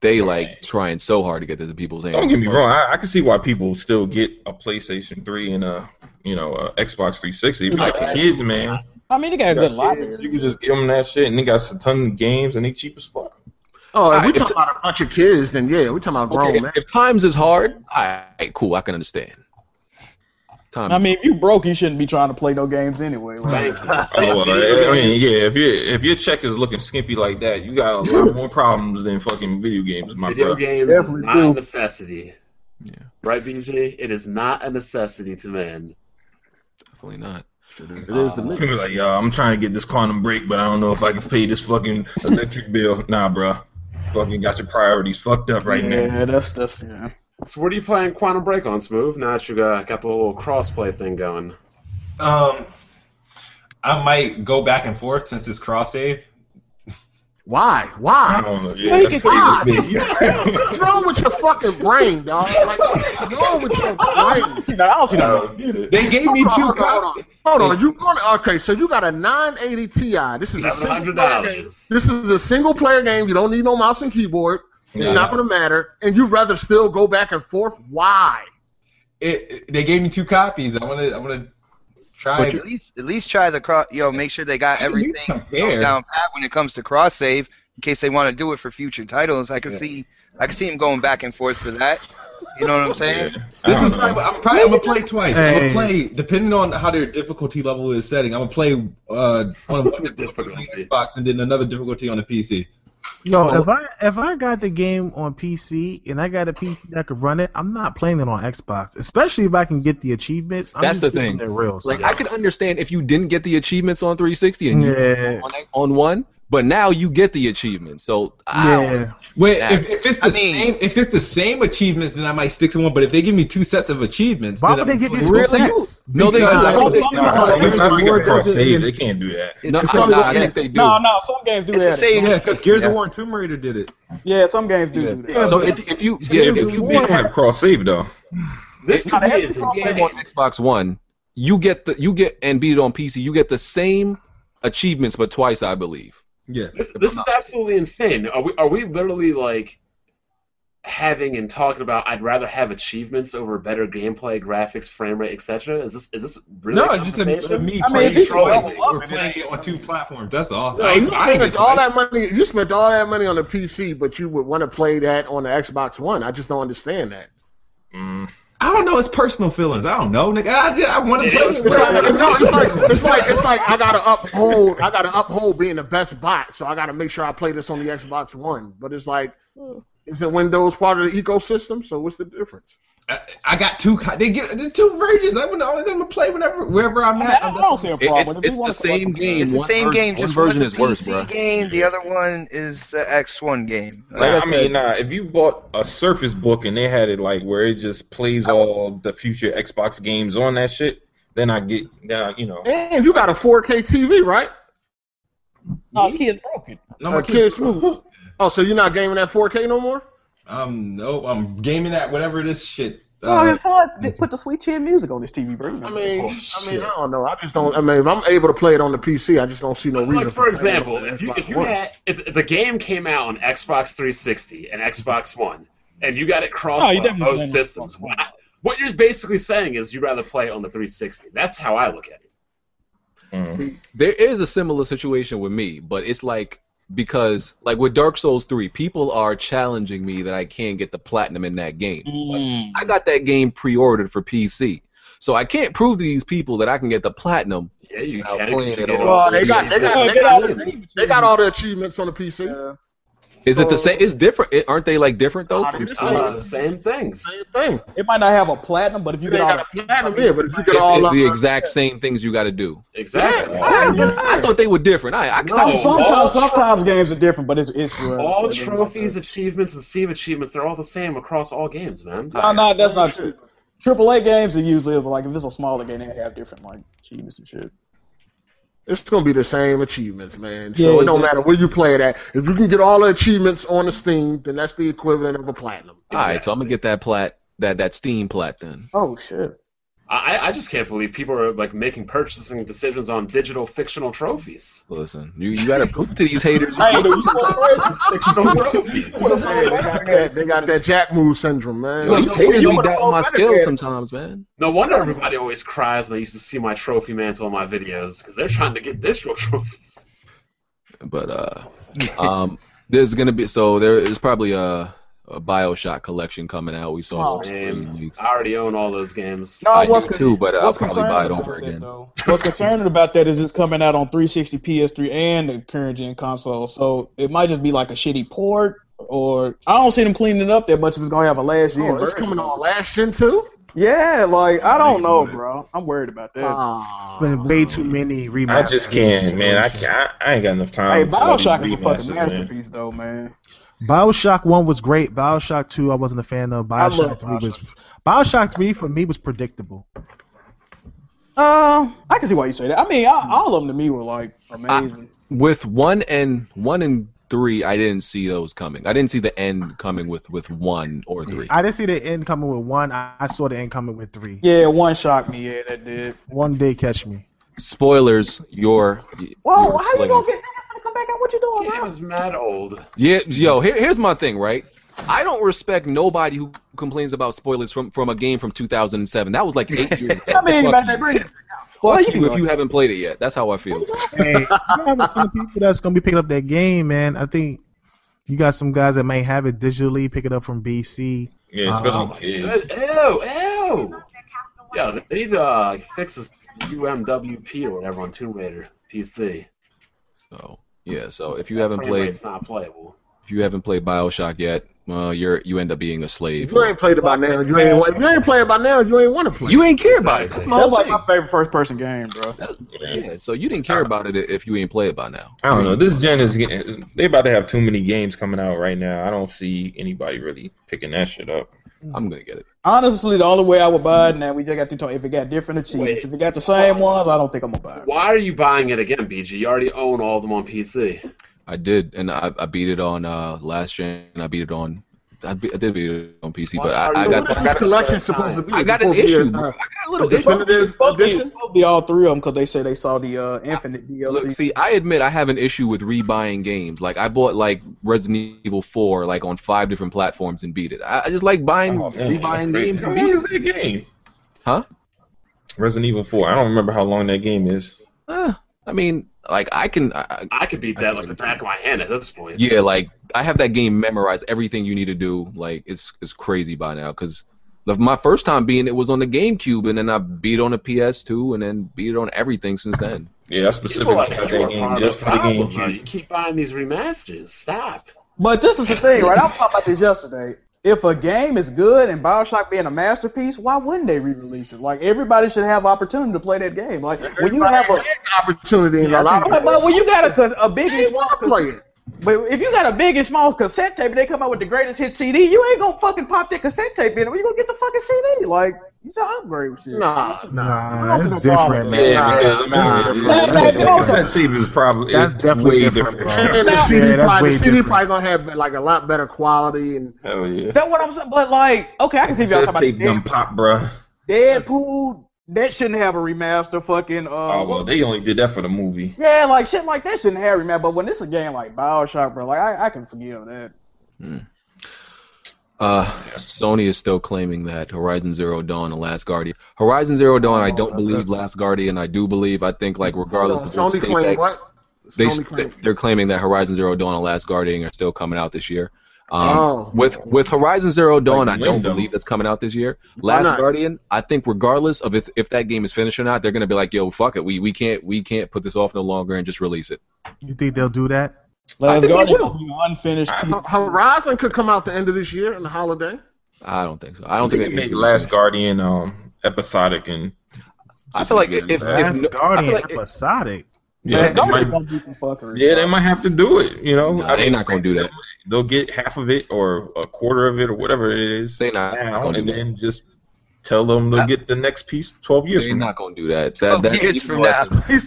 they like trying so hard to get this in people's hands. Don't get me wrong. I, I can see why people still get a PlayStation 3 and a you know a Xbox 360. If you got the kids, man, I mean, they got a good got library. you can just give them that shit, and they got a ton of games, and they cheap as fuck. Oh, if we Alright, talking about a bunch of kids, then yeah, we talking about grown Okay, man. if, if times is hard, all right, cool, I can understand. Times I mean, if you broke, you shouldn't be trying to play no games anyway. Like, <laughs> <laughs> Oh, well, I mean, yeah. If your if your check is looking skimpy like that, you got a lot more problems than fucking video games, my Video bro. games is Definitely not true. a necessity. Yeah. Right, BJ? It is not a necessity to men. definitely not. It is the Uh, <laughs> People like, yo, I'm trying to get this quantum break, but I don't know if I can pay this fucking electric bill. Nah, bro. Fucking got your priorities fucked up right now. yeah, that's that's yeah. So what are you playing Quantum Break on, Smooth? Now that you got, got the little crossplay thing going. Um, I might go back and forth since it's cross save. Why? I Why? don't know. Yeah, Why? crazy. What's wrong with your fucking brain, dog? Like, what's wrong with your brain? I don't see that. I don't see that. don't get it. They gave me Hold two on, hold on, copies. hold on. Hold on, you going okay? So you got a 980 Ti. This is a single player game. This is a single player game. You don't need no mouse and keyboard. It's Yeah. not going to matter, and you'd rather still go back and forth. Why? It, it- they gave me two copies. I want to. I want to try. At least, at least try the cross. Yo, make sure they got I everything down pat when it comes to cross save, in case they want to do it for future titles. I can see, I can see him going back and forth for that. You know what I'm saying? Yeah. This is probably. I'm probably. I'm gonna play twice. I'm gonna play depending on how their difficulty level is setting. I'm gonna play uh, on one <laughs> difficulty on the Xbox and then another difficulty on the PC. Yo, Oh. if I if I got the game on PC and I got a PC that could run it, I'm not playing it on Xbox. Especially if I can get the achievements. I'm That's the thing. real. So. Like I could understand if you didn't get the achievements on 360 and you yeah, on, on one, but now you get the achievements. So yeah. Wait, Yeah. if, if it's the I mean- same, if it's the same achievements, then I might stick to one. But if they give me two sets of achievements, Why then would I'm they give you playing- two Really? sets? No, they- Because I I don't don't think- think- Nah, Here's every time the we got word cross doesn't- save, they can't do that. no, It's I, nah, I think they do. No, no, some games do It's the that. same- Yeah, because Gears of War and Tomb Raider did it. Yeah, some games do Yeah. do that. So if, if you it's yeah, if, if you You beat War. have cross save though. This to me is insane. on Xbox One, you get the you get and beat it on PC, you get the same achievements, but twice, I believe. Yeah. This, this is absolutely insane. Are we are we literally like having and talking about? I'd rather have achievements over better gameplay, graphics, frame rate, etc. Is this is this really? No, it's just a, a me I mean, playing if you choice. We're playing it on two platforms. That's all. No, I, you I spent all that money. You spent all that money on the PC, but you would want to play that on the Xbox One. I just don't understand that. Mm. I don't know. It's personal feelings. I don't know, nigga. I, I want to play. It's like, no, it's like it's like it's like I gotta uphold I gotta uphold being the best bot, so I gotta make sure I play this on the Xbox One. But it's like, hmm. is it Windows part of the ecosystem? So what's the difference? I, I got two. They get the two versions. I'm gonna, I'm gonna play whenever wherever I'm I, mean, at. I don't see a problem. it's If it's the same game. It's the same ver- game. one Just version is a worse, PC bro. game. The other one is the X1 game. Like I I, mean, nah, if you bought a Surface Book and they had it like where it just plays all the future Xbox games on that shit, then I get, then I, you know, And you got a 4K TV, right? No, his kid's broken. No, Uh, my kids kids. move. Oh, so you're not gaming at 4K no more? Um, nope. I'm gaming at whatever this shit. Oh, Uh, his son they put the sweet chin music on his TV, bro. I mean, Oh, I mean, I don't know. I just don't. I mean, if I'm able to play it on the PC, I just don't see no reason. Like for playing it example, if you if you had if, if the game came out on Xbox 360 and Xbox One, and you got it crossed Oh, on both systems, what, what you're basically saying is you'd rather play it on the 360. That's how I look at it. mm. There is a similar situation with me, but it's like because like with Dark Souls 3, people are challenging me that I can't get the platinum in that game. Mm. I got that game pre-ordered for PC. So I can't prove to these people that I can get the platinum. Yeah, you Without can. playing it get all Well, they got they got they all got, the they, got all the achievements on the PC. Yeah. Is it the same? It's different. It- Aren't they like different though? From they're Steam? Uh, the same things. Same thing. It might not have a platinum, but if you You get all got the a platinum here, but if you get It's, all it's of the the- exact same things you got to do. Exactly. I thought they were different. I, I, No. Some, all sometimes, tro- sometimes games are different, but it's it's uh, All it's- trophies, achievements, and Steam achievements, they're all the same across all games, man. No, no, that's not true. Triple A games are usually but like if it's a smaller game, they have different like achievements and shit. It's gonna be the same achievements, man. Yeah, So it don't yeah. matter where you play it at. If you can get all the achievements on the Steam, then that's the equivalent of a platinum. All right, so I'm gonna get that plat, that that Steam plat then. Oh shit! I, I just can't believe people are like making purchasing decisions on digital fictional trophies. Listen, you, you gotta prove to these haters. I <laughs> fictional trophies. Hey, they, got that, they got that Jack move syndrome, man. Yo, these haters You be would've doubting my skills games. sometimes, man. No wonder everybody always cries when they used to see my trophy mantle in my videos because they're trying to get digital trophies. But uh, um, there's gonna be so there is probably a, a Bioshock collection coming out. We saw Oh, some man. I already own all those games. No, I what's do too, but I'll probably buy it over about that, again. <laughs> What's concerning about that is it's coming out on 360, PS3, and the current gen console. So it might just be like a shitty port, or I don't see them cleaning it up that much if it's gonna have a last gen. Oh, it's coming on last gen too. Yeah, like I don't know, bro. I'm worried about that. Ah. been way too many remakes. I just can't, man. I can't. I, I ain't got enough time. hey, for all these Bioshock is a fucking remasters, man. masterpiece, though, man. Bioshock One was great. Bioshock Two, I wasn't a fan of. I love Bioshock Three was. Bioshock. Bioshock Three for me was predictable. Uh, I can see why you say that. I mean, all, all of them to me were like amazing. With one and one and three, I didn't see those coming. I didn't see the end coming with with one or three. I didn't see the end coming with one. I, I saw the end coming with three. yeah, one shocked me. Yeah, that did. One day catch me. Spoilers, your. Whoa, your how you gonna get niggas gonna come back out? What you doing, Game bro? is mad old. Yeah, yo, here, here's my thing, right? I don't respect nobody who complains about spoilers from, from a game from 2007. That was like eight years <laughs> ago. I mean, Fuck man, you. they bring it. Fuck Well, you you if you haven't played it yet. That's how I feel. <laughs> Hey, you have a ton of people that's gonna be picking up that game, man. I think you got some guys that may have it digitally, pick it up from BC. Yeah, especially kids. Ew, ew. Yeah, they need to uh, fix this UWP or whatever on Tomb Raider PC. So yeah, so if you haven't Frame played rate's not playable. if you haven't played Bioshock yet, well, you're you end up being a slave. If you ain't played it by now, you ain't. If you ain't playing it by now, you ain't want to play. You ain't care about it. That's my That's like my favorite first person game, bro. Yeah, so you didn't care about it if you ain't play it by now. I don't know. This gen is getting. They about to have too many games coming out right now. I don't see anybody really picking that shit up. I'm gonna get it. Honestly, the only way I would buy it now, we just got to talk. If it got different achievements, Wait. if it got the same ones, I don't think I'm gonna buy it. Why are you buying it again, BG? You already own all of them on PC. I did, and I, I beat it on uh, last gen. and I beat it on I, be, I did beat it on PC, Why but I, I got What's this collection supposed to be? I got an supposed to be issue. a, bro. uh, I got a little issue. definitive It's supposed to be- edition? it's supposed to be all three of them because they say they saw the uh, Infinite DLC. Look, see, I admit I have an issue with rebuying games. Like I bought like Resident Evil 4 like on five different platforms and beat it. I, I just like buying Oh, man, rebuying games How long is that game? Huh? Resident Evil 4. I don't remember how long that game is. Eh, I mean, like I can. I, I- I could beat that like the back of my hand at this point. yeah, like I have that game memorized. Everything you need to do. Like it's it's crazy by now because. My first time being it was on the GameCube, and then I beat it on the PS2, and then beat it on everything since then. Yeah, I People specifically like that game just for the the problem, bro. GameCube. You keep buying these remasters. Stop. But this is the thing, right? I <laughs> was talking about this yesterday. If a game is good and Bioshock being a masterpiece, why wouldn't they re-release it? Like everybody should have opportunity to play that game. Like when you have a, opportunity and a lot of but, but when you got a, a big and small, want to play it. but if you got a big and small cassette tape, and they come out with the greatest hit CD. You ain't gonna fucking pop that cassette tape in. Where you gonna get the fucking CD? Like you should upgrade with shit. Nah, nah. Nah, That's that's different, man. Yeah, because Nah, the nah, cassette nah, nah. cassette tape is probably That's definitely way different, different. bro. And the Now- CD, Yeah, that's probably, way the CD different. probably gonna have like a lot better quality and Hell yeah. That's what I'm saying. But like, okay, I can see if y'all Cassette talking tape about done pop, bruh. Deadpool. That shouldn't have a remaster. Fucking. Uh, Oh well, they only did that for the movie. Yeah, like shit like that shouldn't have remaster. But when it's a game like Bioshock, bro, like I, I can forgive that. Uh, Sony is still claiming that Horizon Zero Dawn and Last Guardian. Horizon Zero Dawn, I don't believe. Last Guardian, I do believe. I think like regardless of what Sony state claim that- what? they Sony claim- they're claiming that Horizon Zero Dawn and Last Guardian are still coming out this year. Um, Oh. With with Horizon Zero Dawn, Like I don't believe that's coming out this year. Last? Guardian, I think regardless of if if that game is finished or not, they're gonna be like, yo, fuck it, we we can't we can't put this off no longer and just release it. You think they'll do that? Last think they Guardian will. will be unfinished. piece. Horizon could come out the end of this year in the holiday. I don't think so. I don't I think think they they made Last Guardian um episodic and. I feel like if, if, Last no- I Guardian feel like episodic. Yeah, Last they Guardian's might, gonna be some fuckery. yeah, they might have to do it. You know, Nah, they're not gonna do that. They'll get half of it or a quarter of it or whatever it is. They not now, gonna and do that. then just tell them they'll get the next piece twelve years They're from not gonna do that. That, that years even from though that's a- He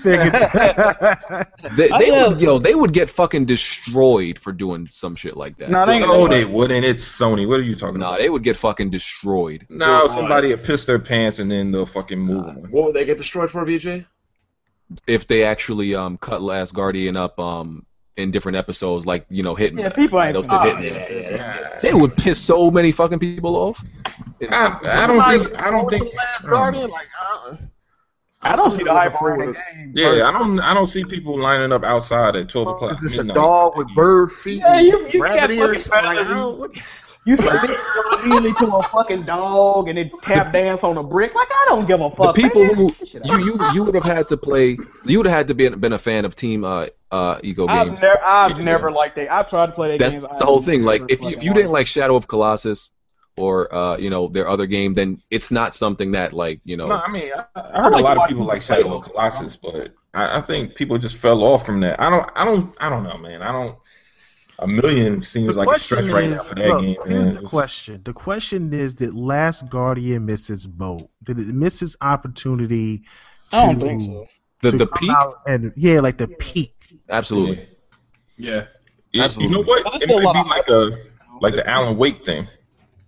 They, they would, yo, they would get fucking destroyed for doing some shit like that. Nah, they ain't No, gonna- they wouldn't. It's Sony. What are you talking Nah, about? they would get fucking destroyed. No, somebody will piss their pants and then they'll fucking move on. What would they get destroyed for, VJ? If they actually um cut Last Guardian up um in different episodes, like you know, hitting. Yeah, people ain't those finna- hitting Oh, it. yeah, yeah, yeah. They would piss so many fucking people off. It's- I, I don't think. I don't think. Last Guardian, like uh, I don't see the hype around forward. the game. Yeah, I don't. I don't see people lining up outside at twelve o'clock. Is this a dog with bird feet? Yeah, and you- you got rabbit fucking ears? Like, I feathers. don't- what- You see me immediately to a fucking dog and then tap dance on a brick. Like I don't give a fuck. the fuck. people man. who Get shit out. you you you would have had to play. You would have had to be been a fan of Team uh uh Ico I've Games. never, I've Yeah. never liked that. I've tried to play that That's game. the whole thing. Like if you, if you didn't like Shadow of Colossus or uh you know their other game, then it's not something that like you know. No, I mean, I, I heard a like lot of people like people Shadow play of Colossus, but I, I think people just fell off from that. I don't. I don't. I don't know, man. I don't. A million seems like a stretch right now for that look, game, here's man. the question. The question is, did Last Guardian miss its boat? Did it miss its opportunity to, I don't think so. the the peak, and yeah, like the peak. absolutely. Yeah. Yeah, you know what? But It a lot might of be like a like the Alan Wake thing.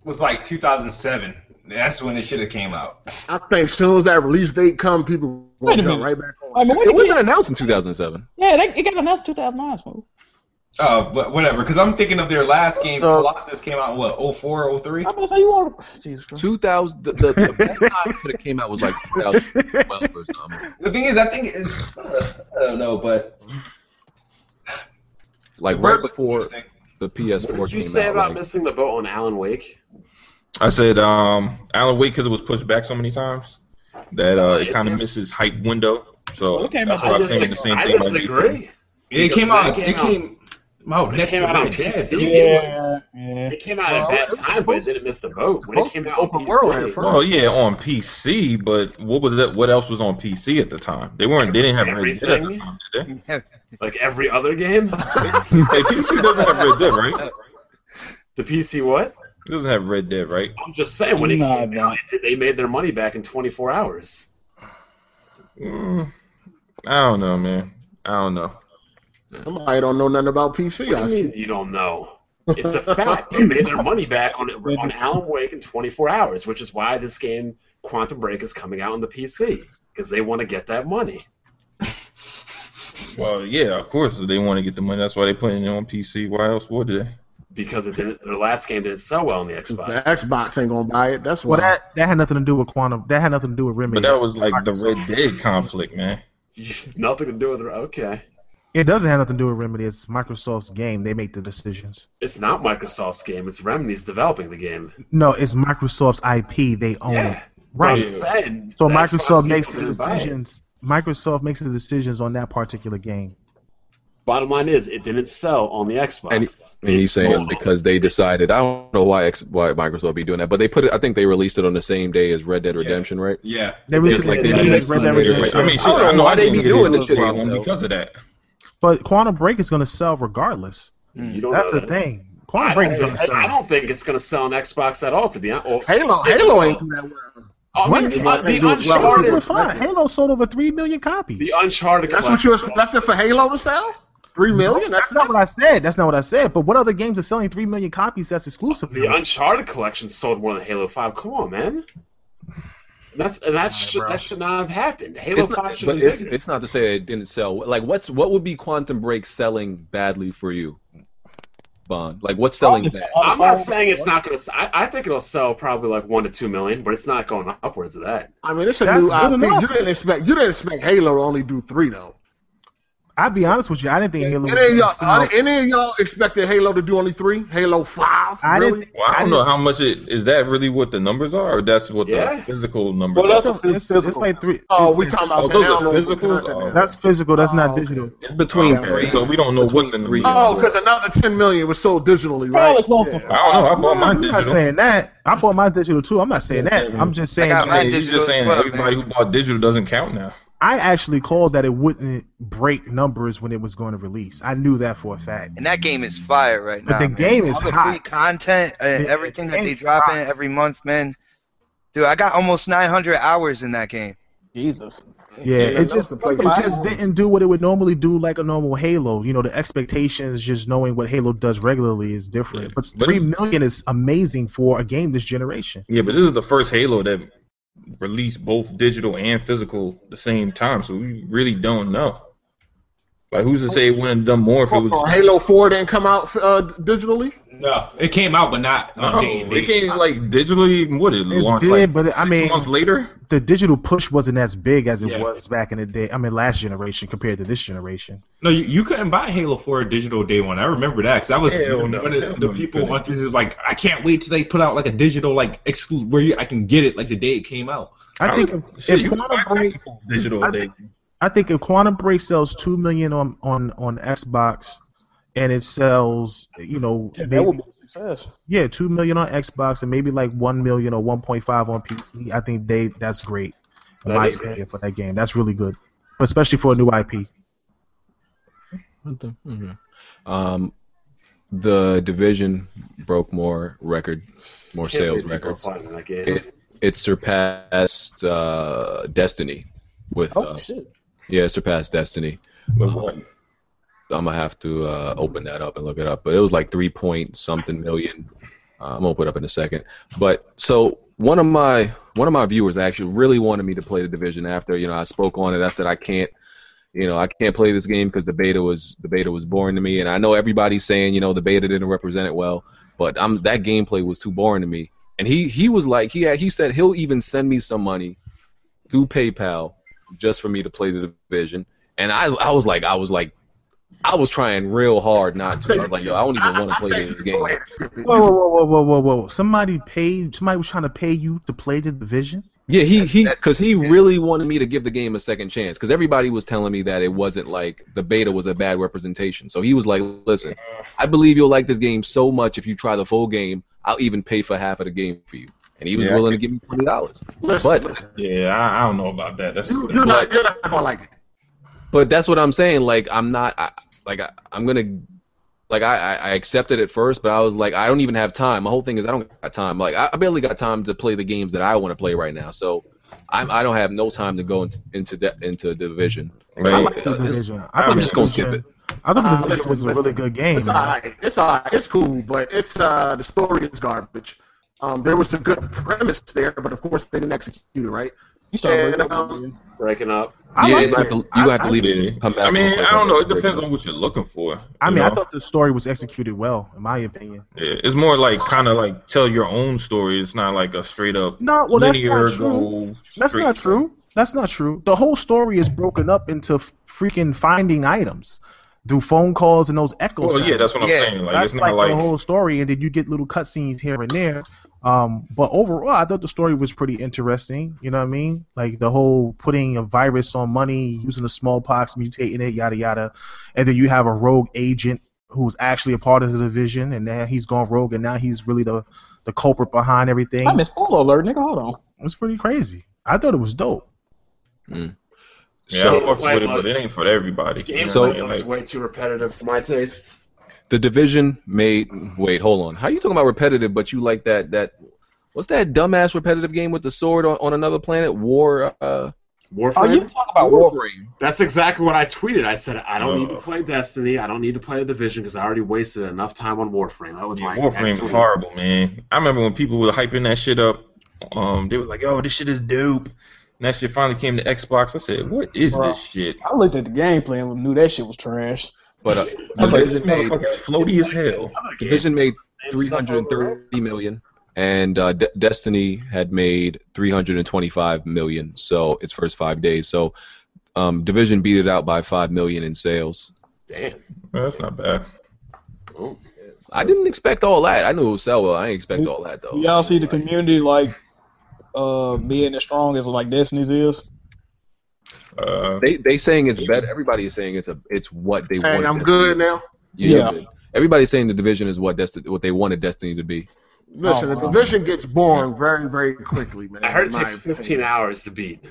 was like 2007. That's when it should have came out. I think as soon as that release date come, people will jump minute. right back on. I mean, It wasn't announced in 2007. yeah, they, it got announced 2009. Smooth. Oh, but whatever. Because I'm thinking of their last game. So- Colossus came out in what 04, 03? I'm gonna say you want. Jesus Christ. 2000. The, the, the best time that it came out was like 2012 or something. The thing is, I think it's uh, I don't know, but Like right before the PS4 What did you came say out. about like- missing the boat on Alan Wake? I said um, Alan Wake because it was pushed back so many times that uh, it It kind of did. misses hype window. So It came that's out- why I I'm saying the same I thing. about disagree. It came out. It came. Oh, When it next came to out on Red Dead, PC, dude. it was. yeah. It came out at Well, a bad it was time, but it didn't miss the boat. When it came to out on open PC, world at first. Well, yeah, on PC, but what was that? What else was on PC at the time? They weren't. They didn't have Red Dead at the Everything? time, did they? like every other game. <laughs> Hey, PC doesn't have Red Dead, right? The PC what? It doesn't have Red Dead, right? I'm just saying when it Nah, came nah. out, it- they made their money back in 24 hours. Mm, I don't know, man. I don't know. Somebody don't know nothing about PC. What I do you see. you don't know? It's a fact. They made their money back on on Alan Wake in 24 hours, which is why this game Quantum Break is coming out on the PC because they want to get that money. Well, yeah, of course they want to get the money. That's why they putting it on PC. Why else would they? Because it didn't. Their last game didn't sell well on the The Xbox. Xbox ain't gonna buy it. That's why. Well, that that had nothing to do with quantum. That had nothing to do with Remedy. But that was like the Red Dead conflict, man. <laughs> Nothing to do with it. Okay, It doesn't have nothing to do with Remedy. It's Microsoft's game. They make the decisions. it's not Microsoft's game. It's Remedy's developing the game. No, it's Microsoft's IP. They own Yeah, it. Right. Saying So Microsoft makes the didn't buy it. decisions. Microsoft makes the decisions on that particular game. Bottom line is, it didn't sell on the Xbox. And, and he's saying because they decided. I don't know why X, why Microsoft be doing that, but they put it. I think they released it on the same day as Red Dead Redemption, right? Yeah. They It's recently like they they released did Red Dead later. Redemption. I mean, I don't know why they be doing it's this shit because of that. But Quantum Break is going to sell regardless. you don't That's know the that. thing. I Quantum Break is don't, going to think, I don't think it's going to sell on Xbox at all. To be honest, Halo, Halo ain't do that well. I mean, What? uh, the do it well. Uncharted, fine. Halo sold over three million copies. the Uncharted. That's what you expected for Halo to sell? Three million? That's That's not what I said. That's not what I said. But what other games are selling three million copies? That's exclusive. The Uncharted collection sold more than Halo Five. Come on, man. That's and that should bro. that should not have happened. Halo It's Five not, should but have it's, bigger. it's not to say it didn't sell. Like, what's what would be Quantum Break selling badly for you, Bond? Like, what's selling bad? I'm not saying it's not going to. I, I think it'll sell probably like one to two million, but it's not going upwards of that. I mean, it's a That's new IP. enough. You didn't expect you didn't expect Halo to only do three though. I'll be honest with you. I didn't think Halo. Any was of y'all, gonna any of y'all expected Halo to do only three? Halo Five? I really? didn't. Well, I don't know how much it is. That really what the numbers are, or that's what Yeah. the physical numbers Well, that's are? a It's, it's, it's like three. Oh, we talking about Oh, the those are downloadable physicals? Oh. That's physical. That's Oh, not okay. digital. It's between oh, Okay, three. so we don't know what the Between three. Oh, because another ten million was sold digitally, right? Probably close to I don't know. I bought I'm my not saying that. I bought my digital too. I'm not saying that. I'm just saying. got I mine mean, you're just saying everybody who bought digital doesn't count now. I actually called that it wouldn't break numbers when it was going to release. I knew that for a fact. And that game is fire right But now. the man. game is All the hot. free content and The- everything the that they drop hot. in every month, man. Dude, I got almost 900 hours in that game. Jesus. Yeah, Yeah, it just it place. just didn't do what it would normally do like a normal Halo. You know, the expectations, just knowing what Halo does regularly is different. Yeah. But But three it's- million is amazing for a game this generation. Yeah, but this is the first Halo that released both digital and physical the same time, so we really don't know. Like, who's to say it wouldn't have done more if it was? Oh, Halo Four didn't come out uh, digitally. No, it came out, but not No, on day and it date. came like digitally. What it, It launched did, like but it- I mean- months later. The digital push wasn't as big as it Yeah. was back in the day. I mean, last generation compared to this generation. No, you, you couldn't buy Halo 4 digital day one. I remember that because I was Hell one no. of the, the people couldn't. on 360 was like, I can't wait till they put out like a digital like exclusive where you, I can get it like the day it came out. I think if, Shit, if you can Quantum buy digital. I they, think- I think if Quantum Break sells two million on on on Xbox, and it sells, you know, That maybe- would be a success. yeah, two million on Xbox and maybe like one million or one point five on PC. I think they that's great. In That my is opinion, for that game, that's really good, especially for a new IP. Um, the division broke more record, more Can't sales believe records. playing that game. It, it surpassed uh, Destiny with Oh uh, shit. Yeah, it surpassed Destiny. but Um, what? I'm gonna have to uh, open that up and look it up, but it was like three point something million. Uh, I'm gonna put it up in a second. But so one of my one of my viewers actually really wanted me to play the division after you know I spoke on it. I said I can't, you know, I can't play this game because the beta was the beta was boring to me, and I know everybody's saying you know the beta didn't represent it well, but I'm that gameplay was too boring to me. And he he was like he had, he said he'll even send me some money through PayPal just for me to play the division. And I I was like I was like I was trying real hard not to. I was like, yo, I don't even want to play this <laughs> game. Whoa, whoa, whoa, whoa, whoa, whoa, whoa! Somebody paid. Somebody was trying to pay you to play the division. Yeah, he he because he really wanted me to give the game a second chance because everybody was telling me that it wasn't like the beta was a bad representation. So he was like, listen, I believe you'll like this game so much if you try the full game, I'll even pay for half of the game for you. And he was Yeah. willing to give me twenty dollars. But- listen. Yeah, I, I don't know about that. That's You, you're not you're not gonna like it. But that's what I'm saying. Like I'm not I, like I, I'm gonna like I, I I accepted it first, but I was like I don't even have time. My whole thing is I don't got time. Like I, I barely got time to play the games that I want to play right now. So I'm I don't have no time to go into into de- into division. Right. I like the uh, division. I I'm just gonna skip it. I thought Uh, the listen, was a really good game. It's man. alright. It's alright. It's cool, but it's uh the story is garbage. Um, there was a good premise there, but of course they didn't execute it right. You started And, breaking up um, again. Breaking up. I yeah, like you have to, you have to leave Yeah. it come back. I mean, I don't know. that. It depends on what you're looking for. I you mean, I thought the story was executed well, in my opinion. Yeah, it's more like kind of like tell your own story. It's not like a straight up No, well, that's not true. That's not true. That's not true. The whole story is broken up into freaking finding items through phone calls and those echo Well, yeah, that's what I'm Yeah, saying. Like That's it's like, not like the whole story, and then you get little cutscenes here and there. Um, but overall, I thought the story was pretty interesting. You know what I mean? Like the whole putting a virus on money, using the smallpox, mutating it, yada yada, and then you have a rogue agent who's actually a part of the division, and now he's gone rogue, and now he's really the the culprit behind everything. I missed spoiler alert, nigga. Hold on. It's pretty crazy. I thought it was dope. yeah, So- I fucks with it, but it ain't for everybody. You Game So- I so, was way too repetitive for my taste. The division made. Wait, hold on. How are you talking about repetitive? But you like that? That what's that dumbass repetitive game with the sword on, on another planet? War. Uh, Warframe. Oh, you talking about Warframe? Warframe. That's exactly what I tweeted. I said I don't need to Uh. play Destiny. I don't need to play the Division because I already wasted enough time on Warframe. That was yeah, my Warframe exact was horrible, man. I remember when people were hyping that shit up. Um, they were like, "Oh, this shit is dope." And that shit finally came to Xbox. I said, "What is Bro. this shit?" I looked at the gameplay and knew that shit was trash. But uh, I was like, "This division made floaty as hell." division made Same three stuff hundred and over, right? thirty million, and uh, De- Destiny had made three hundred and twenty-five million. So its first five days. So um, division beat it out by five million in sales. Damn. Well, that's not bad. Oh, I didn't expect all that. I knew it would sell well. I didn't expect all that though. Y'all see the community like uh being as strong as like Destiny's is? Uh, They they saying it's better. Everybody is saying it's a it's what they Hey, want. I'm good now. Yeah. Yeah. Everybody's saying the division is what Destiny, what they wanted Destiny to be. Listen, Oh, the wow. division gets boring very, very quickly, man. I heard it in takes 15 opinion. hours to beat.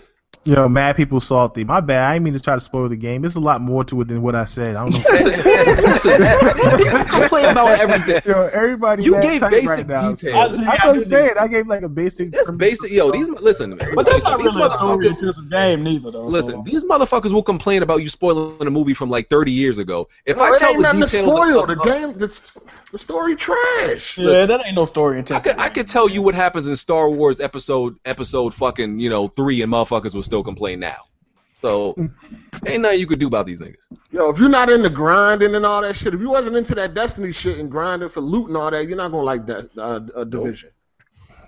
You know, mad people salty. My bad. I didn't mean to try to spoil the game. There's a lot more to it than what I said. I don't know. <laughs> Listen, listen, you complain about everything. Yo, everybody You gave basic right now. details. That's what I'm saying. I gave like a basic. That's basic. Yo, these listen. But that's not really a story intensive game neither though. Listen, so. these motherfuckers will complain about you spoiling a movie from like 30 years ago. If No, I tell ain't the nothing to details, spoil. of, The game, the, the story trash. yeah, that ain't no story I could, I could tell you what happens in Star Wars episode episode fucking you know three, and motherfuckers will still complain now. So ain't nothing you could do about these niggas. Yo, if you're not into grinding and all that shit, if you wasn't into that Destiny shit and grinding for loot and all that, you're not gonna like that uh, uh, division.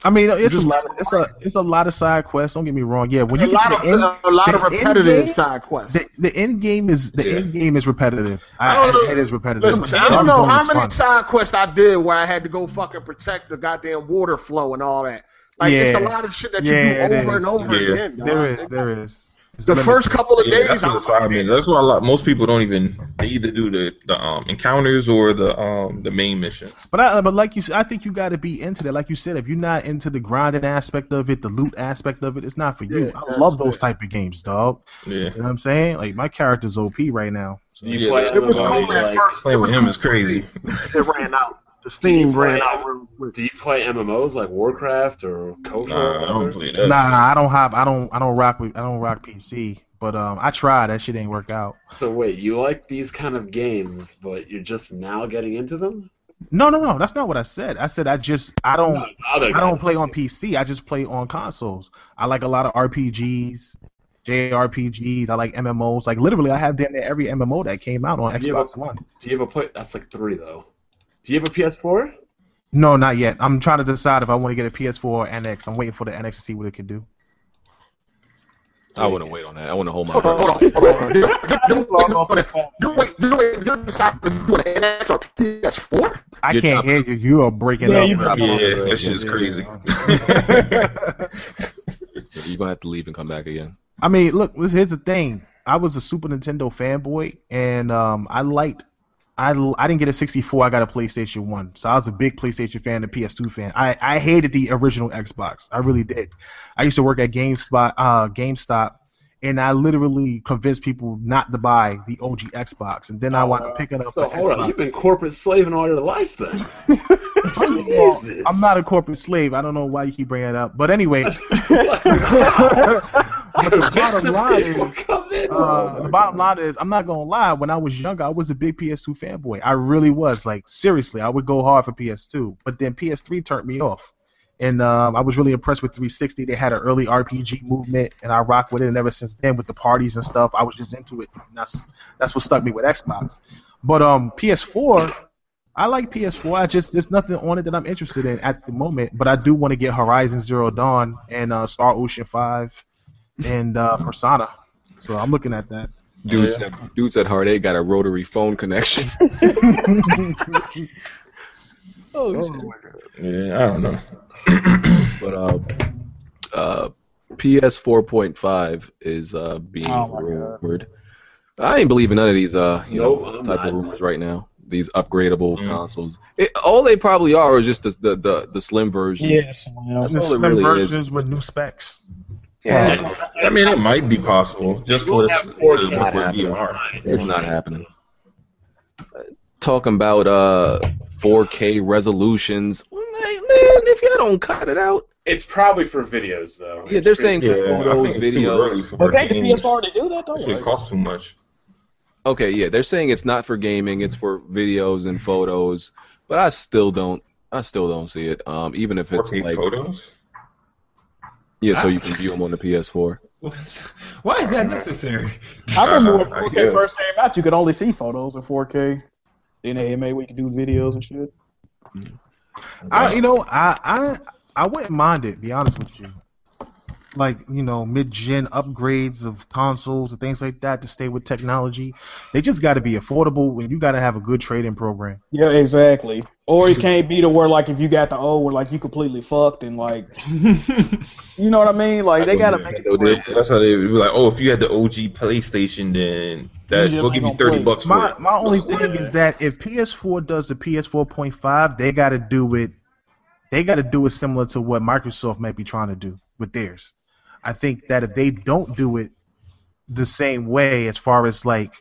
I mean, it's a lot. Of, it's a it's a lot of side quests. Don't get me wrong. Yeah, when a you get lot of end, a lot of repetitive game- side quests. the, the end game is the Yeah. end game is repetitive. I I, don't know. I, it is repetitive. Listen, I don't know zone how is many fun. side quests I did where I had to go fucking protect the goddamn water flow and all that. Like it's a Yeah. lot of shit that Yeah, you it do over is. and over Yeah. again. dog. There is, there is. It's The limited. first couple of Yeah, days, that's what I the was side like, missions. That's why a lot. Most people don't even. They either do the the um encounters or the um the main mission. But I, but like you said, I think you got to be into that. Like you said, if you're not into the grinding aspect of it, the loot aspect of it, it's not for you. I that's love those type of games, dog. Yeah, You know what I'm saying? Like my character's OP right now. So. Yeah, it was MMOs cool at like, first. playing with him is crazy. It ran out. The steam you ran out real quick. Do you play MMOs like Warcraft or Kotor? Nah, I don't play that. Nah, nah, I don't hop. I don't. I don't rock with. I don't rock PC. But um, I tried. That shit ain't work out. So wait, you like these kind of games, but you're just now getting into them? No, no, no. That's not what I said. I said I just. I don't. No, other I don't play on PC. I just play on consoles. I like a lot of RPGs, JRPGs. I like MMOs. Like literally, I have damn near every MMO that came out on Yeah, Xbox but- One. Do you have a play? That's like three though. Do you have a PS4? No, not yet. I'm trying to decide if I want to get a PS4 or NX. I'm waiting for the NX to see what it can do. I wouldn't wait on that. I want to hold my Hold on, breath. hold on, hold on. <laughs> You- you- You wait, you wait, you decide to do an NX or PS4? I You're can't chopping. hear you. You are breaking Yeah, up. you bro. breaking Yeah, up. that shit's crazy. <laughs> You're gonna have to leave and come back again. I mean, look. this- Here's the thing. I was a Super Nintendo fanboy, and um, I liked. I, I didn't get a 64. I got a PlayStation One, so I was a big PlayStation fan and PS2 fan. I, I hated the original Xbox. I really did. I used to work at GameSpot, uh, GameStop, and I literally convinced people not to buy the OG Xbox, and then I wound up picking up So hold on, you've been corporate slaving all your life then. <laughs> I'm not a corporate slave. I don't know why you keep bringing it up, but anyway. <laughs> <laughs> But the bottom line is, uh, the bottom line is, I'm not gonna lie. When I was younger, I was a big PS2 fanboy. I really was. Like seriously, I would go hard for PS2. But then PS3 turned me off, and um, I was really impressed with 360. They had an early RPG movement, and I rock with it. And ever since then, with the parties and stuff, I was just into it. And that's that's what stuck me with Xbox. But um, PS4. I like PS4. I just there's nothing on it that I'm interested in at the moment, but I do want to get Horizon Zero Dawn and uh, Star Ocean Five and uh, Persona. So I'm looking at that. Dude said, dude said Hard Eight got a rotary phone connection. <laughs> <laughs> oh, shit. Yeah, I don't know. <clears throat> But uh, uh, PS 4.5 is uh being Oh my rumored. I ain't believing none of these uh you Nope, know I'm type not. of rumors right now. These upgradable Mm. consoles. It, all they probably are is just the the the, the slim versions. Yes. That's The all it slim really is. versions with new specs. Yeah, I mean, it might be possible just for We'll this have 4K to work with happen. VR. it's not happening. Talking about uh 4K resolutions. Man, if y'all don't cut it out. It's probably for videos though. Yeah, they're It's saying pretty- for Yeah, photos, it's too videos. for But can't the games. PS4 already do that though? It should Like, cost too much. Okay, yeah, they're saying it's not for gaming, it's for videos and photos, but I still don't I still don't see it. Um even if it's 4K like photos. Yeah, so you can view them on the PS4. <laughs> Why is that necessary? I remember when 4K guess. <laughs> first came out, you could only see photos in 4K. Then AMA, we could do videos and shit. I, you know, I, I, I wouldn't mind it. Be honest with you. Like you know, mid-gen upgrades of consoles and things like that to stay with technology. They just got to be affordable, and you got to have a good trade-in program. Yeah, exactly. Or it <laughs> can't be to where like if you got the old where like you completely fucked and like <laughs> you know what I mean? Like they gotta make it to That's how they be like, oh, if you had the OG PlayStation, then that You just we'll give you thirty play. bucks for My it. my only thing is that if PS4 does the PS4.5, they got to do it. They got to do it similar to what Microsoft might be trying to do with theirs. I think that if they don't do it the same way, as far as like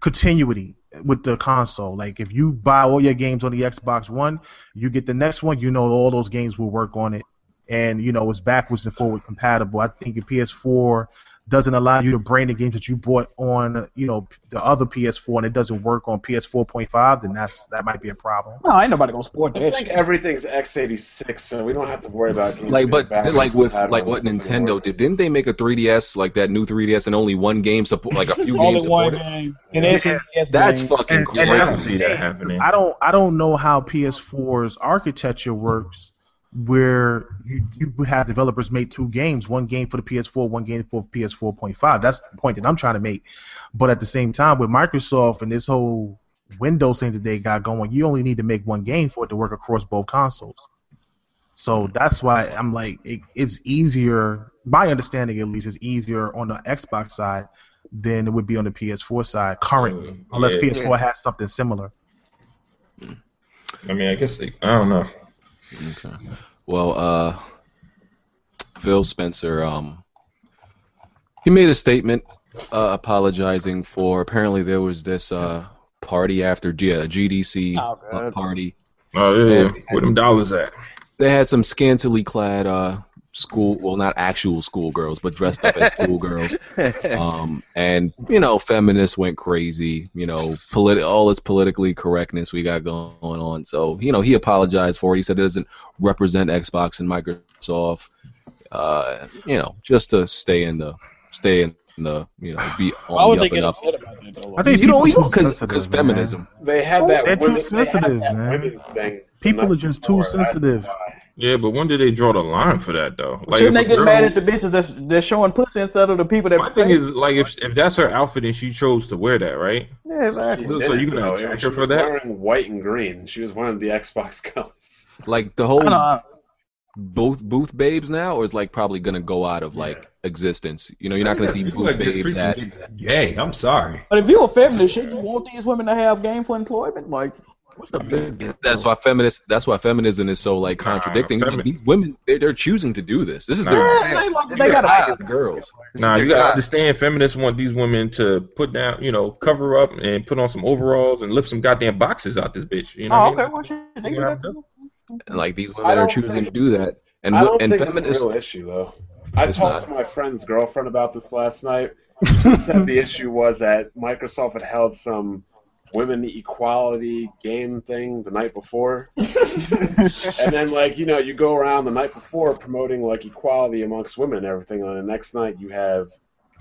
continuity with the console, like if you buy all your games on the Xbox One, you get the next one, you know all those games will work on it, and you know it's backwards and forward compatible. I think if PS4 doesn't allow you to bring the games that you bought on, you know, the other PS4 and it doesn't work on PS4.5, then that's that might be a problem. No, ain't nobody gonna support I that think everything's x86, so we don't have to worry about games Like but backwards like with like what Nintendo did, didn't they make a 3DS like that new 3DS and only one game support like a few <laughs> games Only one supported? game. And Yeah. SNES That's games. fucking And- great. and I that's can the see that happening. I don't I don't know how PS4's architecture works where you, you would have developers make two games, one game for the PS4, one game for PS4.5. That's the point that I'm trying to make. But at the same time, with Microsoft and this whole Windows thing that they got going, you only need to make one game for it to work across both consoles. So that's why I'm like, it, it's easier. My understanding, at least, is easier on the Xbox side than it would be on the PS4 side currently, Mm, unless yeah. PS4 has something similar. I mean, I guess they, I don't know. Okay. Well, uh, Phil Spencer, um, he made a statement uh, apologizing for apparently there was this uh party after G- uh, GDC Oh, uh, party. Oh yeah, where them dollars at? They had some scantily clad uh school, well, not actual schoolgirls, but dressed up as <laughs> schoolgirls. Um, and you know, feminists went crazy. You know, politi- all this politically correctness we got going on. So you know, he apologized for it. He said it doesn't represent Xbox and Microsoft. Uh, you know, just to stay in the stay in the you know be Why on would the they up get and up. upset about that? I think You know, people you because sensitive, man. feminism. They had that. They're too sensitive, they had that man. women thing. People are just too night before, sensitive. Why. Yeah, but when did they draw the line for that though? Like, Shouldn't they a get mad at the bitches that's they're showing pussy instead of the people that? My thing is like if if that's her outfit and she chose to wear that, right? yeah, exactly. So Didn't, you gonna though. attack She her for that? Wearing white and green. She was wearing the Xbox <laughs> colors. Like the whole know, booth booth babes now, or is like probably gonna go out of like existence. You know, you're not gonna see booth like babes freaking at. get- Yay, I'm sorry. But if you're a feminist, shouldn't you want these women to have gainful employment? Like, what's the big? That's why feminist. That's why feminism is so like Nah, contradicting. femi- These women, they're, they're choosing to do this. This is their. Yeah, they like- they gotta- right as the girls. Nah, you gotta God. understand. Feminists want these women to put down, you know, cover up and put on some overalls and lift some goddamn boxes out this bitch. You know Oh, what I oh, okay. mean? Well, shit, they You know that too. And like these women are choosing think- to do that. And I don't and think it's a real issue though. I talked not. to my friend's girlfriend about this last night. <laughs> She said the issue was that Microsoft had held some women equality game thing the night before. <laughs> and then, like, you know, you go around the night before promoting, like, equality amongst women and everything, and the next night you have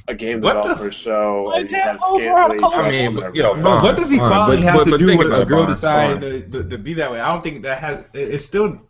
a game What the- developer show, Like, and you have those are our scantily. I mean, yo, women. What does fine, equality have to do think with a girl fine, deciding to, to, to be that way? I don't think that has. It's still.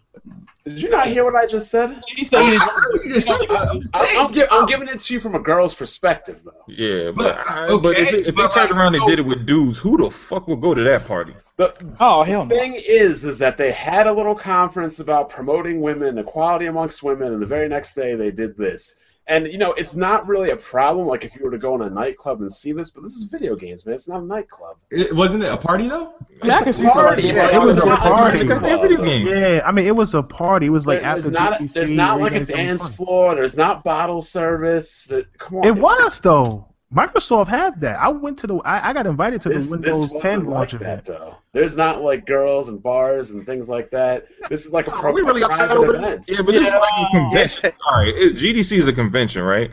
Did you not hear what I just said? He said he I'm, I'm, gi- I'm giving it to you from a girl's perspective, though. Yeah, but But, I- but if, okay, if they but turned around and did it with dudes, who the fuck would go to that party? The Oh hell no. thing is, is that they had a little conference about promoting women, equality amongst women, and the very next day they did this. And you know, it's not really a problem. Like if you were to go in a nightclub and see this, but this is video games, man. It's not a nightclub. It, wasn't it a party though? Yeah, I can see Party, something. but it was it's a party. nightclub. They're video games. Yeah, I mean, it was a party. It was like There- after there's not, GDC, there's not like a dance floor. There's not bottle service. There- come on. It was though. Microsoft had that. I went to the. I, I got invited to This, the Windows wasn't 10 like launch that, event. though. There's not like girls and bars and things like that. This is like a Oh, pro- we really upset over this? event. Yeah, but this is like a convention. All right, it, GDC is a convention, right?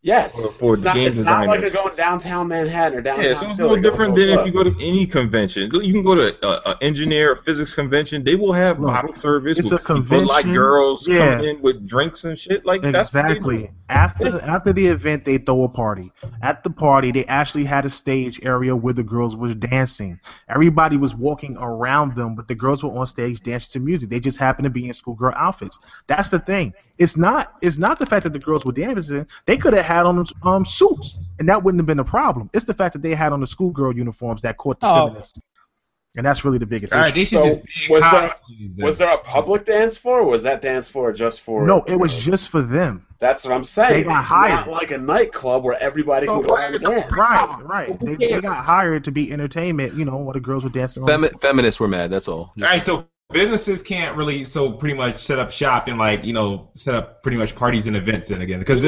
Yes, For- for it's not, game it's not like designers. you're going downtown Manhattan or downtown Yeah, so it's Philly no going different than if you go to any convention. You can go to an engineer or physics convention. They will have Look, bottle service. it's with a people like girls Yeah. coming in with drinks and shit. Like that's what they. Exactly. After after the event, they throw a party. At the party, they actually had a stage area where the girls was dancing. Everybody was walking around them, but the girls were on stage dancing to music. They just happened to be in schoolgirl outfits. That's the thing. It's not it's not the fact that the girls were dancing. They could have had on um suits, and that wouldn't have been a problem. It's the fact that they had on the schoolgirl uniforms that caught the Oh. feminists. And that's really the biggest All right, issue. they should So, just be was there- Was there a public dance floor, or was that dance floor just for? No, it was just for them. That's what I'm saying. They got it's hired. not like a nightclub where everybody can So go why and dance. Right, right. They, they got hired to be entertainment, you know, while the girls were dancing. on Femi- feminists were mad. That's all. All right, so businesses can't really so pretty much set up shop and like you know set up pretty much parties and events then again because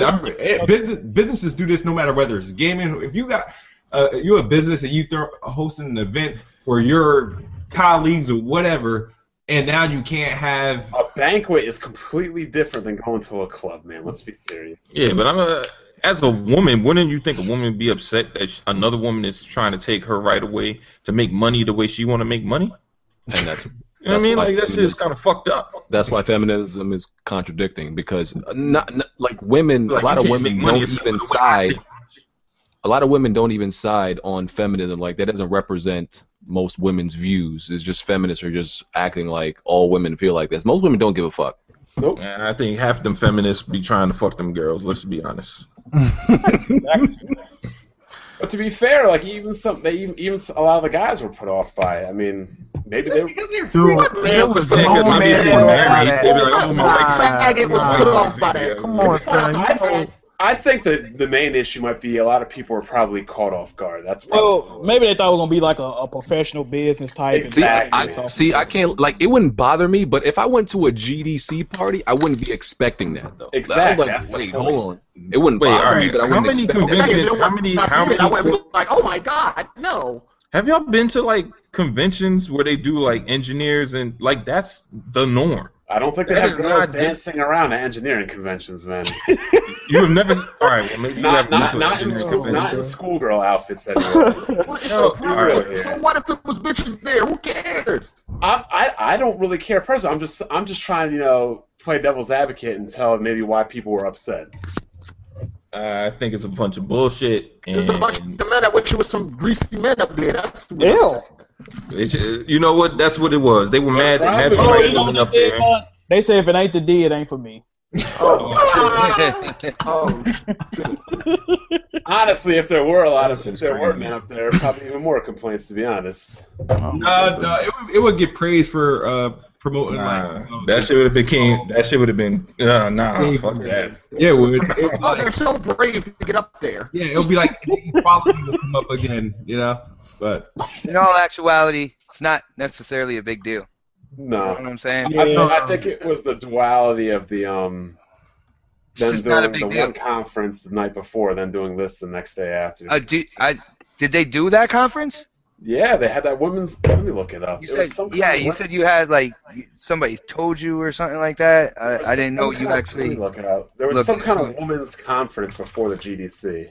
business businesses do this no matter whether it's gaming. If you got uh, you a business and you throw hosting an event for your colleagues or whatever, and now you can't have A banquet is completely different than going to a club, man. Let's be serious. Yeah, but I'm a as a woman, wouldn't you think a woman be upset that sh- another woman is trying to take her right away to make money the way she want to make money? And that's, You know what I mean? why Like that shit is kind of fucked up. that's why feminism is contradicting because not, not like women. Like, a lot of women don't even for the way I side. A lot of women don't even side on feminism. Like that doesn't represent most women's views. It's just feminists are just acting like all women feel like this. Most women don't give a fuck. Nope. And I think half them feminists be trying to fuck them girls. Let's be honest. <laughs> But to be fair, like even some, they even, even a lot of the guys were put off by. it. I mean, maybe they. were Because they're Dude, what, man, it was was no maybe man they were married. They be like, oh, my Nah, wife. faggot was put off by that. Come on, son. <laughs> You I know, think, I think that the main issue might be a lot of people were probably caught off guard. That's probably Well, maybe they thought it was gonna be like a, a professional business type. See, Exactly. I, I- see, I can't like it wouldn't bother me, but if I went to a GDC party, I wouldn't be expecting that though. Exactly, I'm that's the Like, wait, hold on. It wouldn't Wait, bother all me, but I wouldn't how many expect that. conventions- how many- how many I would be people- like, oh my god, no. Have y'all been to like conventions where they do like engineers and like that's the norm? I don't think they That have girls not- dancing around at engineering conventions, man. <laughs> You have never. All right, well maybe you not have not not in engineering school, conventions. not in schoolgirl outfits anyway. <laughs> What- No, so, all right. so what if it was bitches there? Who cares? I, I I don't really care personally. I'm just I'm just trying to you know play devil's advocate and tell maybe why people were upset. Uh, I think it's a bunch of bullshit, There's a bunch and of men that went you with some greasy men up there. That's what Ew. I'm saying. it you know what? That's what it was. They were mad that Probably. Magic Oh, Oh, Mike wasn't up they there. say. They say if it ain't the D, it ain't for me. Oh, <laughs> Honestly, if there were a lot of if there were men up there, probably even more complaints. To be honest, no, no, it would, it would get praised for uh, promoting Nah, like you know, that shit would have been king. That shit would have been. Uh, nah, fuck that. Yeah, it would. It, <laughs> oh, they're so brave to get up there. yeah, it'll be like <laughs> equality will come up again, you know. But <laughs> In all actuality, it's not necessarily a big deal. You know no. what I'm saying? I, think, I think it was the duality of the um. It's Them not a doing the big deal. one conference the night before, then doing this the next day after. Uh, do, I, did they do that conference? Yeah, they had that women's. Let me look it up. You It said, some yeah, you said you had like somebody told you or something like that. I, I didn't know you actually. Let me look it up. There was some kind of women's conference before the GDC.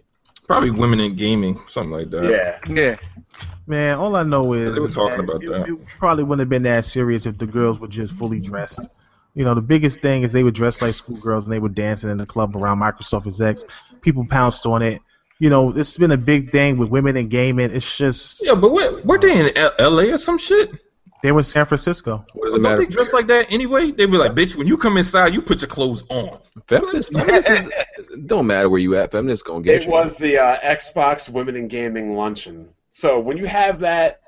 Probably women in gaming, something like that. Yeah. Yeah, Man, all I know is They were talking about it, that. it probably wouldn't have been that serious if the girls were just fully dressed. You know, the biggest thing is they were dressed like schoolgirls and they were dancing in the club around Microsoft Execs. People pounced on it. You know, it's been a big thing with women in gaming. It's just Yeah, but where, weren't they in L- L.A. or some shit? they were in San Francisco. What does it Don't they dress like that anyway? They be like, bitch, when you come inside, you put your clothes on. Feminists, feminists is- <laughs> don't matter where you at. Feminists gonna get It you. It was the uh, Xbox Women in Gaming luncheon. So when you have that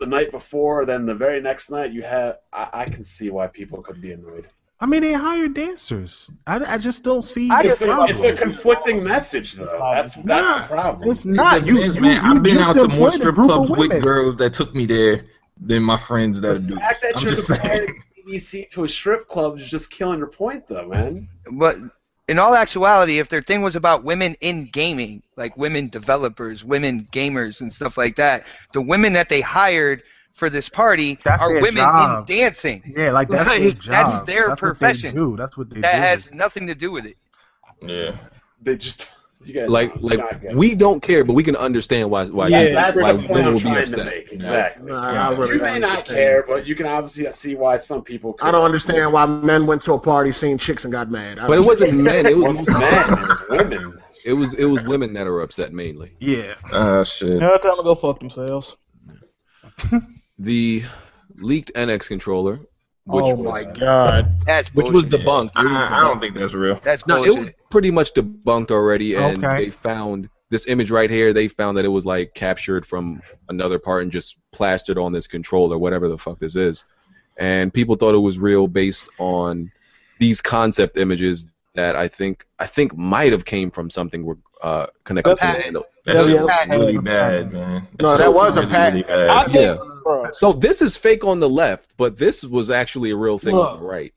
the night before, then the very next night you have. I, I can see why people could be annoyed. I mean, they hired dancers. I, I just don't see I the It's just- a, problem. it's a conflicting message, though. That's that's Nah, the problem. It's not. You, Depends, you, man. you I've been just out to more a strip group clubs with girls that took me there than my friends that The do. fact that I'm you're just comparing saying. <laughs> BBC to a strip club is just killing your point, though, man. but in all actuality, if their thing was about women in gaming, like women developers, women gamers, and stuff like that, the women that they hired for this party That's are women job. in dancing. Yeah, like that's their job. that's their That's what profession. they do. That's what they That do. has nothing to do with it. Yeah. They just you guys like don't- like not get it. we don't care, but we can understand why why, Yeah, people- that's why the point I'm trying to make. Exactly. Nah, I really you don't may not care, but you can obviously see why some people. Could. I don't understand why men went to a party, seen chicks, and got mad. I But it don't- wasn't men. It It was was men, it was women. it was it was women that are upset mainly. Yeah. Ah, shit. Yeah, tell them to go fuck themselves. The leaked NX controller, which oh was my god. That's which was debunked. Was I, I don't think that's real. That's No, bullshit. it was pretty much debunked already, and Okay. they found this image right here. They found that it was like captured from another part and just plastered on this controller, whatever the fuck this is. And people thought it was real based on these concept images that I think I think might have came from something we're uh, connected to That's- Nintendo. That Yeah, shit yeah, was that's- really bad, man. No, That that shit was a really, pat- really bad. I Yeah. bro, So this is fake on the left, but this was actually a real thing on the right.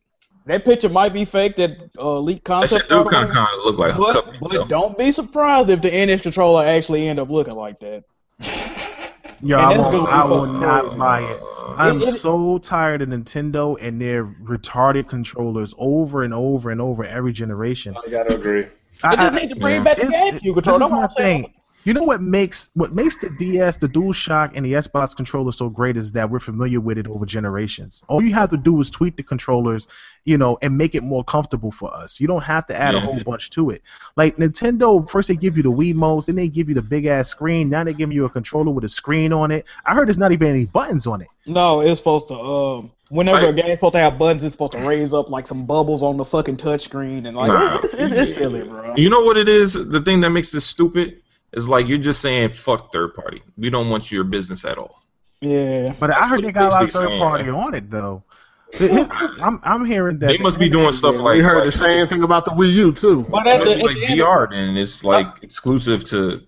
that picture might be fake. That uh, leak concept. do art or kind of, kind of look like But, but don't be surprised if the NX controller actually end up looking like that. <laughs> Yo, And I, that's won't, gonna be I will fucking not crazy. buy it. I'm It- it- so tired of Nintendo and their retarded controllers over and over and over every generation. I gotta agree. I just need to bring yeah. back the It's- GameCube controller. This That's is my I'm saying. thing. You know what makes what makes the DS, the DualShock, and the Xbox controller so great is that we're familiar with it over generations. All you have to do is tweak the controllers, you know, and make it more comfortable for us. You don't have to add a whole bunch to it. Like Nintendo, first they give you the Wii motes, then they give you the big ass screen. Now they give you a controller with a screen on it. I heard there's not even any buttons on it. No, it's supposed to. Um, whenever a game's supposed to have buttons, it's supposed to raise up like some bubbles on the fucking touchscreen, and like Nah. <laughs> it's, it's, it's silly, bro. You know what it is? The thing that makes this stupid is like you're just saying fuck third party. We don't want your business at all. Yeah. But I heard they got a lot of third saying, party man. on it though. It- it- I'm I'm hearing that They must be doing stuff like we heard like, the same thing about the Wii U too. But at the, like at the end, VR, and it's like exclusive to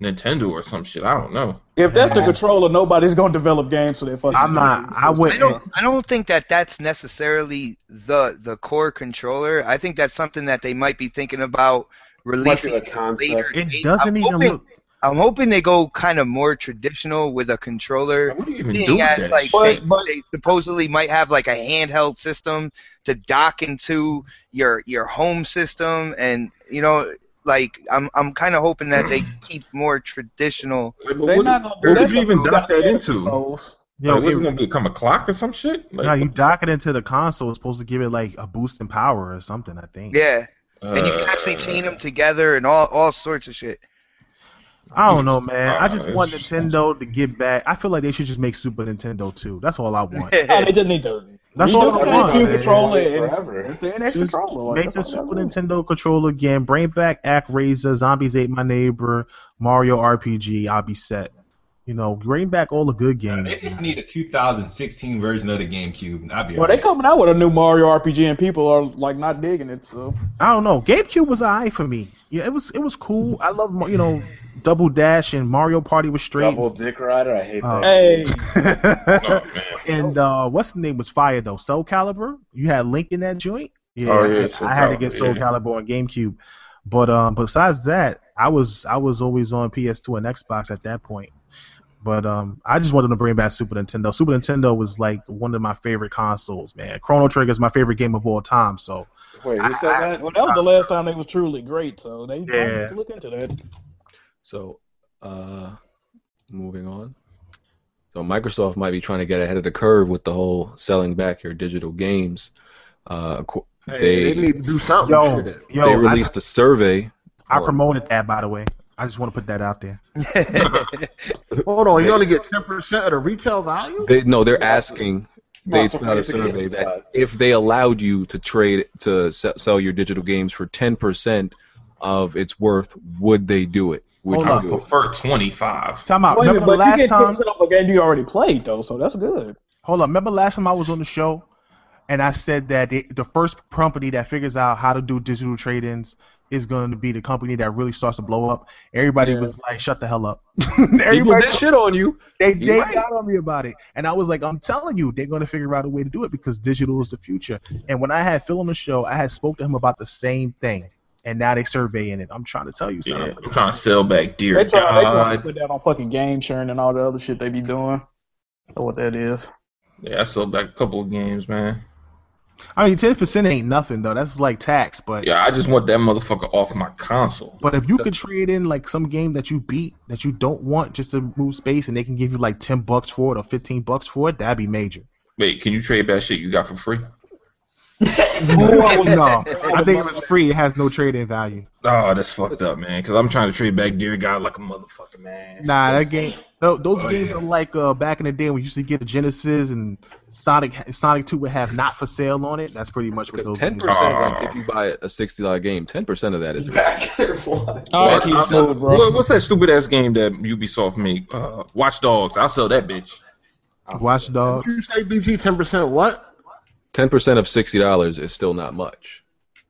Nintendo or some shit. I don't know. if that's the controller, nobody's gonna develop games so that fucking. I'm not. I I wouldn't. don't. I don't think that that's necessarily the the core controller. I think that's something that they might be thinking about Might be releasing the concept. later. It date. doesn't I'm even hoping, look. I'm hoping they go kind of more traditional with a controller. What do you even do Seeing as that? like But- they, but- they supposedly might have like a handheld system to dock into your your home system, and you know, like I'm I'm kind of hoping that they <clears throat> keep more traditional. Like, They're what, not gonna do what that. would you even dock that into? controls. Yo, like, what's it- it gonna become a clock or some shit? Like, No, you dock it into the console. It's supposed to give it like a boost in power or something. I think. Yeah, and you can actually uh, chain them together and all all sorts of shit. I don't know, man. I just want Nintendo to get back. I feel like they should just make Super Nintendo too. That's all I <laughs> want. No, they just need to. That's all I want, GameCube man. controller Forever. and it's the NX Just controller. Like, Make the Super I. Nintendo controller again. Bring back ActRaiser, Zombies Ate My Neighbor, Mario RPG. I'll be set. You know, bring back all the good games. They games. just need a 2016 version of the GameCube, and I'll be Well, they alright. coming out with a new Mario RPG and people are like not digging it. So I don't know. GameCube was alright for me. Yeah, it was. It was cool. I love you know, Double Dash and Mario Party was straight. Double Dick Rider. I hate that. hey, Oh, <laughs> and uh, what's the name was fire though? Soul Calibur. You had Link in that joint. Yeah, Oh, yeah, I, I had to get Calibur, Soul yeah. Calibur on GameCube. But um, besides that, I was I was always on PS2 and Xbox at that point. But um, I just wanted to bring back Super Nintendo. Super Nintendo was like one of my favorite consoles, man. Chrono Trigger is my favorite game of all time. So Wait, who said that? Well, that was the last time they was truly great, so they Yeah. yeah. look into that. So, uh, moving on. So Microsoft might be trying to get ahead of the curve with the whole selling back your digital games. Uh, qu- Hey, they they need to do something. yo, yo, they released a survey. I promoted that by the way. I just want to put that out there. <laughs> Hold on, you only get ten percent of the retail value. They no, they're asking. They put out a survey that if they allowed you to trade to sell your digital games for ten percent of its worth, would they do it? Would Hold you up. do prefer 25. Time out. Wait, Remember but the you last get time? picks off a game you already played though, so that's good. Hold on. Remember last time I was on the show, and I said that the, the first company that figures out how to do digital trade-ins is going to be the company that really starts to blow up. Everybody Yeah. was like, "Shut the hell up." <laughs> Everybody, did shit on you. <laughs> they You're they right. got on me about it, and I was like, "I'm telling you, they're going to figure out a way to do it because digital is the future." And when I had Phil on the show, I had spoke to him about the same thing, and now they're surveying it. I'm trying to tell you Yeah, something. I'm trying to sell back dear They try, they try to put that on fucking game sharing and all the other shit they be doing. Know what that is? Yeah, I sold back a couple of games, man. I mean, ten percent ain't nothing though. That's like tax, but Yeah, I just want that motherfucker off my console. But if you could trade in like some game that you beat that you don't want just to move space and they can give you like ten bucks for it or fifteen bucks for it, that'd be major. Wait, can you trade back shit you got for free? Oh, no, <laughs> I think if it's free, it has no trading value. Oh, that's fucked up, man. Because I'm trying to trade back Dear God like a motherfucker, man. Nah, that game. tho- Those Oh, games yeah. are like uh, back in the day when you used to get a Genesis and Sonic. Sonic Two would have not for sale on it. That's pretty much what Because those ten games percent, are. like if you buy a sixty dollar game, ten percent of that is Back and forth. All right, What- keep I'll it sell- moving, bro. what- what's that stupid ass game that Ubisoft made? Uh, Watch Dogs. I'll sell that bitch. Watch Dogs. You say BG ten percent what? Ten percent of sixty dollars is still not much.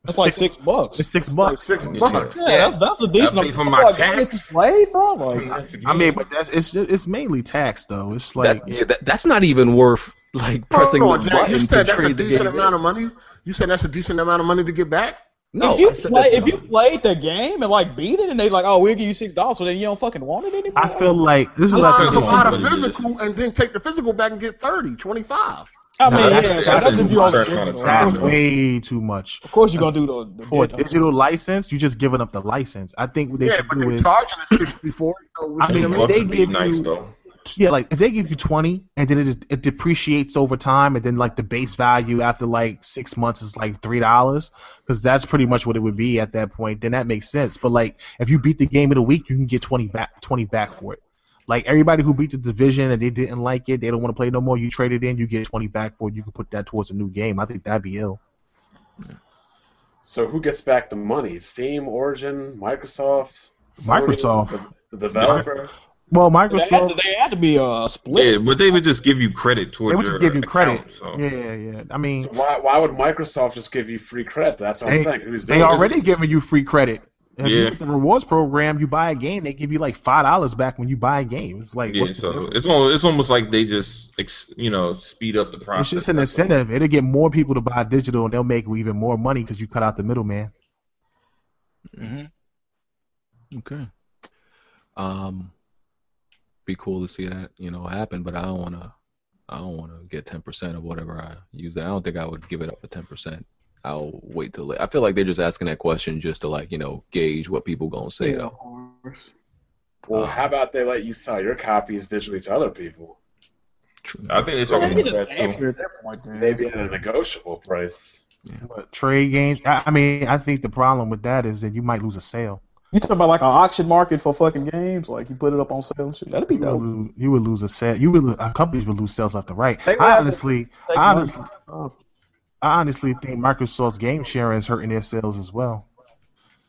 That's like six bucks. It's six Like bucks. six bucks. Yeah, that's that's a decent. pay for my Like, tax. Play, bro. Like, I mean, but that's it's it's mainly tax though. It's like that, yeah, that, that's not even worth like pressing Hold on, the Jack, button you to said that's a trade the decent game. amount of money. You said that's a decent amount of money to get back. No, if you play, if you played the game and like beat it, and they like, oh, we'll give you six dollars, so then you don't fucking want it anymore. I feel like this is A what lot I of think. a they lot should of physical and then take the physical back and get 30, 25. I mean, Nah, yeah, that's- that's that's, a if you on certain the kind of digital. time. That's way too much. Of course, you're gonna do the, the For a digital. digital license, You're just giving up the license. I think what they yeah, should but do they're is, charging us 64. <clears throat> So I mean, is- if they give nice you- though. yeah, like if they give you twenty and then it just it depreciates over time, and then like the base value after like six months is like three dollars, because that's pretty much what it would be at that point. Then that makes sense. But like if you beat the game in a week, you can get twenty back, twenty back for it. Like everybody who beat the division and they didn't like it, they don't want to play no more. You trade it in, you get twenty back for it. You can put that towards a new game. I think that'd be ill. So who gets back the money? Steam, Origin, Microsoft, Sony, Microsoft. the, the developer. Well, They had, to, Microsoft, they had to be uh, split. Yeah, but they would just give you credit towards they would your just give you credit. so. Yeah, yeah. I mean, So why why would Microsoft just give you free credit? That's what I'm saying. Who's They already this? giving you free credit. If Yeah. look at the rewards program, you buy a game, they give you like five dollars back when you buy a game. It's like Yeah, what's so it's almost, it's almost like they just ex, you know speed up the process. It's just an incentive. It'll get more people to buy digital, and they'll make even more money because you cut out the middleman. Hmm. Okay. Um, be cool to see that you know happen, but I don't want to. I don't want to get ten percent of whatever I use. It. I don't think I would give it up for ten percent. I'll wait till. I feel like they're just asking that question just to like you know gauge what people gonna say. Yeah, though. of course. Well, Uh, how about they let you sell your copies digitally to other people? I think they're talking Maybe about that too. at that point. Then. Maybe at a negotiable price. But trade games, I, I mean, I think the problem with that is that you might lose a sale. You talking about like an auction market for fucking games? Like you put it up on sale and shit. That'd be You would, dope. lose, you would lose a sale. You would lose, uh, companies would lose sales left to right. They would I have to honestly, take I honestly, think Microsoft's game sharing is hurting their sales as well.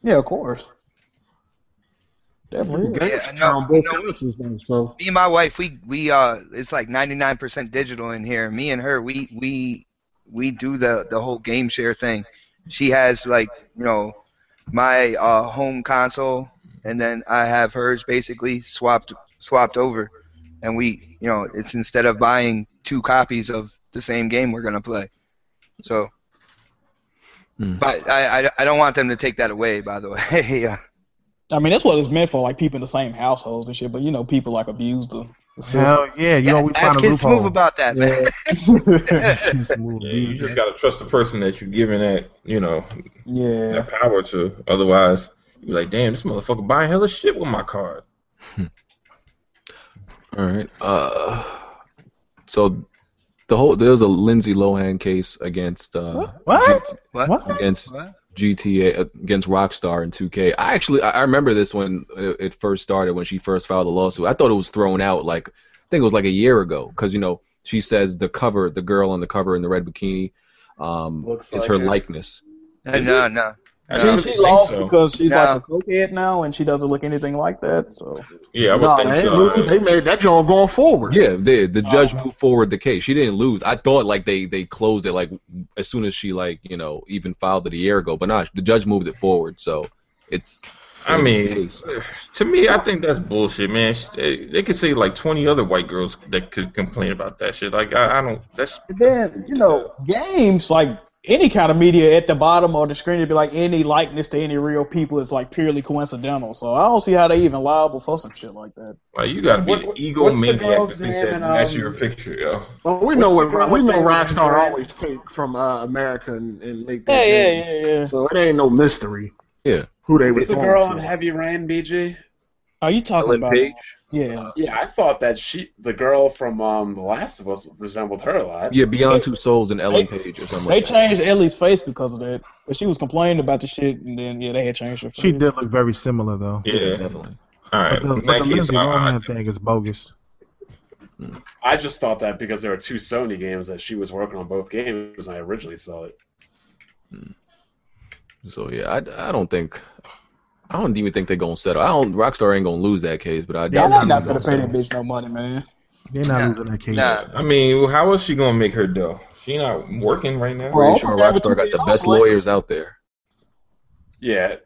Yeah, of course. Definitely. Yeah, I are know, on both I know. consoles, so Me and my wife, we we uh, it's like 99% digital in here. Me and her, we we we do the the whole game share thing. She has like you know my uh home console, and then I have hers basically swapped swapped over, and we you know it's instead of buying two copies of the same game we're gonna play. So, Hmm. but I, I I don't want them to take that away. By the way, <laughs> yeah. I mean, that's what it's meant for, like people in the same households and shit. But you know, people like abuse the Hell yeah, you always Ask find a Kid loophole. Smooth about that, man. Kid Smooth, <laughs> Yeah, you just gotta trust the person that you're giving that, you know, Yeah. that power to. Otherwise, you're like, damn, this motherfucker buying hella shit with my card. All right. Uh, so the whole there's a Lindsay Lohan case against uh, What? What? What? against What? GTA against Rockstar in 2K. I actually I I remember this when it it first started when she first filed the lawsuit. I thought it was thrown out like I think it was like a year ago because you know she says the cover the girl on the cover in the red bikini um, Looks is like her her. likeness. Uh, no, no. I She, don't she lost so. because she's No. like a cokehead now, and she doesn't look anything like that. So Yeah, I would No, think they, so. ain't- they made that joint going forward. Yeah, they, the judge moved forward the case. She didn't lose. I thought like they they closed it like as soon as she like you know even filed it a year ago, but not the judge moved it forward. So it's I mean, to me, I think that's bullshit, man. They, they could say like 20 other white girls that could complain about that shit. Like, I, I don't. That's And then you know, games like any kind of media at the bottom of the screen, it'd be like any likeness to any real people is like purely coincidental. So I don't see how they even liable for some shit like that. like you gotta be What- an what- egomaniac to think name that in, that's um, your picture, yo. Well, we know what we know. name in Rockstar always take from uh, America and, and make Yeah, that. yeah, game. yeah, yeah. So it ain't no mystery yeah. who they What's were. the girl on Heavy Rain, BG? Are you talking Ellen about? Page. Yeah. Yeah, I thought that she, the girl from um, The Last of Us, resembled her a lot. Yeah, Beyond Two Souls and Ellen They- Page or something They like that. changed Ellie's face because of that, but she was complaining about the shit, and then yeah, they had changed her. She did look very similar though. Yeah. definitely. All right. But the, but that the case, Lindsay I- Lohan thing is bogus. I just thought that because there were two Sony games that she was working on both games when I originally saw it. So yeah, I, I don't think I don't even think they're gonna settle. I don't Rockstar ain't gonna lose that case, but I Yeah, doubt I'm they're not gonna gonna pay that bitch no money, man. They're not Nah. losing that case. Nah. I mean, how is she gonna make her dough? She not working right now. Well, Pretty sure Rockstar got the best lawyers out there. Yeah,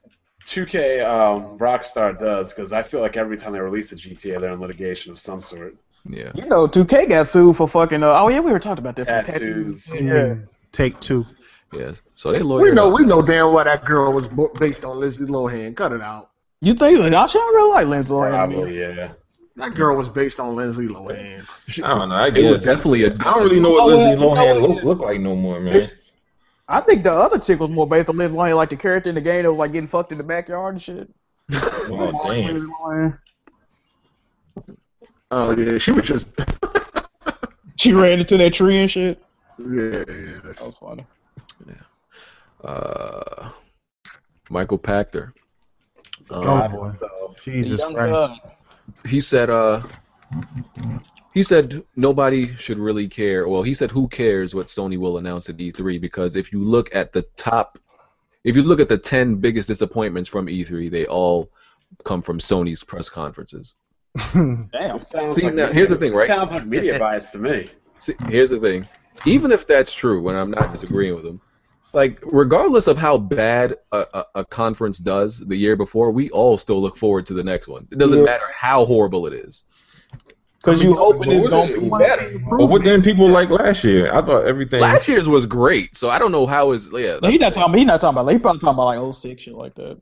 2K um, Rockstar does because I feel like every time they release a GTA, they're in litigation of some sort. Yeah. You know, 2K got sued for fucking. Uh, oh yeah, we were talking about that. for Tattoos. Yeah. Take two. Yes. So they lawyers. We know. We know damn well that girl was based on Lindsay Lohan. Cut it out. You think so? Y'all should really like Lindsay Lohan. Probably, yeah. That girl was based on Lindsay Lohan. I don't know. I It was definitely a. I don't really know what Oh, Lindsay well, Lohan no, look, look like no more, man. I think the other chick was more based on Lindsay Lohan, like the character in the game that was like getting fucked in the backyard and shit. <laughs> Oh, damn. Oh yeah, she was just. She ran into that tree and shit. <laughs> Yeah, yeah. That was funny. Uh, Michael Pachter. Oh Um, boy. Jesus Young Christ. he said. Uh, he said nobody should really care. Well, he said who cares what Sony will announce at E3 because if you look at the top, if you look at the ten biggest disappointments from E3, they all come from Sony's press conferences. <laughs> Damn. See, like now, media- here's the thing, right? Sounds like media <laughs> bias to me. See, here's the thing. Even if that's true, and I'm not disagreeing with him, like regardless of how bad a, a, a conference does the year before, we all still look forward to the next one. It doesn't Yeah. matter how horrible it is. Because you hoping it's gonna be better. But what didn't people like last year? I thought everything. Last year's was great, so I don't know how is yeah. No, he's not the talking. He's not talking about. He probably talking about like 06 shit like that.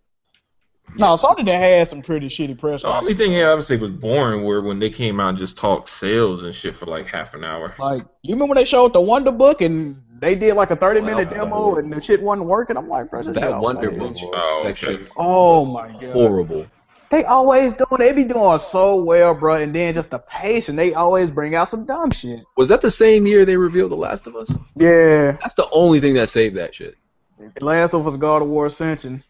No, Sony that had some pretty shitty press. The only thing he obviously was boring were when they came out and just talked sales and shit for like half an hour. Like you remember when they showed the Wonder Book and they did like a 30 minute Well, demo and the shit wasn't working? I'm like, bro, just That Wonder my Book head. Oh, okay. section Oh my god. horrible. They always doing. They be doing so well, bro. And then just the pace, and they always bring out some dumb shit. Was that the same year they revealed The Last of Us? Yeah. That's the only thing that saved that shit. Last of Us God of War Ascension.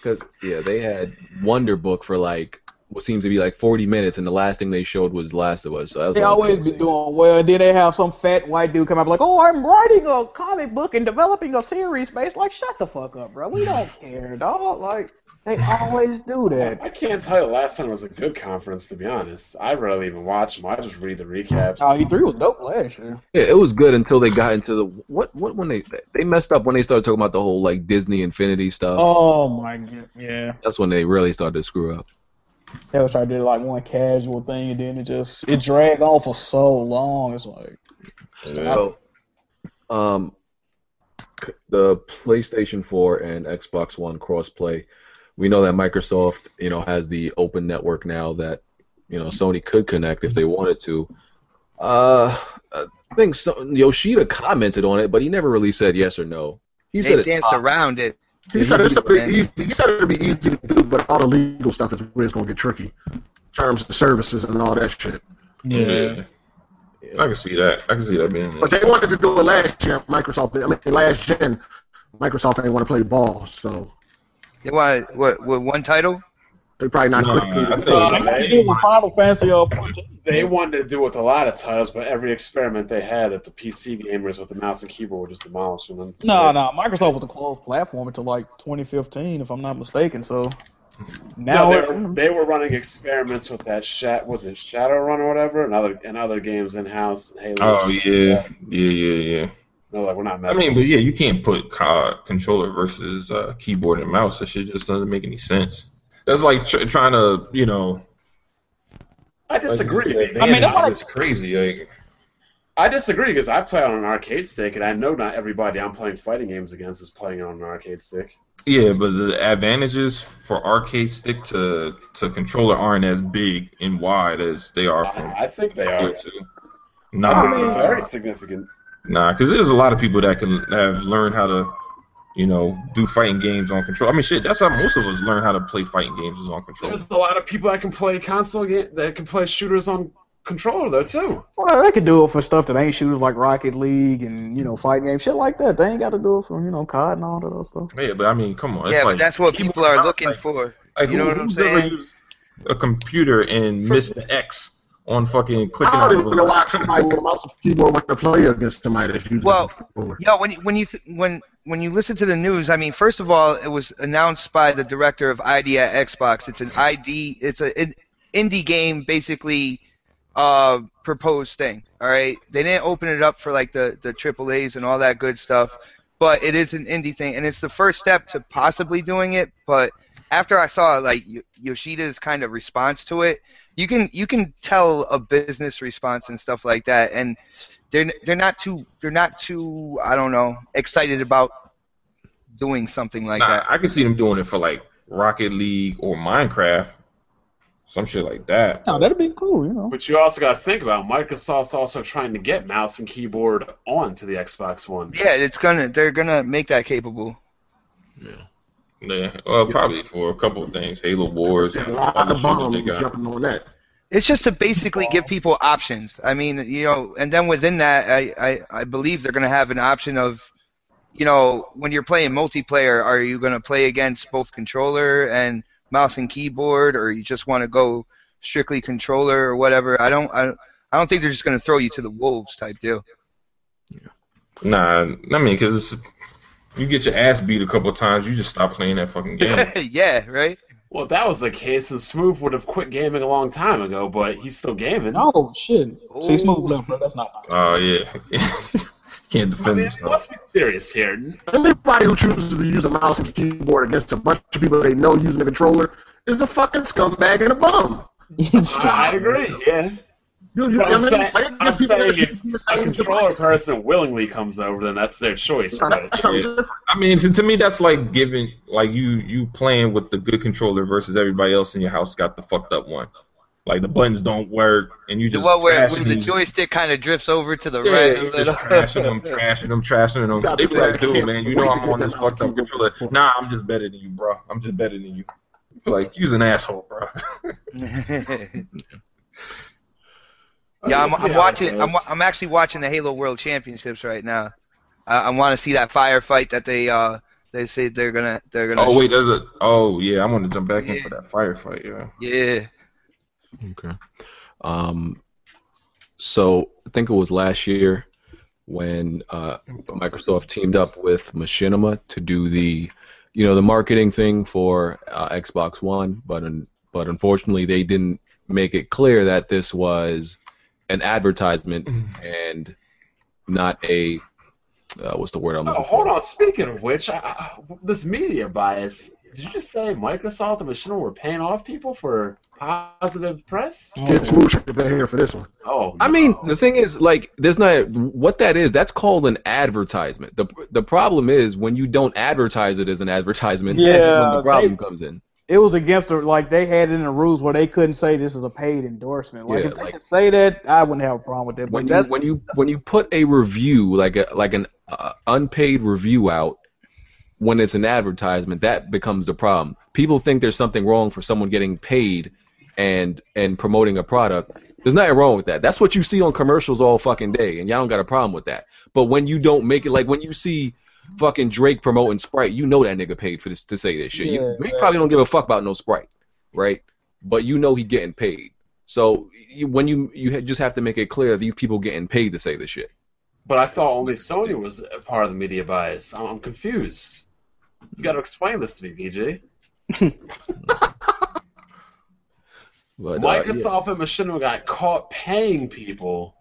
Because yeah, they had Wonder Book for like what seems to be like 40 minutes, and the last thing they showed was Last of Us. So that was They the only always thing be doing well, and then they have some fat white dude come up like, "Oh, I'm writing a comic book and developing a series based." Like, shut the fuck up, bro. We don't care, dog. Like, they always do that. I can't tell you the last time it was a good conference, to be honest. I rarely even watch them. I just read the recaps. Oh, E3 was dope last year. Yeah, it was good until they got into the what what when they they messed up when they started talking about the whole like Disney Infinity stuff. Oh my god, yeah. That's when they really started to screw up. They was trying to do like one casual thing, and then it just it dragged on for so long. It's like, So, um, the PlayStation 4 and Xbox One crossplay. We know that Microsoft, you know, has the open network now that you know Sony could connect if they wanted to. Uh, I think so, Yoshida commented on it, but he never really said yes or no. He They said it's danced around it. He said it's a bit easy. He said it'd be easy to do, but all the legal stuff is where it's gonna get tricky. Terms of services and all that shit. Yeah. I can see that. I can see that being. But they wanted to do it last year. Microsoft, I mean, last gen, Microsoft ain't want to play ball, so They want what? What one title? They probably not Nah, quick. I think- Uh, they wanted to do with Final Fantasy 14. They wanted to do it with a lot of titles, but every experiment they had at the PC gamers with the mouse and keyboard were just demolishing them. No, no, Microsoft was a closed platform until like 2015, if I'm not mistaken. So now No, they, were, they were running experiments with that shat was it Shadowrun or whatever, and other and other games in house. Halo. Oh yeah, yeah, yeah, yeah. No, like we're not I mean, but yeah, you can't put co- controller versus uh, keyboard and mouse. That shit just doesn't make any sense. That's like tr- trying to, you know. I disagree. Like, They- I mean, they- they wanna- it's crazy. Like, I disagree because I play on an arcade stick, and I know not everybody I'm playing fighting games against is playing on an arcade stick. yeah, but the advantages for arcade stick to to controller aren't as big and wide as they are from I, I think they are. to. I Nah, very significant. Nah, because there's a lot of people that can have learned how to, you know, do fighting games on control. I mean, shit, that's how most of us learn how to play fighting games is on control. There's a lot of people that can play console game that can play shooters on controller though too. well, they could do it for stuff that ain't shooters like Rocket League and you know fighting games, shit like that. They ain't got to do it for you know COD and all that other stuff. Yeah, but I mean, come on. It's yeah, like, but that's what keyboard people are looking like, for. Like, You know who, what I'm saying? a computer and missed the X on fucking clicking I on don't even know why somebody with a mouse and keyboard want to play against somebody that's using Well, a controller. Yeah, when you- when you th- when when you listen to the news, I mean, first of all, it was announced by the director of ID at Xbox. It's an ID, it's a an indie game, basically, uh, proposed thing. All right, they didn't open it up for like the the triple A's and all that good stuff, but it is an indie thing, and it's the first step to possibly doing it. But after I saw like Yoshida's kind of response to it, you can you can tell a business response and stuff like that, and they're they're not too they're not too I don't know excited about doing something like Nah, that. I can see them doing it for like Rocket League or Minecraft, some shit like that. No, that'd be cool, you know. But you also got to think about Microsoft's also trying to get mouse and keyboard onto the Xbox One. Yeah, it's gonna they're gonna make that capable. Yeah, well, probably for a couple of things, Halo Wars, There's a lot of shit bombs jumping on that. It's just to basically give people options. I mean, you know, and then within that, I I, I believe they're gonna have an option of, you know, when you're playing multiplayer, are you gonna play against both controller and mouse and keyboard, or you just want to go strictly controller or whatever? I don't I, I don't think they're just gonna throw you to the wolves type deal. Yeah. Nah, I mean, because you get your ass beat a couple of times, you just stop playing that fucking game. <laughs> yeah, right. Well, if that was the case, then Smooth would have quit gaming a long time ago, but he's still gaming. Oh shit! See, smooth left, bro. That's not. Oh yeah, <laughs> can't I defend mean, himself. let's be serious here. Anybody who chooses to use a mouse and keyboard against a bunch of people they know using a controller is a fucking scumbag and a bum. <laughs> I, I agree. Yeah. You, you, I I'm mean, saying, I'm saying if a controller person willingly comes over, then that's their choice. But That's. I mean, to, to me, that's like giving, like you you playing with the good controller versus everybody else in your house got the fucked up one. Like the buttons don't work, and you The just one where, trashing where the joystick kind of drifts over to the Yeah, right a you little. just <laughs> trashing them, trashing them, trashing them. Got They be like, dude, man, you know I'm on this fucked up controller. <laughs> Nah, I'm just better than you, bro. I'm just better than you. Like, you's an asshole, bro. <laughs> yeah, I'm, I'm watching. I'm. I'm actually watching the Halo World Championships right now. I, I want to see that firefight that they uh they say they're gonna they're gonna. oh wait, there's a. Oh yeah, I want to jump back in for that firefight. Yeah. Yeah. Okay. Um, so I think it was last year when uh, Microsoft teamed up with Machinima to do the, you know, the marketing thing for uh, Xbox One, but un- but unfortunately they didn't make it clear that this was an advertisement and not a uh, what's the word I'm Oh, hold for? on. Speaking of which, I, I, this media bias. Did you just say Microsoft and Machinima were paying off people for positive press? Kid Smooth should have been here for this one. Oh, I mean, the thing is, like, there's not what that is. That's called an advertisement. the The problem is when you don't advertise it as an advertisement. that's Yeah, when the problem they- comes in. It was against the like they had it in the rules where they couldn't say this is a paid endorsement. Like Yeah, if they like- could say that, I wouldn't have a problem with it. But when you when you when you put a review like a like an uh, unpaid review out when it's an advertisement that becomes the problem people think there's something wrong for someone getting paid and and promoting a product there's nothing wrong with that that's what you see on commercials all fucking day and y'all don't got a problem with that but when you don't make it like when you see fucking Drake promoting Sprite you know that nigga paid for this to say this shit Yeah, you, Drake probably don't give a fuck about no Sprite right but you know he getting paid so you, when you you just have to make it clear these people getting paid to say this shit. But I thought only Sony was a part of the media bias. I'm, I'm confused. You got to explain this to me, BJ. <laughs> But, uh, yeah. Microsoft and Machinima got caught paying people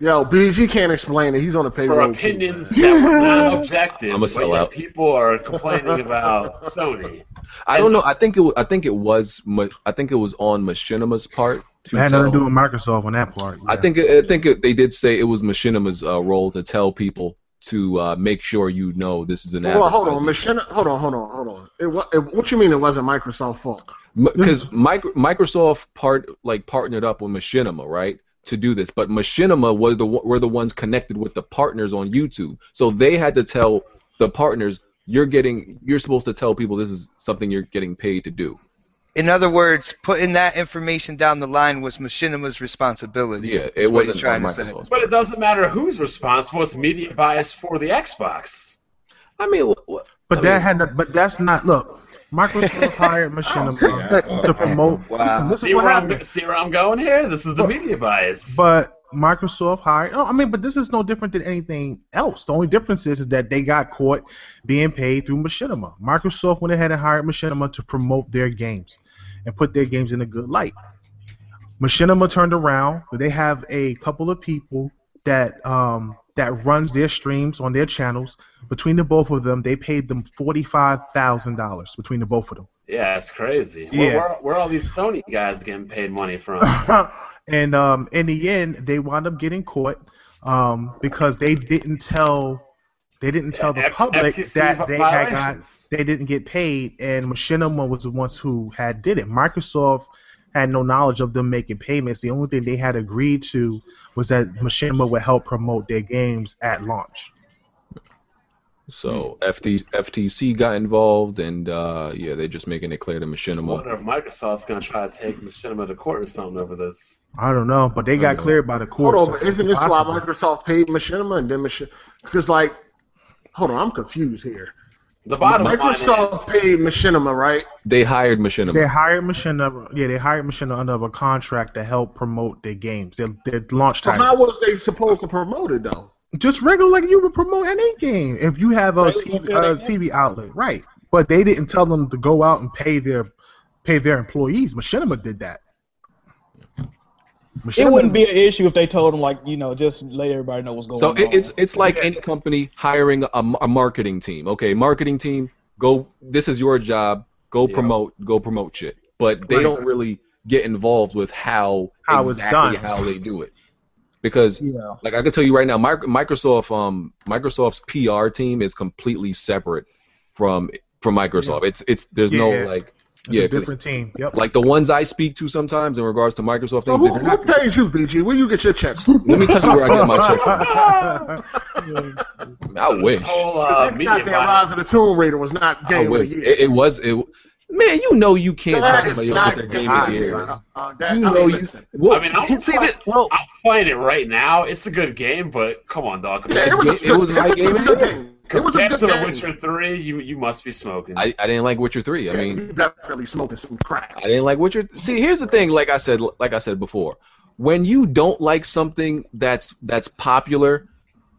Yo, BG can't explain it. He's on the for payroll. too, opinions man. <laughs> that were not objective. I'm a but yet sellout. People are complaining about Sony. I don't know. I think it. I think it was. I think it was on Machinima's part. To It had nothing to do with Microsoft on that part. I think. I think it, they did say it was Machinima's uh, role to tell people to uh, make sure you know this is an Well, hold on, Machinima. Hold on, hold on, hold on. It, it, what you mean it wasn't Microsoft fault? because Microsoft part like partnered up with Machinima, right, to do this. But Machinima was the were the ones connected with the partners on YouTube, so they had to tell the partners, "You're getting, you're supposed to tell people this is something you're getting paid to do." In other words, putting that information down the line was Machinima's responsibility. Yeah, it wasn't trying on to say. But it doesn't matter who's responsible. It's media bias for the Xbox. I mean, wh- wh- But I that mean- had not, but that's not. Look, Microsoft hired Machinima to promote. Listen, this is See what where, happened. I'm, see where I'm going here? This is the media bias. But Microsoft hired. Oh, I mean, but this is no different than anything else. The only difference is, is that they got caught being paid through Machinima. Microsoft went ahead and hired Machinima to promote their games and put their games in a good light. Machinima turned around. But they have a couple of people that um, that runs their streams on their channels. Between the both of them, they paid them forty five thousand dollars between the both of them. yeah, it's crazy. Yeah. Where, where, where are all these Sony guys getting paid money from? <laughs> and um, in the end, they wound up getting caught um, because they didn't tell they didn't tell the F- public FTC that they had got they didn't get paid, and Machinima was the ones who had did it. Microsoft had no knowledge of them making payments. The only thing they had agreed to was that Machinima would help promote their games at launch. So FT, FTC got involved, and uh, yeah, they're just making it clear to Machinima. I Machinima. wonder if Microsoft's going to try to take Machinima to court or something over this. I don't know, but they got cleared by the court. Hold on, so isn't it's this why. Microsoft paid Machinima and then Machinima? Because like, hold on, I'm confused here. The bottom Microsoft line is, paid Machinima, right? They hired Machinima. They hired Machinima. Yeah, they hired Machinima under a contract to help promote their games. Their, their launch So how was they supposed to promote it though? just regular like you would promote any game if you have a TV, a TV outlet, right? But they didn't tell them to go out and pay their pay their employees. Machinima did that. It wouldn't be an issue if they told them like you know just let everybody know what's going So on. So it's it's like any company hiring a, a marketing team. Okay, marketing team, go. This is your job. Go Yeah. promote. Go promote shit. But they Right. don't really get involved with how, How exactly done. how they do it. Because yeah. like I can tell you right now, Microsoft um Microsoft's PR team is completely separate from from Microsoft. It's it's there's no like It's yeah a 'cause, different team. Yep. like the ones I speak to sometimes in regards to Microsoft So things. who, who pays you, BG? Where you get your checks from? let me tell you where I get my check from. <laughs> I wish. this whole uh, goddamn. Rise of the Tomb Raider was not game of the year. It, it was it. Man, you know you can't That tell is somebody else not their game of the year of the is. year. Uh, that- You I know mean, you. Well, I mean, I'm see that. Well, I'm playing it right now. It's a good game, but come on, dog. Yeah, it was a It good- was my it game was a of good the year. game. It was a compared good to game. Witcher 3, you you must be smoking. I, I didn't like Witcher three. I Yeah, mean, you definitely smoking some crack. I didn't like Witcher. See, here's the thing. Like I said, like I said before, when you don't like something that's that's popular,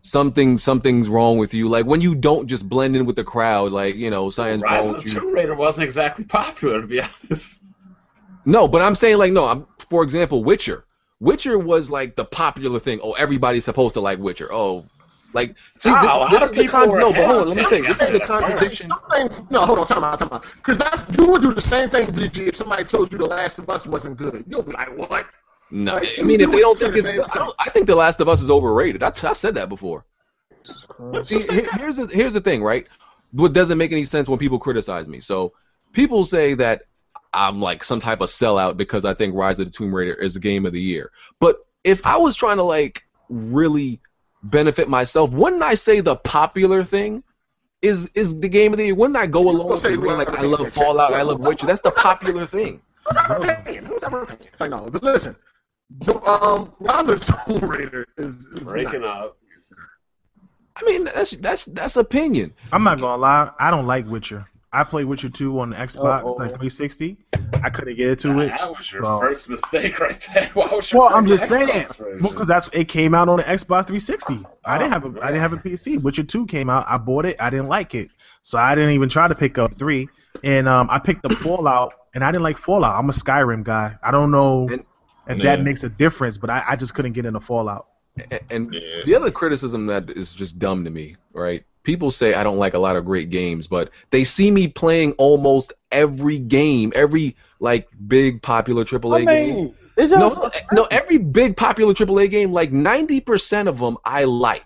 something something's wrong with you. Like when you don't just blend in with the crowd, like you know something's Rise wrong of the. Tomb Raider wasn't exactly <laughs> popular, to be honest. No, but I'm saying like no. I'm for example, Witcher. Witcher was like the popular thing. Oh, everybody's supposed to like Witcher. Oh, like see, Nah, thi- a lot this is the con- no, but hold on, let me say this is the contradiction. Some things, no, hold on, time out, time out. Because that's you would do the same thing, BG, if somebody told you The Last of Us wasn't good. You'll be like, what? No, Like, I mean if you they don't think the it's, I, don't, I think The Last of Us is overrated. I, t- I said that before. See, he- here's the here's the thing, right? What doesn't make any sense when people criticize me. So people say that I'm like some type of sellout because I think Rise of the Tomb Raider is the game of the year. But if I was trying to like really benefit myself, wouldn't I say the popular thing is is the game of the year? Wouldn't I go along with being like I love Fallout, I love Witcher? That's the popular thing. Who's ever opinion? Who's ever opinion? It's like no, but listen, the, um, Rather of the Tomb Raider is, is Breaking not- up. I mean, that's that's that's opinion. I'm not gonna lie. I don't like Witcher. I played Witcher 2 on the Xbox, Uh-oh. like 360. I couldn't get into it. That was your Well- first mistake right there. <laughs> Why was your Well, I'm first just saying, Xbox version? because that's it came out on the Xbox 360. I didn't have a Oh, I didn't have a PC. Witcher 2 came out. I bought it. I didn't like it, so I didn't even try to pick up three. And um, I picked up Fallout, and I didn't like Fallout. I'm a Skyrim guy. I don't know And- if Yeah. that makes a difference, but I, I just couldn't get into Fallout. A- And Yeah. the other criticism that is just dumb to me, right? People say I don't like a lot of great games, but they see me playing almost every game, every like big popular AAA I game. mean, it's No, no, every big popular AAA game, like 90% of them I like.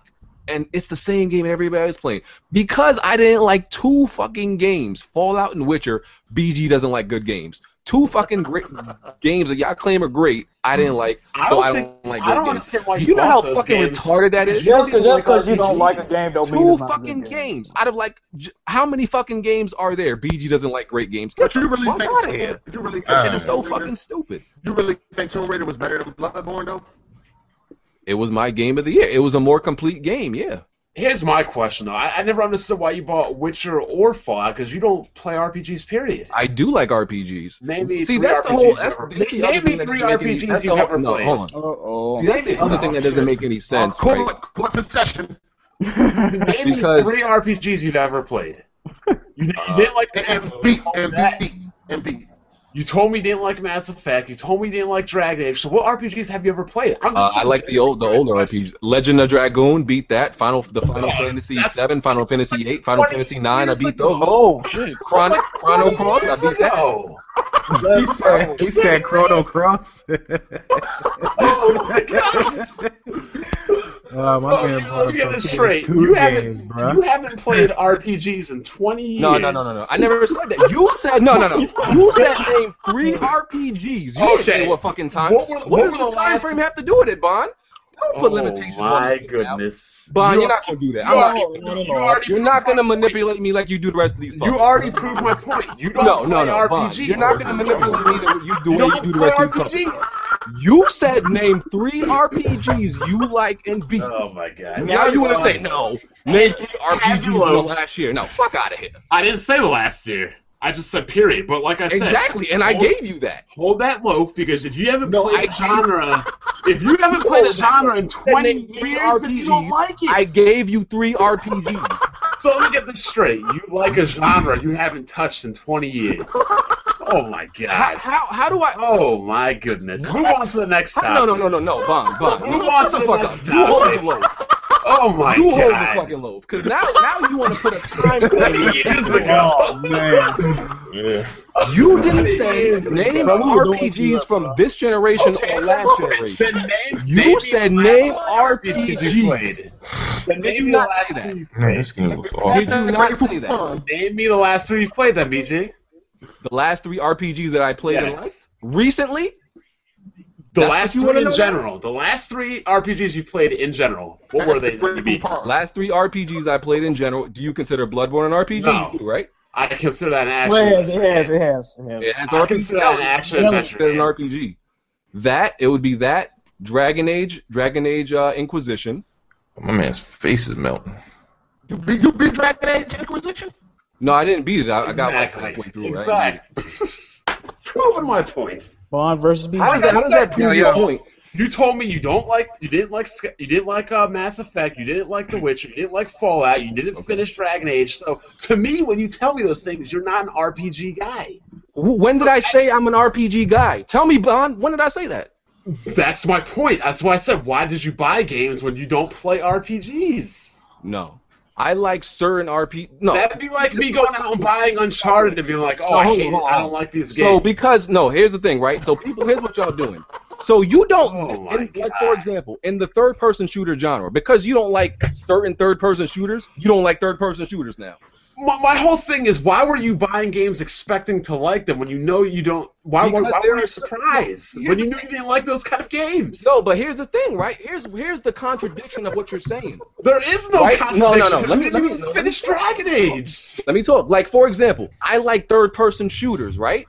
And it's the same game everybody's playing. Because I didn't like two fucking games, Fallout and Witcher, BG doesn't like good games. Two fucking great <laughs> games that y'all claim are great, I didn't like, I so don't I don't like I don't games. understand why you you know how fucking games. retarded that is? just because like you don't like a game don't mean Two it's not fucking good game. games out of like j- how many fucking games are there? BG doesn't like great games. Get But you the really fuck think out of here. you really think All It's right. so fucking stupid. you really think Tomb Raider was better than Bloodborne though? It was my game of the year. It was a more complete game. Yeah. Here's my question though. I, I never understood why you bought Witcher or Fallout because you don't play RPGs. Period. I do like RPGs. Name me See, three that's the RPGs whole. you That's, ever- that's the name other that three doesn't any, that's you've whole, ever no, played. hold on. Uh-oh. See, that's the other thing that doesn't make any sense, Court, right? court's in session. Name Because- three RPGs you've ever played. You, you Uh, didn't like And, Mass and beat and beat and beat. You told me you didn't like Mass Effect. You told me you didn't like Dragon Age. So what RPGs have you ever played? I'm Uh, I like the old, the older RPGs. Legend of Dragoon, beat that. Final, the Final Yeah, Fantasy Seven, Final Fantasy Eight, Final Fantasy Nine. I beat ago. those. Oh shit! Chrono, Chrono Cross, I Years beat that. ago. he said, he said Chrono Cross. <laughs> Oh my god. <laughs> Uh, my So, man you brought know, up get some it straight. PS2 You haven't, games, bruh. you haven't played RPGs in 20 years. No, no, no, no, no. I never said that. You said no, no, no. You said name three RPGs. You didn't Okay. say what fucking time. What were- what what does the the time last- frame have to do with it, Bond? Don't put Oh limitations on my goodness. Bond, You- you're not gonna do that. you I'm not already- giving you already You're not gonna point. manipulate me like you do the rest of these. You already proved my point. You don't no, no, no. RPGs. Bond, you're not gonna manipulate me the way you do You you do the rest of these. RPGs. You said name three RPGs you like and beat. Oh my god. now you want to say no? Name three RPGs in the last year. No, fuck out of here. I didn't say the last year. I just said period. But like I said, Exactly, and I hold- gave you that. hold that loaf because if you haven't No, played I a genre, <laughs> if you haven't played a genre in 20 Then name years, then you don't like it. I gave you three <laughs> RPGs. So let me get this straight. You like a genre you haven't touched in 20 years. Oh my god. how, how do I? Oh my goodness. Move on to the next topic. No, no, no, no, no, Bond, Bond. Move You on to the the fuck next up. You hold topic. The loaf. Oh my god. You hold the fucking loaf. Because now, now you want to put a <laughs> time. 20 years ago. Oh man. Yeah. You didn't say name. RPGs from this generation Okay, or last generation. Then name, You name said name RPGs you RPGs. played. Then Did name you not say that? three- Man, this game was Did awful. you not say that? Name me the last three you've played then, BJ. The last three RPGs that I played in life recently. The That's last what you three in know now? general. The last three RPGs you played in general. What were they? Last three RPGs I played in general. Do you consider Bloodborne an RPG? No. Do, right? I consider that an action. Well, it has, it has, it has. It has I RPG. consider that an action Yeah, adventure an. RPG. That it would be that Dragon Age, Dragon Age uh, Inquisition. My man's face is melting. You beat, you beat Dragon Age Inquisition? No, I didn't beat it. I, I got like Exactly. halfway through. Right? Exactly. <laughs> Proving my point. Bond versus BG. How does that? How does that prove Yo, your yo. point? You told me you don't like, you didn't like, you didn't like uh, Mass Effect, you didn't like The Witcher, you didn't like Fallout, you didn't finish Dragon Age. So to me, when you tell me those things, you're not an RPG guy. When did I say I'm an RPG guy? Tell me, Bond. When did I say that? That's my point. That's why I said, why did you buy games when you don't play RPGs? No, I like certain RP. No, That'd be like me going out and buying Uncharted and being like, oh, No, I hate it. I don't like these games." So because no, here's the thing, right? So people, here's what y'all doing. So you don't, Oh in, like for example, in the third-person shooter genre, because you don't like certain third-person shooters, you don't like third-person shooters now. My, my whole thing is, why were you buying games expecting to like them when you know you don't? Why, why, Because why were you surprised no, when you knew you didn't like those kind of games? No, but here's the thing, right? Here's here's the contradiction of what you're saying. there is no Right? No, contradiction. no, no. Let me- let me- let me- finish Dragon Age. Let me talk. Like for example, I like third person shooters, right?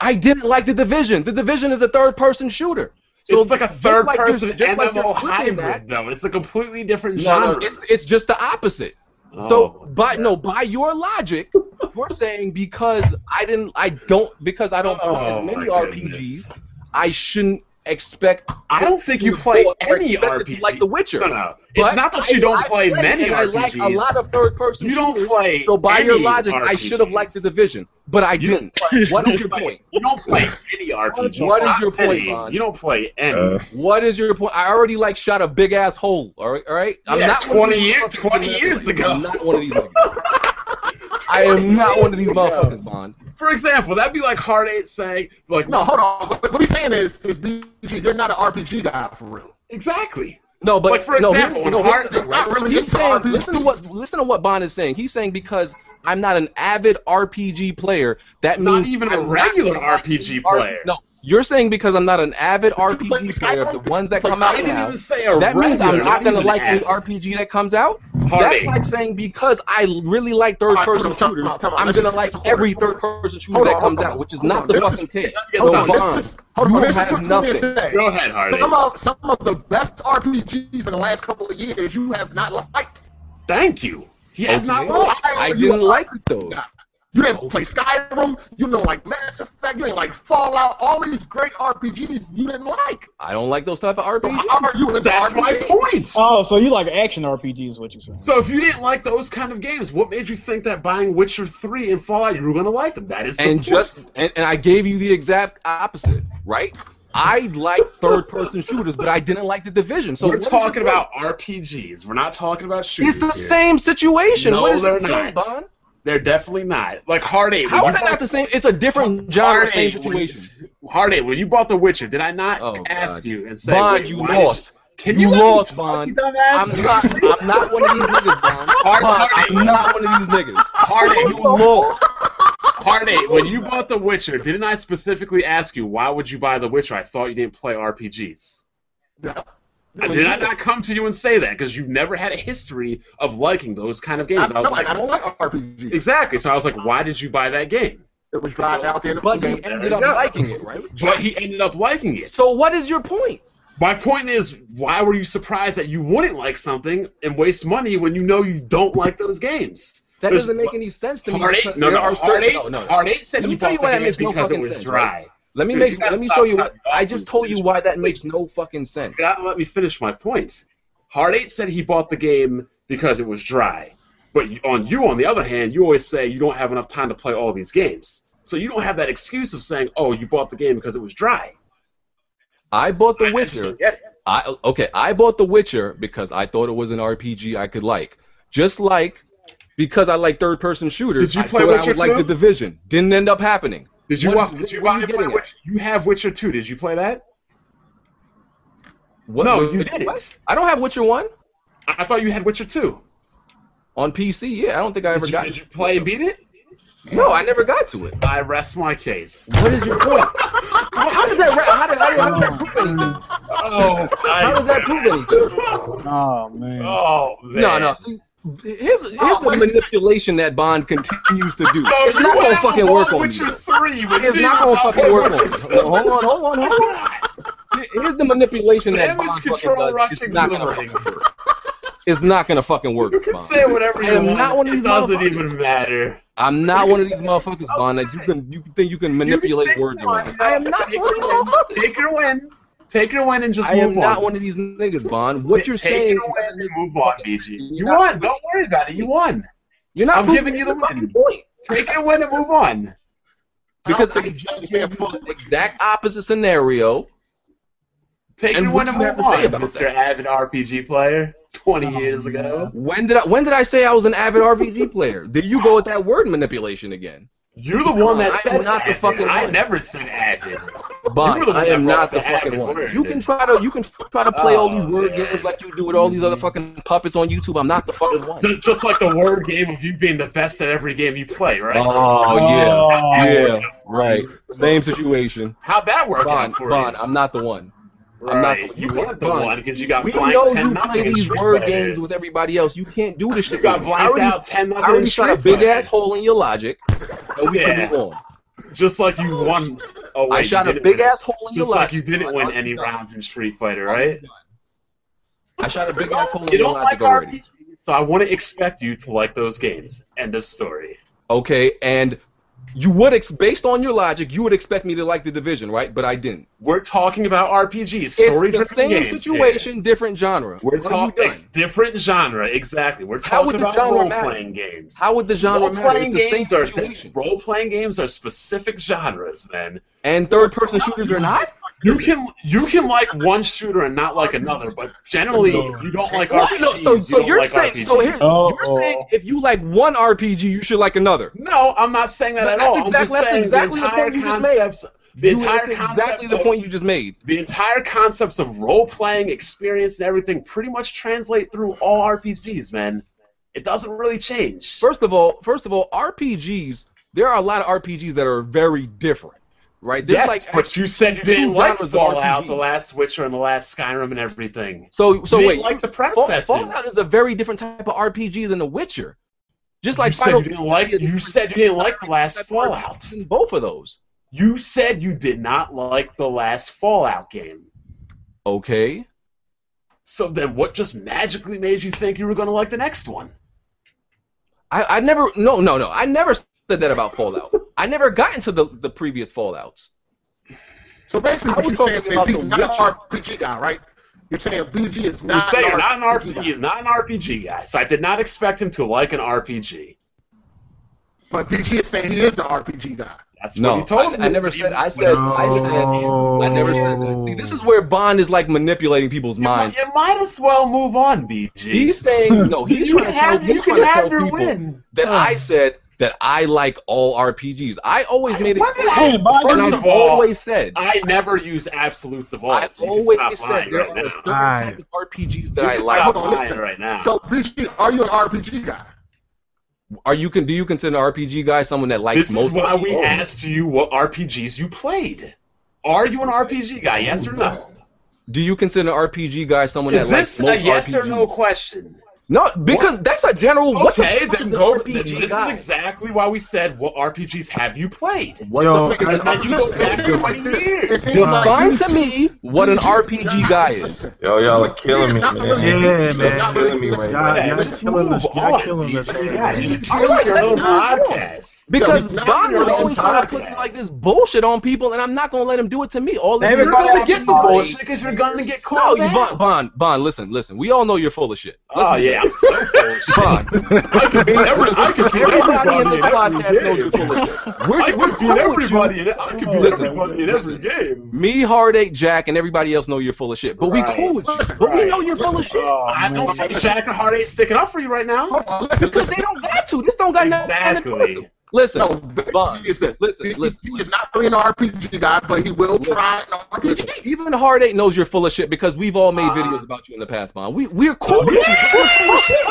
I didn't like the division. The division is a third person shooter. So it's like a third-person like MMO flipping hybrid, though. It's a completely different No, genre. no, it's it's just the opposite. Oh, So by no, by your logic, you're saying because I didn't, I don't, because I don't oh, play Oh, as many RPGs. I shouldn't expect. I don't think you play any expect to RPG. like The Witcher. No, no. It's But not that you I- don't I play many and I like a lot of third person You don't shooters. play So by your any logic, I should have liked the division, but I You didn't. don't- What is <laughs> your point? You don't play any RPGs. what is your point, any. Bond? You don't play any. Uh, What is your point? I already like shot a big ass hole. All right, all right. Yeah, one of 20 years- 20 years ago. I'm not one of these. I am not one of these <laughs> motherfuckers, Bond. For example, that'd be like Hard Eight saying, like, No, hold on. What, what he's saying is, is BG, you're not an RPG guy for real. exactly. No, but Like, for no, example, here- no, here's Hard- the thing, right? not really He's saying, RPG. listen to what listen to what Bond is saying. He's saying because I'm not an avid RPG player, that Not means even a I'm not regular gonna like RPG player. No, you're saying because I'm not an avid RPG player, Skyrim? the ones that come out now. even say a That means I'm not gonna like any. RPG that comes out. Hard That's like saying because I really like third person Alright, shooters, out, time. I'm gonna just- like every third person shooter Hold that comes hold out, which is not on. the This fucking case. So sir. Hold on, Bond, hold you on, let's have nothing. Go ahead, Hard Eight. Some of some of the best RPGs in the last couple of years you have not liked. Thank you. He has Okay. not liked. are I didn't like RPG those. Guy? You didn't oh. play Skyrim. You didn't like Mass Effect. You didn't like Fallout. All these great RPGs you didn't like. I don't like those type of So RPGs. how are you into That's my RPG? point. Oh, so you like action RPGs? is what you're saying? So if you didn't like those kind of games, what made you think that buying Witcher 3 and Fallout you were going to like them? That is the and point. just and, and I gave you the exact opposite, right? I like third person shooters, but I didn't like the division. So we're what is your talking about RPGs. We're not talking about shooters. It's the here. same situation. No, what is they're your point, not. Bond? They're definitely not. Like Hard Eight. How when is that not the same? It's a different genre, Hard same Eight, situation. Hard Eight, when you bought The Witcher, did I not Oh, ask God. you and say, Bond, you why did lost. Can You you, lost, Bond. I'm not. I'm not one of these niggas, Bond. Hard- Bond, hard- I'm not one of these niggas. Hard Eight, You lost. Hard Eight, when you bought The Witcher, didn't I specifically ask you why would you buy The Witcher? I thought you didn't play RPGs. Yeah. Uh, Did I not come to you and say that? Because you've never had a history of liking those kind of games. I, I was no, like, I don't like RPGs. exactly. So I was like, why did you buy that game? It was dried out there. But he game. ended up Yeah. liking it, right? But he ended up liking it. So what is your point? My point is, why were you surprised that you wouldn't like something and waste money when you know you don't like those games? That There's- doesn't make any sense to me. Hard Eight, no, no, are Hard Eight, no, no, no. Hard Eight said Let me tell you bought why the that game makes no because it fucking was sense, dry. Let me Dude, make. Let me show you. off I just told you why that makes no fucking sense. Let me finish my point. Hard Eight said he bought the game because it was dry. But on you, on the other hand, you always say you don't have enough time to play all these games. So you don't have that excuse of saying, "Oh, you bought the game because it was dry." I bought The I Witcher. just get it. I okay. I bought The Witcher because I thought it was an RPG I could like. Just like because I like third-person shooters. Did you I play I Witcher would like 2? the Division. Didn't end up happening. Did you What- wa- what- Did you, what buy you play? Witcher? You have Witcher Two. Did you play that? What, No, what- you didn't. what? I don't have Witcher One I, I thought you had Witcher Two. on PC. Yeah, I don't think I ever Did you, got. did you play and beat it? No, I never got to it. I rest my case. What is your point? <laughs> how, how does that? ra- How, does- how, does- how does that prove anything? Oh, How does that prove anything? Oh man. Oh man. No, no. See, here's, here's the manipulation that Bond continues to do. So it's not gonna fucking work on me. Three. It's didn't gonna fucking work on me. Hold on, hold on, hold on. Here's the manipulation that Bond control fucking does. It's not gonna boomerang. fucking work. It's not gonna fucking work. You can Bond. say whatever you I am want. not one of these it doesn't even matter. I'm not one of these motherfuckers, Bond. That you can you think you can manipulate take words around. I am not one of these motherfuckers. Take your win. Take your win and just I move am on. not one of these niggas, Bond. What you're Take saying, your win and move on, BG. You You're not- won. Don't worry about it. You won. you're not I'm giving you the fucking win. point. Take your win and move on. Because I I just think gave you the exact opposite scenario. Take And your what win and do you have move to say on, about Mr. that? Avid RPG player. Twenty oh, years ago. When did I when did I say I was an avid RPG player? There you go with that word manipulation again. You're the one that I said not the fucking I never said added. Bond, You were the one I am not the fucking one. You can try to you can try to play all these Oh, word games like you do with all these other mm-hmm. fucking puppets on YouTube. I'm not the fucking one. Just- like the word game of you being the best at every game you play, right? Oh yeah, Oh. yeah, right. Same situation. How'd that work Bond, out for Bond, you? I'm not the one. I'm not Right. the- You you weren't the one because you got We blanked know 10 you play these word games with everybody else. You can't do this shit. You got. I blanked out 10 I nothing in already shot a big ass hole in your logic, and we Yeah. can move on. Just like you won. Oh, wait, I shot a big ass hole in your Just like you didn't win any done? rounds in Street Fighter, right? I shot a big ass hole in You your logic like already. So I want to expect you to like those games. End of story. Okay, and you would, ex- based on your logic, you would expect me to like the division, right? But I didn't. We're talking about RPGs, story It's the same games. situation, different genre. We're What are you talking different genre, exactly. We're talking about role playing games. How would the genre Role-playing same games are role playing games are specific genres, man. And third person shooters are not? You can you can like one shooter and not like another, but generally, if you don't like No, RPGs, no, so you so don't you're like saying RPGs. so here's Oh, you're saying if you like one RPG, you should like another. No, I'm not saying that But at that's all. I'm exactly- just that's saying exactly the the entire point you just made. concepts. The You- entire exactly the of- point you just made. The entire concepts of role playing experience and everything pretty much translate through all RPGs, man. It doesn't really change. First of all, first of all, RPGs. There are a lot of RPGs that are very different, right? There's yes, like but you said you didn't like Fallout, the last Witcher, and the last Skyrim, and everything. so so you wait, like the predecessors. Fallout is a very different type of RPG than The Witcher. Just like you said you didn't like. You said you didn't like the last Fallout. In both of those. You said you did not like the last Fallout game. Okay. So then, what just magically made you think you were going to like the next one? I, I never no no no I never said that about Fallout. I never got into the, the previous Fallouts. So basically, I what was you're saying talking is about he's not an RPG guy, right? You're saying BG is You not. say an not an RPG. guy. He's not an RPG guy. So I did not expect him to like an RPG. But BG is saying he is an RPG guy. That's No, what he told I, me. I never said. I said. I said. I never said that. See, this is where Bond is like manipulating people's You might, minds. you might as well move on, BG. He's saying no. He's you trying can to tell. have, you He's can trying to tell your people win. that I said that I like all RPGs. I always made it When did clear. I- Hey, First I've of all, always said. I never use absolutes of all. I've so always said there right are now. certain types of RPGs that You I like. stop Hold on, lying listen. right now. So BG, are you an RPG guy? Are you can do you consider an RPG guy someone that likes this most? is why we RPGs? asked you what RPGs you played. Are you an RPG guy? Yes or no? Do you consider an RPG guy someone Is that likes Is this a most yes or no question? No, because that's a general. What the Okay, fuck then is go. RPG Then this guy? is exactly why we said, what RPGs have you played? What Yo, the fuck is I- an And then you go back 20 years. Define to me what an RPG guy is. Yo, y'all are killing me, man. really- Yeah, it's man. not Killing me listen, right Y'all, Yeah, y'all killing move this. Y'all killing this. BG. shit, Yeah, you man. kill your own Alright, podcast. Because Yo, he's not Bond is always own trying to put like this bullshit on people, and I'm not gonna let him do it to me. All this Everybody You're gonna get the alright. bullshit because you're gonna get No, called. Bond, Bond, Bond. Listen, listen. We all know you're full of shit. Oh yeah, I'm so full of shit. Bond. <laughs> I could beat every, I could beat Everybody in this podcast every knows you're full of shit. <laughs> We're, I we're could cool beat with everybody you. in I could beat Listen, everybody in every game. Me, Hard Eight, Jack, and everybody else know you're full of shit. But we cool with you. Listen, But we know you're full of shit. Oh, I don't see Jack and Hard Eight sticking up for you right now. Hold on, listen, Because they don't got to. This don't got nothing to do with Exactly. it. Listen, No, Bond. Is this. Listen, He- listen, He is not really an RPG guy, but he will try an Listen, RPG. even Hard Eight knows you're full of shit because we've all made ah. videos about you in the past, Bond. We we're cool with you. We're full of shit.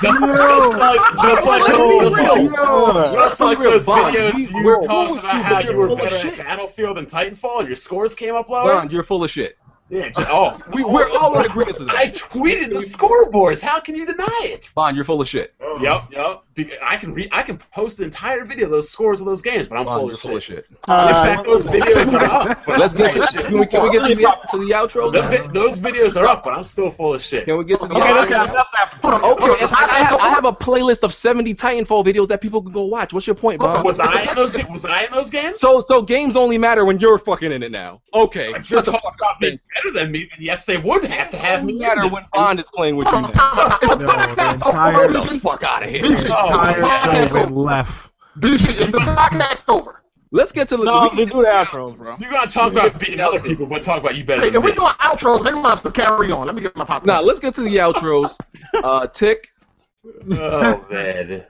Just, just like, just like, those, be real. just like those real, Bond. videos We- you we're talked about you, how you were full of better at shit. Battlefield and Titanfall and your scores came up lower. Bond, you're full of shit. Yeah, ju- oh, We we're oh. all in agreement to that. I tweeted the scoreboards. How can you deny it? Bond, you're full of shit. Yep, yep. Beca- I can re- I can post the entire video of those scores of those games, but I'm Bond, full you're of full of shit. shit. In fact, those <laughs> videos are up. Let's get to, shit. can we, can we get to the, <laughs> to the outros The those videos are up, but I'm still full of shit. Can we get to the Okay, let's outros? get enough that. Hold on, Okay, I, I, have, I have a playlist of 70 Titanfall videos that people can go watch. What's your point, Bond? Was I in those? Was I in those games? So so games only matter when you're fucking in it now. Okay. if you're Shut talking fuck about up. being better than me, then yes, they would have to have me. matter when. Bond is playing with you now. No, the entire- Get the fuck out of here. BG, Entire podcast show been over. left. BG, <laughs> is the podcast over? Let's get to the. No, we- we do the outros, bro. You're gonna talk about beating other people, but talk about you better Hey, than if we me. doing outros, they must carry on. Let me get my pop. Nah, let's get to the outros. <laughs> Uh, Tick, Oh man.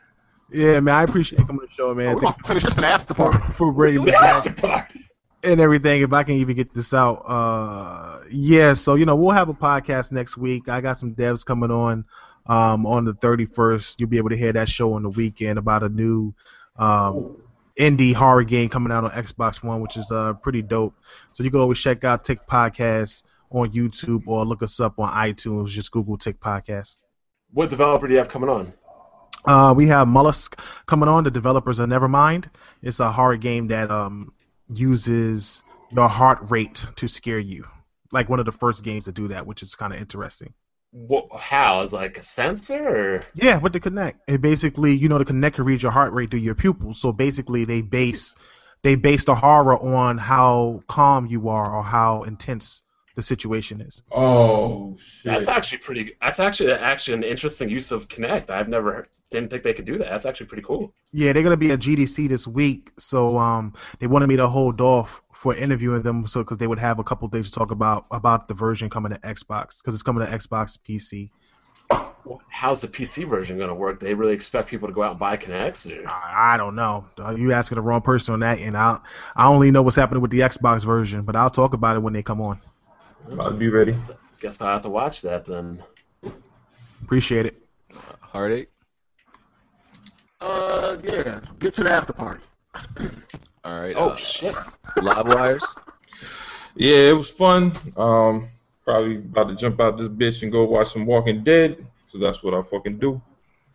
Yeah, man, I appreciate you coming to the show, Oh, man. we're gonna finish this in the after party. for bringing it After back party. and everything. If I can even get this out, uh, yeah. So you know, we'll have a podcast next week. I got some devs coming on um, on the 31st. You'll be able to hear that show on the weekend about a new um, indie horror game coming out on Xbox One, which is uh, pretty dope. So you can always check out Tick Podcast on YouTube or look us up on iTunes. Just Google Tick Podcast. What developer do you have coming on? Uh, we have Mollusk coming on. The developers are Nevermind. It's a horror game that um, uses your heart rate to scare you. Like one of the first games to do that, which is kind of interesting. What, how? Is it like a sensor or? Yeah, with the Kinect, it basically, you know, the Kinect can read your heart rate through your pupils. So basically, they base they base the horror on how calm you are or how intense the situation is. Oh shit. That's actually pretty. That's actually actually an interesting use of Kinect. I've never heard- didn't think they could do that. That's actually pretty cool. Yeah, they're gonna be at GDC this week, so um, they wanted me to hold off for interviewing them, so because they would have a couple things to talk about about the version coming to Xbox, because it's coming to Xbox PC. How's the PC version going to work? They really expect people to go out and buy Kinects? Or? I, I don't know. Uh, You asking the wrong person on that, and I I only know what's happening with the Xbox version, but I'll talk about it when they come on. About to be ready. Guess I will have to watch that then. Appreciate it. Hard Eight. Uh, yeah. Get to the after party. <clears throat> All right. Oh uh, shit! Live wires. <laughs> Yeah, it was fun. Um, probably about to jump out this bitch and go watch some Walking Dead. So that's what I fucking do.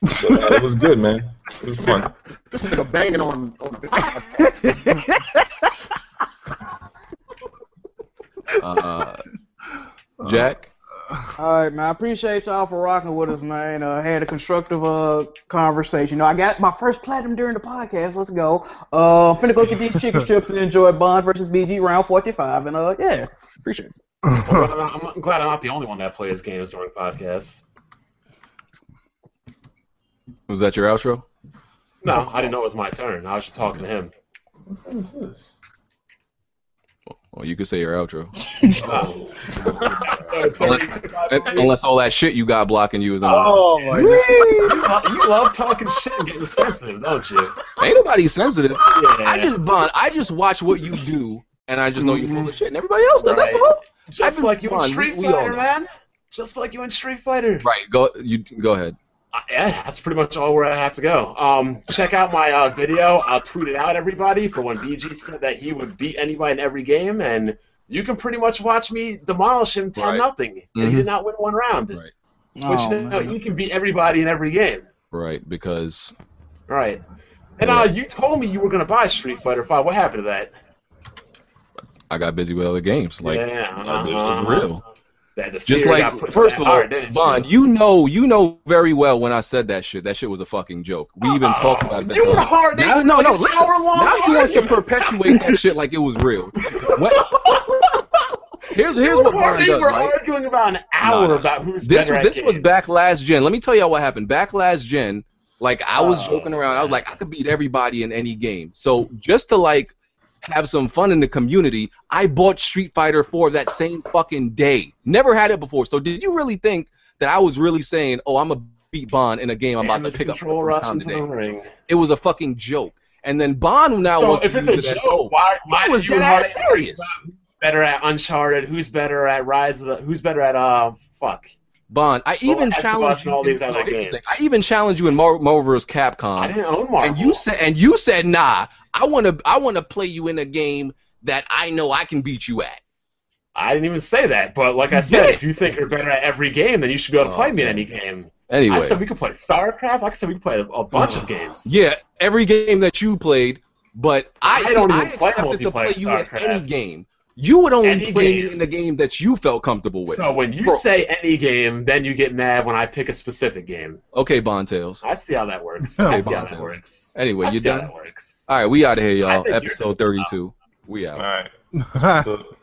But, uh, it was good, man. It was fun. <laughs> This nigga banging on on the podcast. <laughs> Uh, Jack. All right, man. I appreciate y'all for rocking with us, man. Uh, had a constructive uh conversation. You know, I got my first platinum during the podcast. Let's go. Uh, I'm finna go get these chicken <laughs> strips and enjoy Bond versus BG round 45. And uh, yeah, appreciate it. <laughs> Well, I'm, I'm glad I'm not the only one that plays games during podcasts. Was that your outro? No, I didn't know it was my turn. I was just talking to him. Well, you could say your outro. Oh. <laughs> <laughs> Unless, unless all that shit you got blocking you is on. Oh, my you, love, you love talking shit and getting sensitive, don't you? Ain't nobody sensitive. Yeah. I just Bond. I just watch what you do, and I just know you're full of shit, and everybody else does. That's Right. all. Just I've like you in Bond, Street we- we Fighter, know. man. Just like you in Street Fighter. Right. Go. You go ahead. Uh, yeah, that's pretty much all where I have to go. Um, check out my uh, video. I'll tweet it out, everybody, for when BG said that he would beat anybody in every game, and you can pretty much watch me demolish him ten Right. nothing. And Mhm. he did not win one round. Right. Which Oh, you know, man. you can beat everybody in every game. Right. Because Right. And uh, you told me you were gonna buy Street Fighter Five. What happened to that? I got busy with other games. Like yeah, uh, it uh-huh. was real. That the Just like first of all, Bond, you? know, you know very well when I said that shit. That shit was a fucking joke. We even oh, talked about it. that You were hard. Now, no, no, listen. Now he wants to perpetuate that shit like it was real. What? <laughs> Here's here's what Bond they does, were right? arguing about an hour no. about who's This better this was back last gen. Let me tell y'all what happened. Back last gen, like I was Oh, joking around. I was like, I could beat everybody in any game. So just to like have some fun in the community, I bought Street Fighter 4 that same fucking day. Never had it before. So did you really think that I was really saying, "Oh, I'm a beat Bond in a game I'm about to pick up control from rush time into to the ring. It was a fucking joke. And then Bond now So wants if to it's use a joke, "Oh, why, why was did you dead ass serious." Better at Uncharted? Who's better at Rise of the? Who's better at uh? Fuck. Bond, I even Last of challenged you. all these in- other no, here's the games. I even challenged you in Mar- Marvel vs. Capcom. I didn't own Marvel. And you said, and you said, nah. I want to, I want to play you in a game that I know I can beat you at. I didn't even say that, but like I said, if you think you're better at every game, then you should be able to Oh, play me in oh, any game. Anyway, I said we could play StarCraft. Like I said we could play a, bunch of <sighs> games. yeah, every game that you played, but I, I don't I even play accepted to play multiplayer you in any game. You would only Any play game. me in the game that you felt comfortable with. So when you Bro. say any game, then you get mad when I pick a specific game. okay, Bond Tails. I see how that works. <laughs> Oh, I see how that works. Anyway, I you see how done? that works. All right, we out of here, y'all. <laughs> Episode 32. We out. All right. <laughs> So,